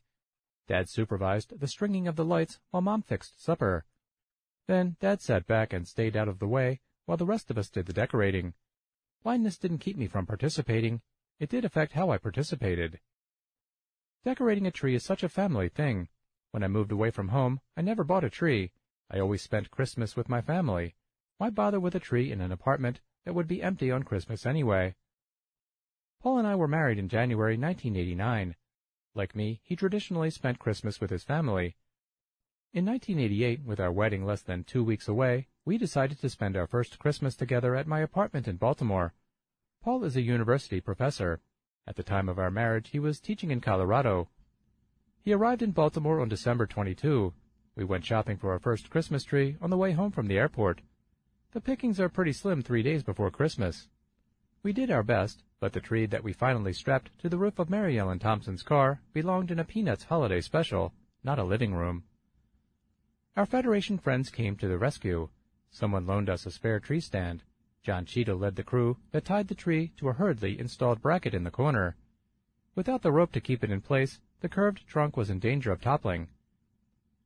Dad supervised the stringing of the lights while Mom fixed supper. Then Dad sat back and stayed out of the way while the rest of us did the decorating. Blindness didn't keep me from participating. It did affect how I participated. Decorating a tree is such a family thing. When I moved away from home, I never bought a tree. I always spent Christmas with my family. Why bother with a tree in an apartment that would be empty on Christmas anyway? Paul and I were married in January 1989. Like me, he traditionally spent Christmas with his family. In 1988, with our wedding less than two weeks away, we decided to spend our first Christmas together at my apartment in Baltimore. Paul is a university professor. At the time of our marriage, he was teaching in Colorado. He arrived in Baltimore on December 22. We went shopping for our first Christmas tree on the way home from the airport. The pickings are pretty slim three days before Christmas. We did our best, but the tree that we finally strapped to the roof of Mary Ellen Thompson's car belonged in a Peanuts holiday special, not a living room. Our Federation friends came to the rescue. Someone loaned us a spare tree stand. John Cheadle led the crew that tied the tree to a hurriedly installed bracket in the corner. Without the rope to keep it in place, the curved trunk was in danger of toppling.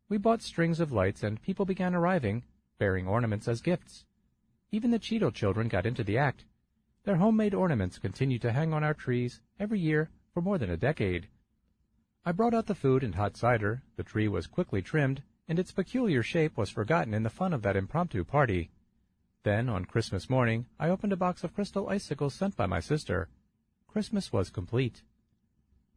We bought strings of lights and people began arriving, bearing ornaments as gifts. Even the Cheadle children got into the act. Their homemade ornaments continued to hang on our trees every year for more than a decade. I brought out the food and hot cider, the tree was quickly trimmed, and its peculiar shape was forgotten in the fun of that impromptu party. Then, on Christmas morning, I opened a box of crystal icicles sent by my sister. Christmas was complete.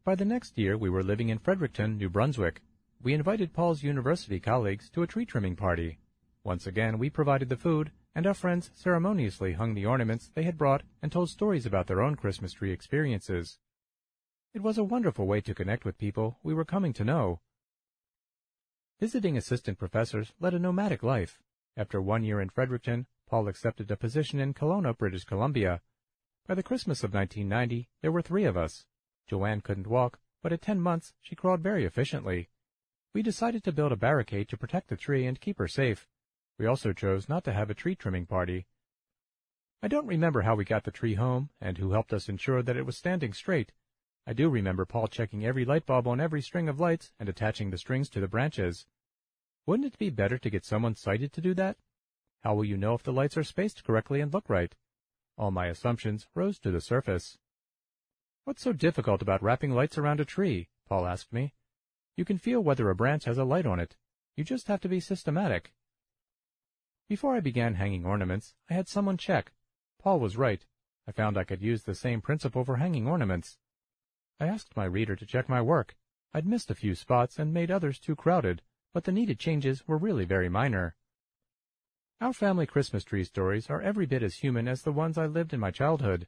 By the next year, we were living in Fredericton, New Brunswick. We invited Paul's university colleagues to a tree trimming party. Once again, we provided the food, and our friends ceremoniously hung the ornaments they had brought and told stories about their own Christmas tree experiences. It was a wonderful way to connect with people we were coming to know. Visiting assistant professors led a nomadic life. After one year in Fredericton, Paul accepted a position in Kelowna, British Columbia. By the Christmas of 1990, there were three of us. Joanne couldn't walk, but at ten months she crawled very efficiently. We decided to build a barricade to protect the tree and keep her safe. We also chose not to have a tree trimming party. I don't remember how we got the tree home and who helped us ensure that it was standing straight. I do remember Paul checking every light bulb on every string of lights and attaching the strings to the branches. Wouldn't it be better to get someone sighted to do that? How will you know if the lights are spaced correctly and look right? All my assumptions rose to the surface. What's so difficult about wrapping lights around a tree? Paul asked me. You can feel whether a branch has a light on it. You just have to be systematic. Before I began hanging ornaments, I had someone check. Paul was right. I found I could use the same principle for hanging ornaments. I asked my reader to check my work. I'd missed a few spots and made others too crowded, but the needed changes were really very minor. Our family Christmas tree stories are every bit as human as the ones I lived in my childhood.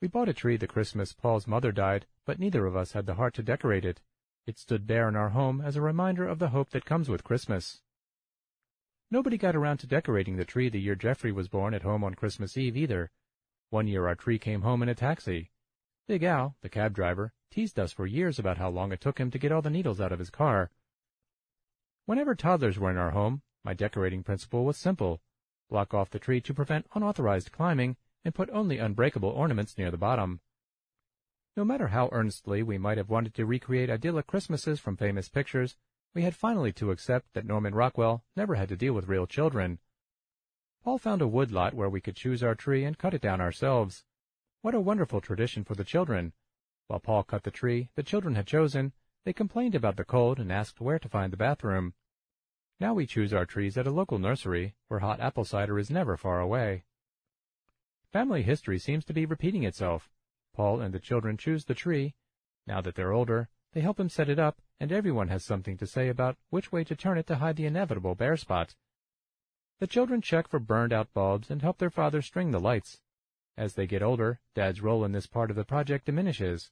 We bought a tree the Christmas Paul's mother died, but neither of us had the heart to decorate it. It stood bare in our home as a reminder of the hope that comes with Christmas. Nobody got around to decorating the tree the year Jeffrey was born at home on Christmas Eve either. One year our tree came home in a taxi. Big Al, the cab driver, teased us for years about how long it took him to get all the needles out of his car. Whenever toddlers were in our home, my decorating principle was simple. Block off the tree to prevent unauthorized climbing and put only unbreakable ornaments near the bottom. No matter how earnestly we might have wanted to recreate idyllic Christmases from famous pictures, we had finally to accept that Norman Rockwell never had to deal with real children. Paul found a wood lot where we could choose our tree and cut it down ourselves. What a wonderful tradition for the children. While Paul cut the tree the children had chosen, they complained about the cold and asked where to find the bathroom. Now we choose our trees at a local nursery, where hot apple cider is never far away. Family history seems to be repeating itself. Paul and the children choose the tree. Now that they're older, they help him set it up, and everyone has something to say about which way to turn it to hide the inevitable bare spot. The children check for burned out bulbs and help their father string the lights. As they get older, Dad's role in this part of the project diminishes.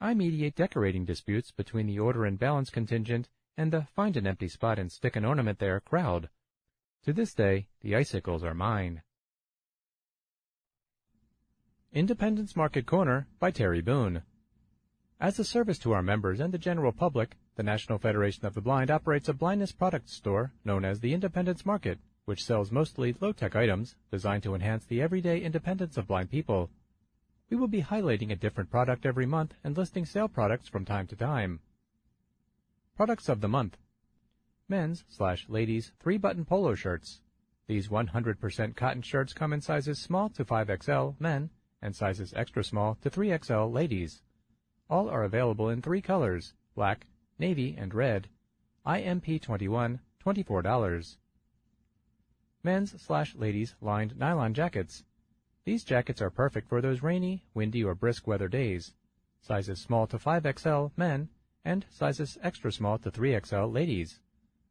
I mediate decorating disputes between the order and balance contingent and the find an empty spot and stick an ornament there crowd. To this day, the icicles are mine. Independence Market Corner by Terry Boone. As a service to our members and the general public, the National Federation of the Blind operates a blindness product store known as the Independence Market, which sells mostly low-tech items designed to enhance the everyday independence of blind people. We will be highlighting a different product every month and listing sale products from time to time. Products of the month. Men's slash ladies three button polo shirts. These 100% cotton shirts come in sizes small to 5XL men and sizes extra small to 3XL ladies. All are available in three colors, black, navy, and red. IMP21, $24. Men's slash ladies lined nylon jackets. These jackets are perfect for those rainy, windy, or brisk weather days. Sizes small to 5XL men and sizes extra small to 3XL ladies.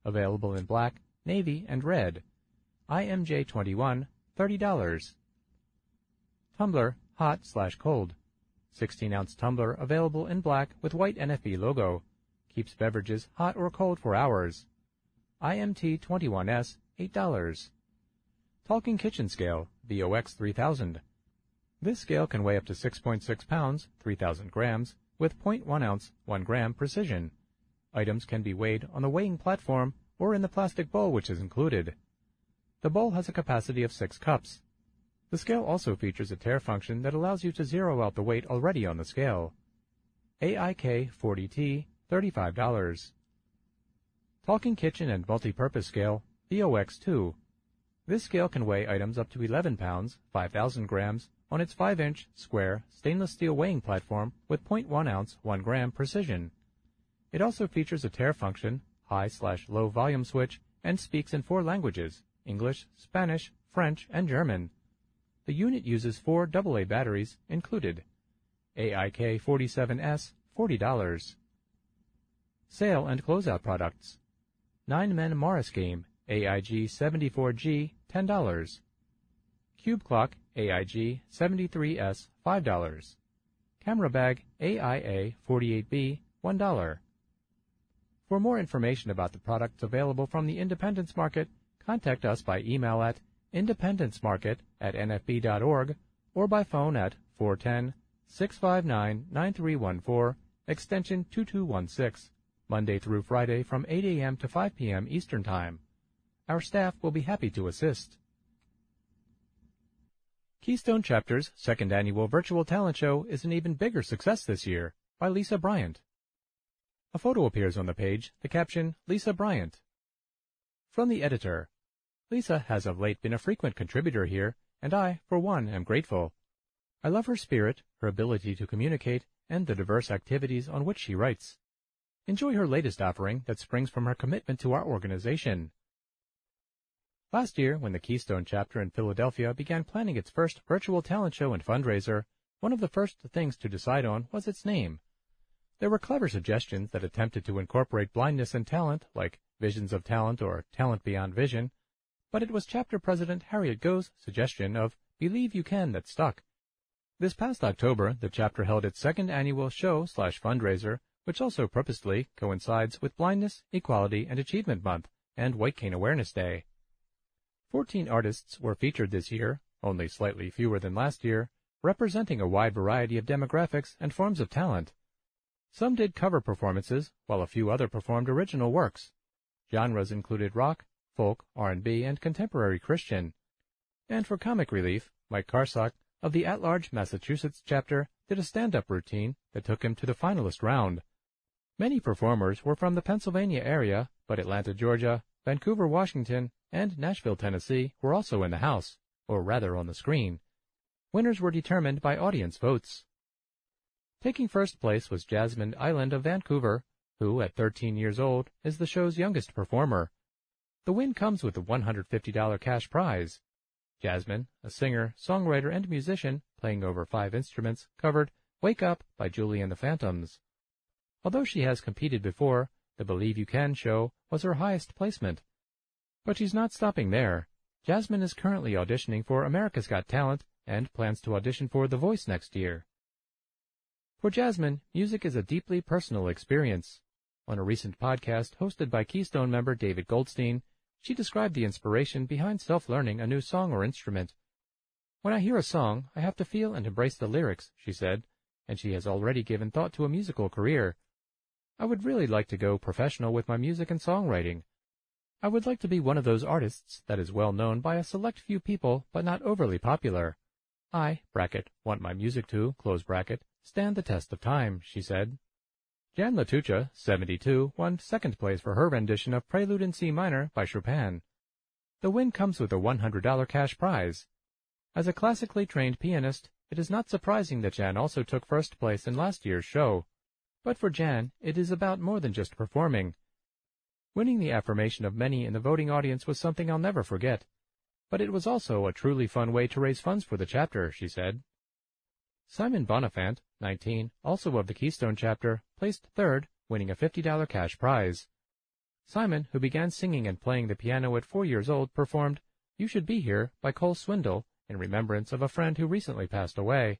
Available in black, navy, and red. IMJ21, $30. Tumbler, hot slash cold. 16 ounce tumbler available in black with white NFB logo. Keeps beverages hot or cold for hours. IMT 21S, $8. Talking Kitchen Scale, VOX 3000. This scale can weigh up to 6.6 pounds, 3,000 grams, with 0.1 ounce, 1 gram precision. Items can be weighed on the weighing platform or in the plastic bowl which is included. The bowl has a capacity of 6 cups. The scale also features a tare function that allows you to zero out the weight already on the scale. AIK 40T, $35. Talking Kitchen and Multi-Purpose Scale, VOX2. This scale can weigh items up to 11 pounds, 5,000 grams, on its 5-inch, square, stainless steel weighing platform with 0.1 ounce, 1 gram precision. It also features a tare function, high slash low volume switch, and speaks in four languages, English, Spanish, French, and German. The unit uses four AA batteries included. AIK 47S, $40. Sale and closeout products. 9 Men Morris Game, AIG 74G, $10. Cube Clock, AIG 73S, $5. Camera Bag, AIA 48B, $1. For more information about the products available from the Independence Market, contact us by email at independencemarket at nfb.org or by phone at 410-659-9314, extension 2216, Monday through Friday from 8 a.m. to 5 p.m. Eastern Time. Our staff will be happy to assist. Keystone Chapter's second annual virtual talent show is an even bigger success this year by Lisa Bryant. A photo appears on the page, the caption, Lisa Bryant. From the editor, Lisa has of late been a frequent contributor here, and I, for one, am grateful. I love her spirit, her ability to communicate, and the diverse activities on which she writes. Enjoy her latest offering that springs from her commitment to our organization. Last year, when the Keystone chapter in Philadelphia began planning its first virtual talent show and fundraiser, one of the first things to decide on was its name. There were clever suggestions that attempted to incorporate blindness and talent, like Visions of Talent or Talent Beyond Vision, but it was chapter president Harriet Goh's suggestion of Believe You Can that stuck. This past October, the chapter held its second annual show slash fundraiser, which also purposely coincides with Blindness, Equality, and Achievement Month and White Cane Awareness Day. Fourteen artists were featured this year, only slightly fewer than last year, representing a wide variety of demographics and forms of talent. Some did cover performances, while a few other performed original works. Genres included rock, folk, R&B, and contemporary Christian. And for comic relief, Mike Karsak of the at-large Massachusetts chapter did a stand-up routine that took him to the finalist round. Many performers were from the Pennsylvania area, but Atlanta, Georgia, Vancouver, Washington, and Nashville, Tennessee were also in the house, or rather on the screen. Winners were determined by audience votes. Taking first place was Jasmine Island of Vancouver, who, at 13 years old, is the show's youngest performer. The win comes with a $150 cash prize. Jasmine, a singer, songwriter, and musician, playing over five instruments, covered Wake Up by Julie and the Phantoms. Although she has competed before, the Believe You Can show was her highest placement. But she's not stopping there. Jasmine is currently auditioning for America's Got Talent and plans to audition for The Voice next year. For Jasmine, music is a deeply personal experience. On a recent podcast hosted by Keystone member David Goldstein, she described the inspiration behind self-learning a new song or instrument. When I hear a song, I have to feel and embrace the lyrics, she said, and she has already given thought to a musical career. I would really like to go professional with my music and songwriting. I would like to be one of those artists that is well known by a select few people but not overly popular. I, bracket, want my music to, bracket, stand the test of time, she said. Jan Latucha, 72, won second place for her rendition of Prelude in C minor by Chopin. The win comes with a $100 cash prize. As a classically trained pianist, it is not surprising that Jan also took first place in last year's show. But for Jan, it is about more than just performing. Winning the affirmation of many in the voting audience was something I'll never forget. But it was also a truly fun way to raise funds for the chapter, she said. Simon Bonifant, 19, also of the Keystone chapter, placed third, winning a $50 cash prize. Simon, who began singing and playing the piano at four years old, performed You Should Be Here by Cole Swindell in remembrance of a friend who recently passed away.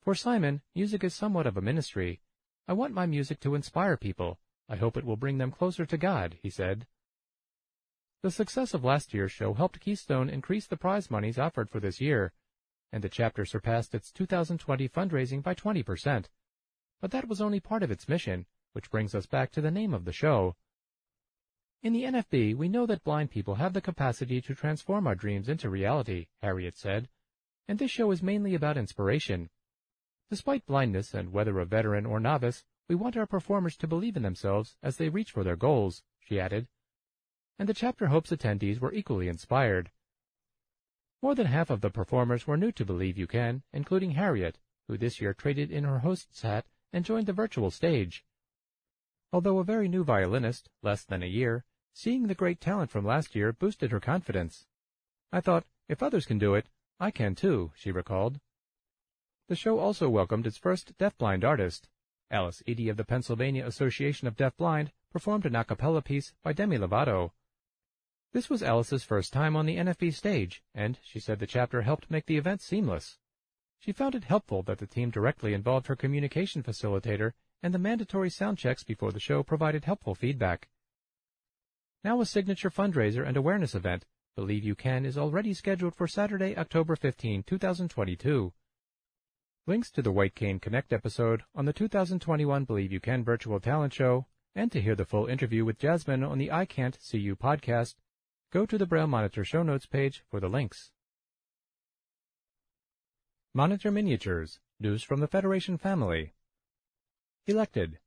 For Simon, music is somewhat of a ministry. I want my music to inspire people. I hope it will bring them closer to God, he said. The success of last year's show helped Keystone increase the prize monies offered for this year, and the chapter surpassed its 2020 fundraising by 20%. But that was only part of its mission, which brings us back to the name of the show. In the NFB, we know that blind people have the capacity to transform our dreams into reality, Harriet said, and this show is mainly about inspiration. Despite blindness and whether a veteran or novice, we want our performers to believe in themselves as they reach for their goals, she added. And the chapter hopes attendees were equally inspired. More than half of the performers were new to Believe You Can, including Harriet, who this year traded in her host's hat and joined the virtual stage. Although a very new violinist, less than a year, seeing the great talent from last year boosted her confidence. I thought, if others can do it, I can too, she recalled. The show also welcomed its first deafblind artist. Alice Eady of the Pennsylvania Association of Deafblind performed an a cappella piece by Demi Lovato. This was Alice's first time on the NFB stage, and she said the chapter helped make the event seamless. She found it helpful that the team directly involved her communication facilitator, and the mandatory sound checks before the show provided helpful feedback. Now a signature fundraiser and awareness event, Believe You Can is already scheduled for Saturday, October 15, 2022. Links to the White Cane Connect episode on the 2021 Believe You Can virtual talent show, and to hear the full interview with Jasmine on the I Can't See You podcast Go to the Braille Monitor show notes page for the links. Monitor Miniatures, news from the Federation family. Elected.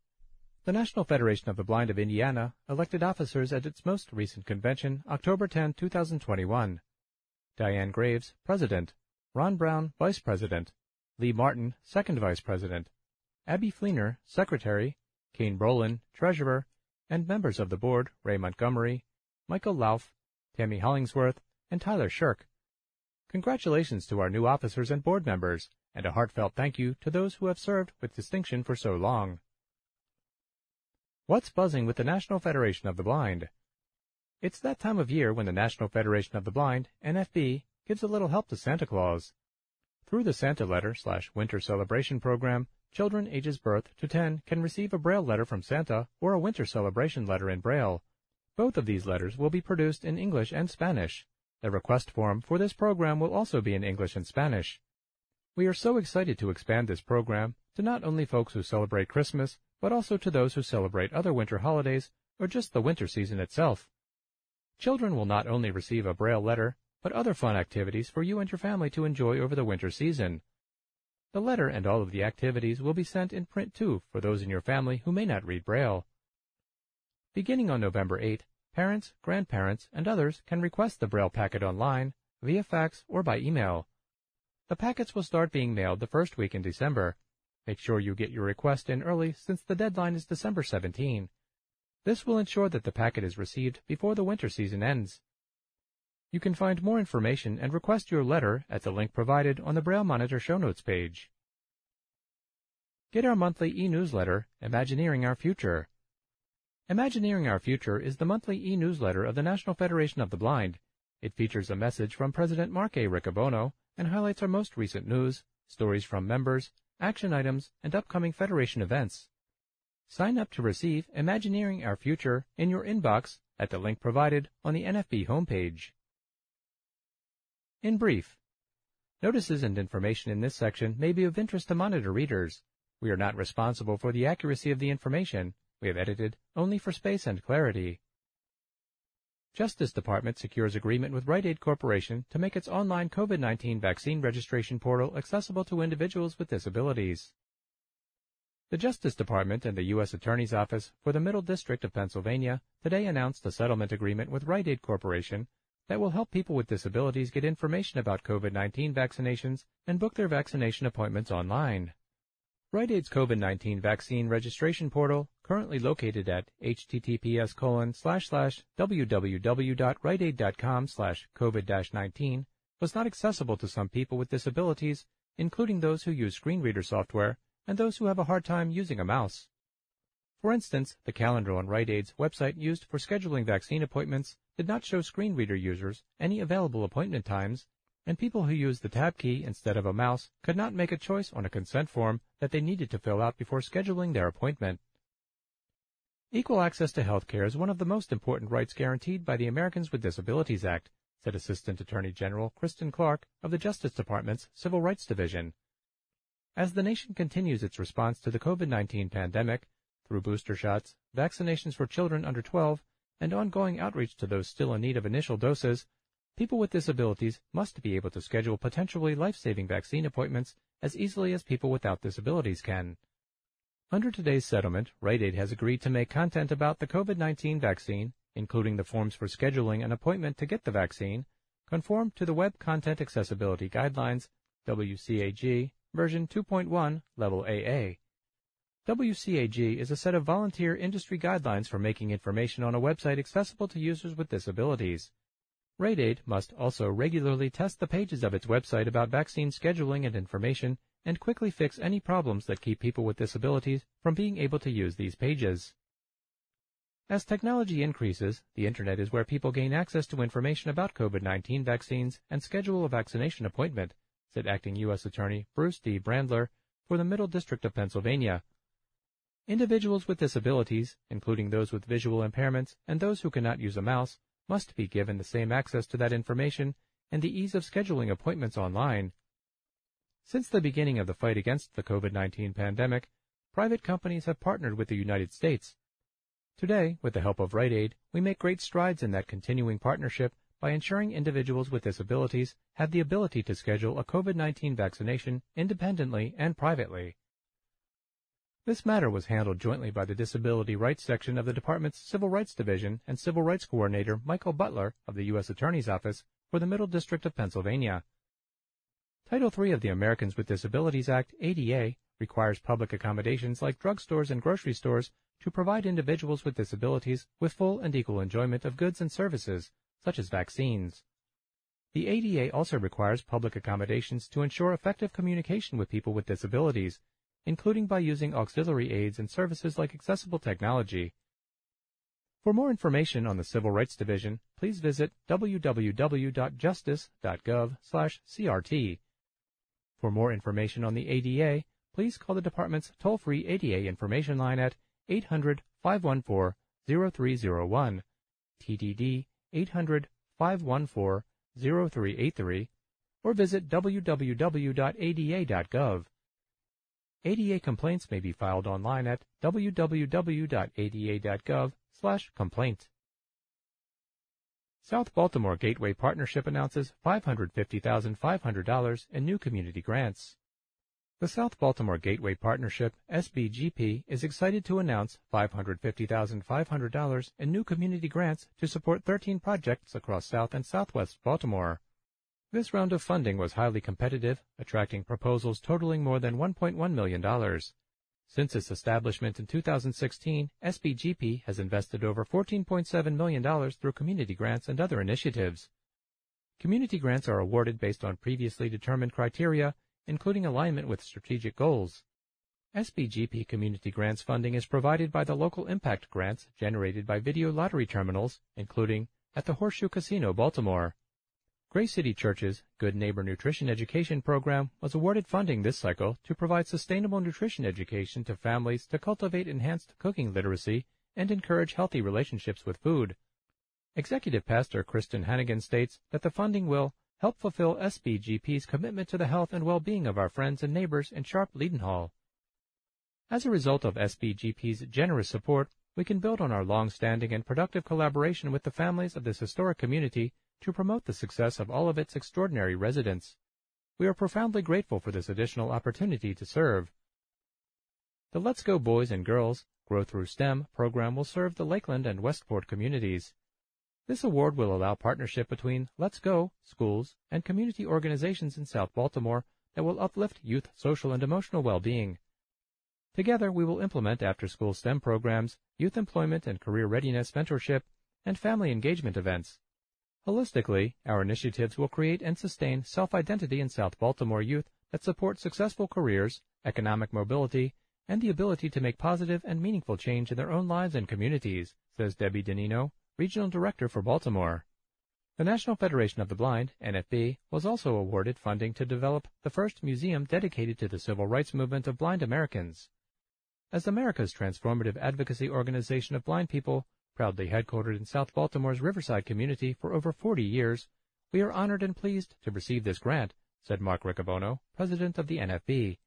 The National Federation of the Blind of Indiana elected officers at its most recent convention, October 10, 2021. Diane Graves, President. Ron Brown, Vice President. Lee Martin, Second Vice President. Abby Fleener, Secretary. Kane Brolin, Treasurer. And members of the board, Ray Montgomery, Michael Lauf, Tammy Hollingsworth, and Tyler Shirk. Congratulations to our new officers and board members, and a heartfelt thank you to those who have served with distinction for so long. What's buzzing with the National Federation of the Blind? It's that time of year when the National Federation of the Blind, NFB, gives a little help to Santa Claus. Through the Santa Letter slash Winter Celebration program, children ages birth to 10 can receive a Braille letter from Santa or a Winter Celebration letter in Braille. Both of these letters will be produced in English and Spanish. The request form for this program will also be in English and Spanish. We are so excited to expand this program to not only folks who celebrate Christmas, but also to those who celebrate other winter holidays or just the winter season itself. Children will not only receive a Braille letter, but other fun activities for you and your family to enjoy over the winter season. The letter and all of the activities will be sent in print too for those in your family who may not read Braille. Beginning on November 8, Parents, grandparents, and others can request the Braille packet online, via fax, or by email. The packets will start being mailed the first week in December. Make sure you get your request in early since the deadline is December 17. This will ensure that the packet is received before the winter season ends. You can find more information and request your letter at the link provided on the Braille Monitor show notes page. Get our monthly e-newsletter, Imagineering Our Future. Imagineering Our Future is the monthly e-newsletter of the National Federation of the Blind. It features a message from President Mark A. Riccobono and highlights our most recent news, stories from members, action items, and upcoming Federation events. Sign up to receive Imagineering Our Future in your inbox at the link provided on the NFB homepage. In brief, notices and information in this section may be of interest to monitor readers. We are not responsible for the accuracy of the information, we have edited only for space and clarity. Justice Department secures agreement with Rite Aid Corporation to make its online COVID-19 vaccine registration portal accessible to individuals with disabilities. The Justice Department and the U.S. Attorney's Office for the Middle District of Pennsylvania today announced a settlement agreement with Rite Aid Corporation that will help people with disabilities get information about COVID-19 vaccinations and book their vaccination appointments online. Rite Aid's COVID-19 vaccine registration portal, currently located at https colon slash slash www.riteaid.com slash COVID-19, was not accessible to some people with disabilities, including those who use screen reader software and those who have a hard time using a mouse. For instance, the calendar on Rite Aid's website used for scheduling vaccine appointments did not show screen reader users any available appointment times and people who used the tab key instead of a mouse could not make a choice on a consent form that they needed to fill out before scheduling their appointment. Equal access to health care is one of the most important rights guaranteed by the Americans with Disabilities Act, said Assistant Attorney General Kristen Clarke of the Justice Department's Civil Rights Division. As the nation continues its response to the COVID-19 pandemic through booster shots, vaccinations for children under 12, and ongoing outreach to those still in need of initial doses, People with disabilities must be able to schedule potentially life-saving vaccine appointments as easily as people without disabilities can. Under today's settlement, Rite Aid has agreed to make content about the COVID-19 vaccine, including the forms for scheduling an appointment to get the vaccine, conform to the Web Content Accessibility Guidelines, WCAG, version 2.1, level AA. WCAG is a set of volunteer industry guidelines for making information on a website accessible to users with disabilities. Rite Aid must also regularly test the pages of its website about vaccine scheduling and information and quickly fix any problems that keep people with disabilities from being able to use these pages. As technology increases, the Internet is where people gain access to information about COVID-19 vaccines and schedule a vaccination appointment, said Acting U.S. Attorney Bruce D. Brandler for the Middle District of Pennsylvania. Individuals with disabilities, including those with visual impairments and those who cannot use a mouse, must be given the same access to that information and the ease of scheduling appointments online. Since the beginning of the fight against the COVID-19 pandemic, private companies have partnered with the United States. Today, with the help of Rite Aid, we make great strides in that continuing partnership by ensuring individuals with disabilities have the ability to schedule a COVID-19 vaccination independently and privately. This matter was handled jointly by the Disability Rights Section of the Department's Civil Rights Division and Civil Rights Coordinator Michael Butler of the U.S. Attorney's Office for the Middle District of Pennsylvania. Title III of the Americans with Disabilities Act, ADA, requires public accommodations like drugstores and grocery stores to provide individuals with disabilities with full and equal enjoyment of goods and services, such as vaccines. The ADA also requires public accommodations to ensure effective communication with people with disabilities, including by using auxiliary aids and services like accessible technology. For more information on the Civil Rights Division, please visit www.justice.gov/crt. For more information on the ADA, please call the department's toll-free ADA information line at 800-514-0301, TDD 800-514-0383, or visit www.ada.gov. ADA complaints may be filed online at www.ada.gov/complaint. South Baltimore Gateway Partnership announces $550,500 in new community grants. The South Baltimore Gateway Partnership, SBGP, is excited to announce $550,500 in new community grants to support 13 projects across South and Southwest Baltimore. This round of funding was highly competitive, attracting proposals totaling more than $1.1 million. Since its establishment in 2016, SBGP has invested over $14.7 million through community grants and other initiatives. Community grants are awarded based on previously determined criteria including alignment with strategic goals. SBGP Community Grants funding is provided by the local impact grants generated by video lottery terminals, including at the Horseshoe Casino, Baltimore. Grace City Church's Good Neighbor Nutrition Education Program was awarded funding this cycle to provide sustainable nutrition education to families to cultivate enhanced cooking literacy and encourage healthy relationships with food. Executive Pastor Kristen Hannigan states that the funding will help fulfill SBGP's commitment to the health and well-being of our friends and neighbors in Sharp Leadenhall. As a result of SBGP's generous support, we can build on our long-standing and productive collaboration with the families of this historic community to promote the success of all of its extraordinary residents. We are profoundly grateful for this additional opportunity to serve. The Let's Go Boys and Girls Grow Through STEM program will serve the Lakeland and Westport communities. This award will allow partnership between Let's Go, schools, and community organizations in South Baltimore that will uplift youth social and emotional well-being. Together, we will implement after-school STEM programs, youth employment and career readiness mentorship, and family engagement events. Holistically, our initiatives will create and sustain self-identity in South Baltimore youth that support successful careers, economic mobility, and the ability to make positive and meaningful change in their own lives and communities, says Debbie Danino, Regional Director for Baltimore. The National Federation of the Blind, NFB, was also awarded funding to develop the first museum dedicated to the civil rights movement of blind Americans. As America's transformative advocacy organization of blind people, proudly headquartered in South Baltimore's Riverside community for over 40 years, we are honored and pleased to receive this grant, said Mark Riccobono, president of the NFB.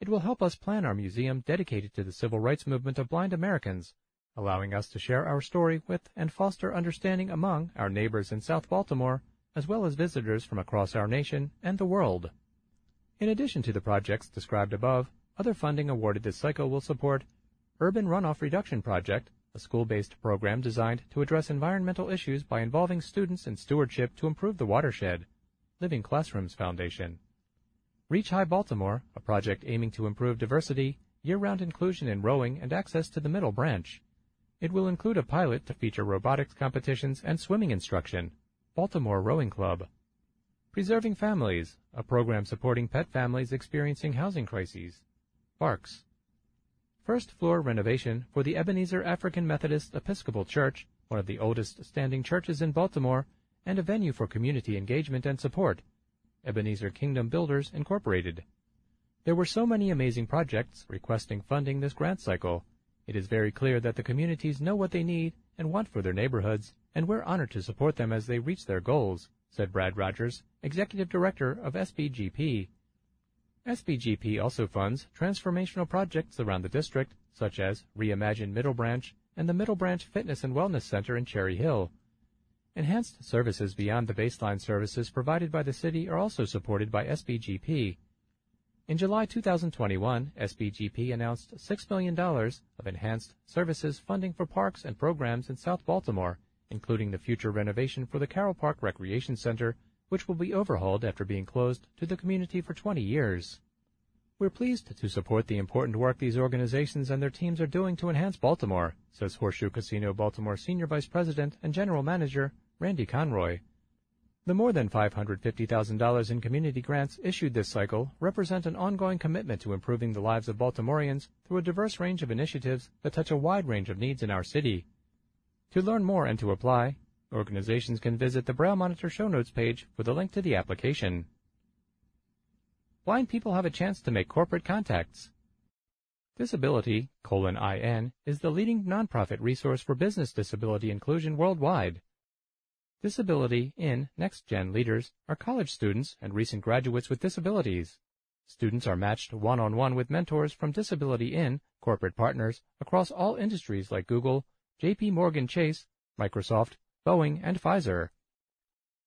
It will help us plan our museum dedicated to the civil rights movement of blind Americans allowing us to share our story with and foster understanding among our neighbors in South Baltimore, as well as visitors from across our nation and the world. In addition to the projects described above, other funding awarded this cycle will support Urban Runoff Reduction Project, a school-based program designed to address environmental issues by involving students in stewardship to improve the watershed, Living Classrooms Foundation. Reach High Baltimore, a project aiming to improve diversity, year-round inclusion in rowing and access to the middle branch. It will include a pilot to feature robotics competitions and swimming instruction. Baltimore Rowing Club. Preserving Families, a program supporting pet families experiencing housing crises. BARCS. First floor renovation for the Ebenezer African Methodist Episcopal Church, one of the oldest standing churches in Baltimore, and a venue for community engagement and support. Ebenezer Kingdom Builders, Incorporated. There were so many amazing projects requesting funding this grant cycle, it is very clear that the communities know what they need and want for their neighborhoods, and we're honored to support them as they reach their goals, said Brad Rogers, Executive Director of SBGP. SBGP also funds transformational projects around the district, such as Reimagine Middle Branch and the Middle Branch Fitness and Wellness Center in Cherry Hill. Enhanced services beyond the baseline services provided by the city are also supported by SBGP. In July 2021, SBGP announced $6 million of enhanced services funding for parks and programs in South Baltimore, including the future renovation for the Carroll Park Recreation Center, which will be overhauled after being closed to the community for 20 years. We're pleased to support the important work these organizations and their teams are doing to enhance Baltimore, says Horseshoe Casino Baltimore Senior Vice President and General Manager Randy Conroy. The more than $550,000 in community grants issued this cycle represent an ongoing commitment to improving the lives of Baltimoreans through a diverse range of initiatives that touch a wide range of needs in our city. To learn more and to apply, organizations can visit the Braille Monitor show notes page for the link to the application blind people have a chance to make corporate contacts. Disability, colon IN, is the leading nonprofit resource for business disability inclusion worldwide. Disability in Next Gen leaders are college students and recent graduates with disabilities. Students are matched one-on-one with mentors from Disability in corporate partners across all industries like Google, JP Morgan Chase, Microsoft, Boeing, and Pfizer.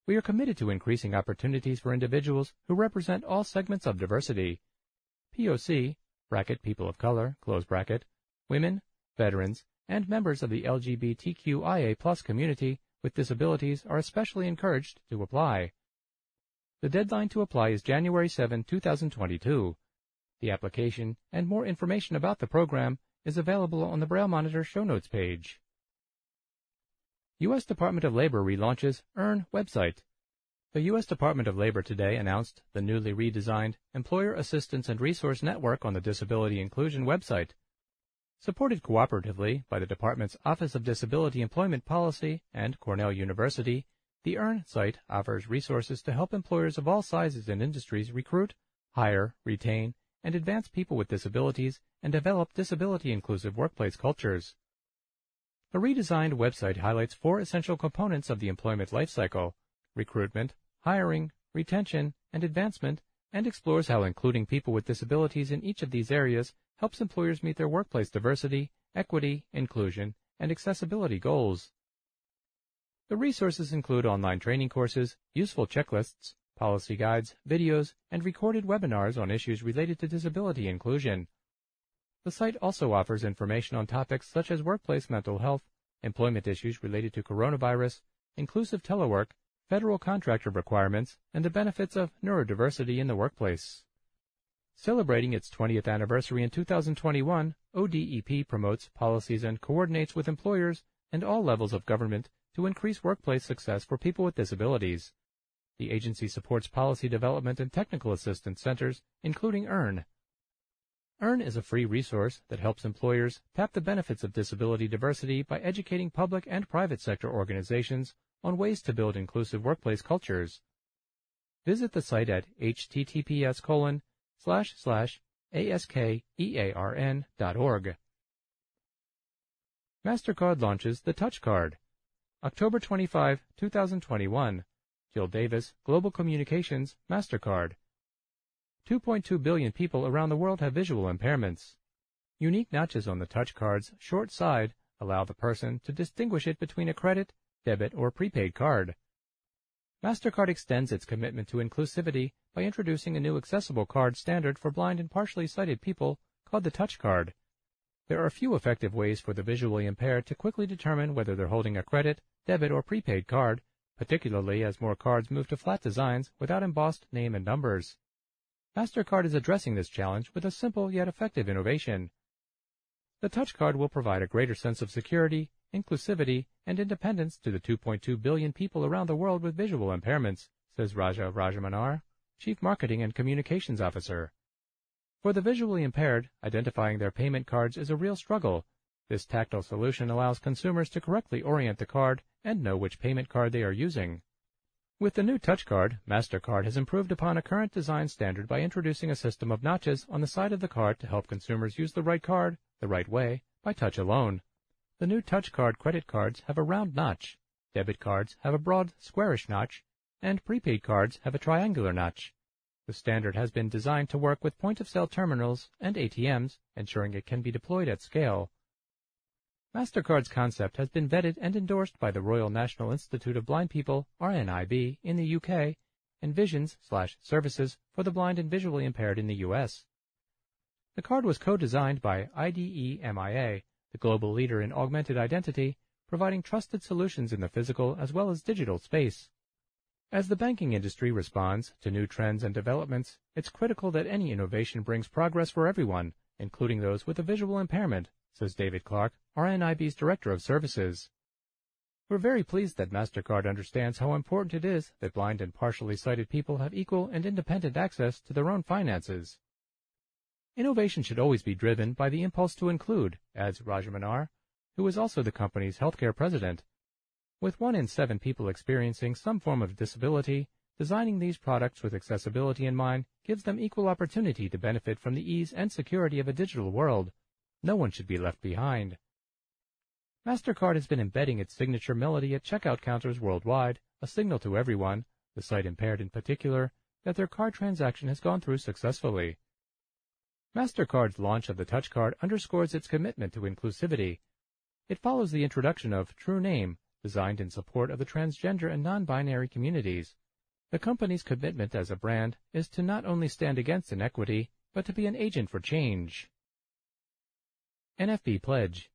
We are committed to increasing opportunities for individuals who represent all segments of diversity. POC, bracket people of color, close bracket, women, veterans, and members of the LGBTQIA community with disabilities are especially encouraged to apply. The deadline to apply is January 7, 2022. The application and more information about the program is available on the Braille Monitor show notes page. U.S. Department of Labor relaunches EARN website. The U.S. Department of Labor today announced the newly redesigned Employer Assistance and Resource Network on the Disability Inclusion website. Supported cooperatively by the Department's Office of Disability Employment Policy and Cornell University, the EARN site offers resources to help employers of all sizes and industries recruit, hire, retain, and advance people with disabilities and develop disability inclusive workplace cultures. The redesigned website highlights four essential components of the employment lifecycle recruitment, hiring, retention, and advancement, and explores how including people with disabilities in each of these areas helps employers meet their workplace diversity, equity, inclusion, and accessibility goals. The resources include online training courses, useful checklists, policy guides, videos, and recorded webinars on issues related to disability inclusion. The site also offers information on topics such as workplace mental health, employment issues related to coronavirus, inclusive telework, federal contractor requirements, and the benefits of neurodiversity in the workplace. Celebrating its 20th anniversary in 2021, ODEP promotes policies and coordinates with employers and all levels of government to increase workplace success for people with disabilities. The agency supports policy development and technical assistance centers, including EARN, EARN is a free resource that helps employers tap the benefits of disability diversity by educating public and private sector organizations on ways to build inclusive workplace cultures. Visit the site at https colon slash slash askearn.org. MasterCard launches the Touch Card. October 25, 2021. Jill Davis, Global Communications, MasterCard. 2.2 billion people around the world have visual impairments. Unique notches on the touch card's short side allow the person to distinguish it between a credit, debit, or prepaid card. MasterCard extends its commitment to inclusivity by introducing a new accessible card standard for blind and partially sighted people called the Touch Card. There are few effective ways for the visually impaired to quickly determine whether they're holding a credit, debit, or prepaid card, particularly as more cards move to flat designs without embossed name and numbers. MasterCard is addressing this challenge with a simple yet effective innovation. The Touch Card will provide a greater sense of security, inclusivity, and independence to the 2.2 billion people around the world with visual impairments, says Raja Rajamannar, Chief Marketing and Communications Officer. For the visually impaired, identifying their payment cards is a real struggle. This tactile solution allows consumers to correctly orient the card and know which payment card they are using. With the new Touch Card, MasterCard has improved upon a current design standard by introducing a system of notches on the side of the card to help consumers use the right card, the right way, by touch alone. The new Touch Card credit cards have a round notch, debit cards have a broad, squarish notch, and prepaid cards have a triangular notch. The standard has been designed to work with point-of-sale terminals and ATMs, ensuring it can be deployed at scale. MasterCard's concept has been vetted and endorsed by the Royal National Institute of Blind People, RNIB, in the UK, and Visions Services for the Blind and Visually Impaired in the US. The card was co-designed by IDEMIA, the global leader in augmented identity, providing trusted solutions in the physical as well as digital space. As the banking industry responds to new trends and developments, it's critical that any innovation brings progress for everyone, including those with a visual impairment, says David Clark, RNIB's Director of Services. We're very pleased that MasterCard understands how important it is that blind and partially sighted people have equal and independent access to their own finances. Innovation should always be driven by the impulse to include, adds Rajamannar, who is also the company's healthcare president. With one in seven people experiencing some form of disability, designing these products with accessibility in mind gives them equal opportunity to benefit from the ease and security of a digital world. No one should be left behind. MasterCard has been embedding its signature melody at checkout counters worldwide, a signal to everyone, the sight impaired in particular, that their card transaction has gone through successfully. MasterCard's launch of the Touch Card underscores its commitment to inclusivity. It follows the introduction of True Name, designed in support of the transgender and non-binary communities. The company's commitment as a brand is to not only stand against inequity, but to be an agent for change. NFB Pledge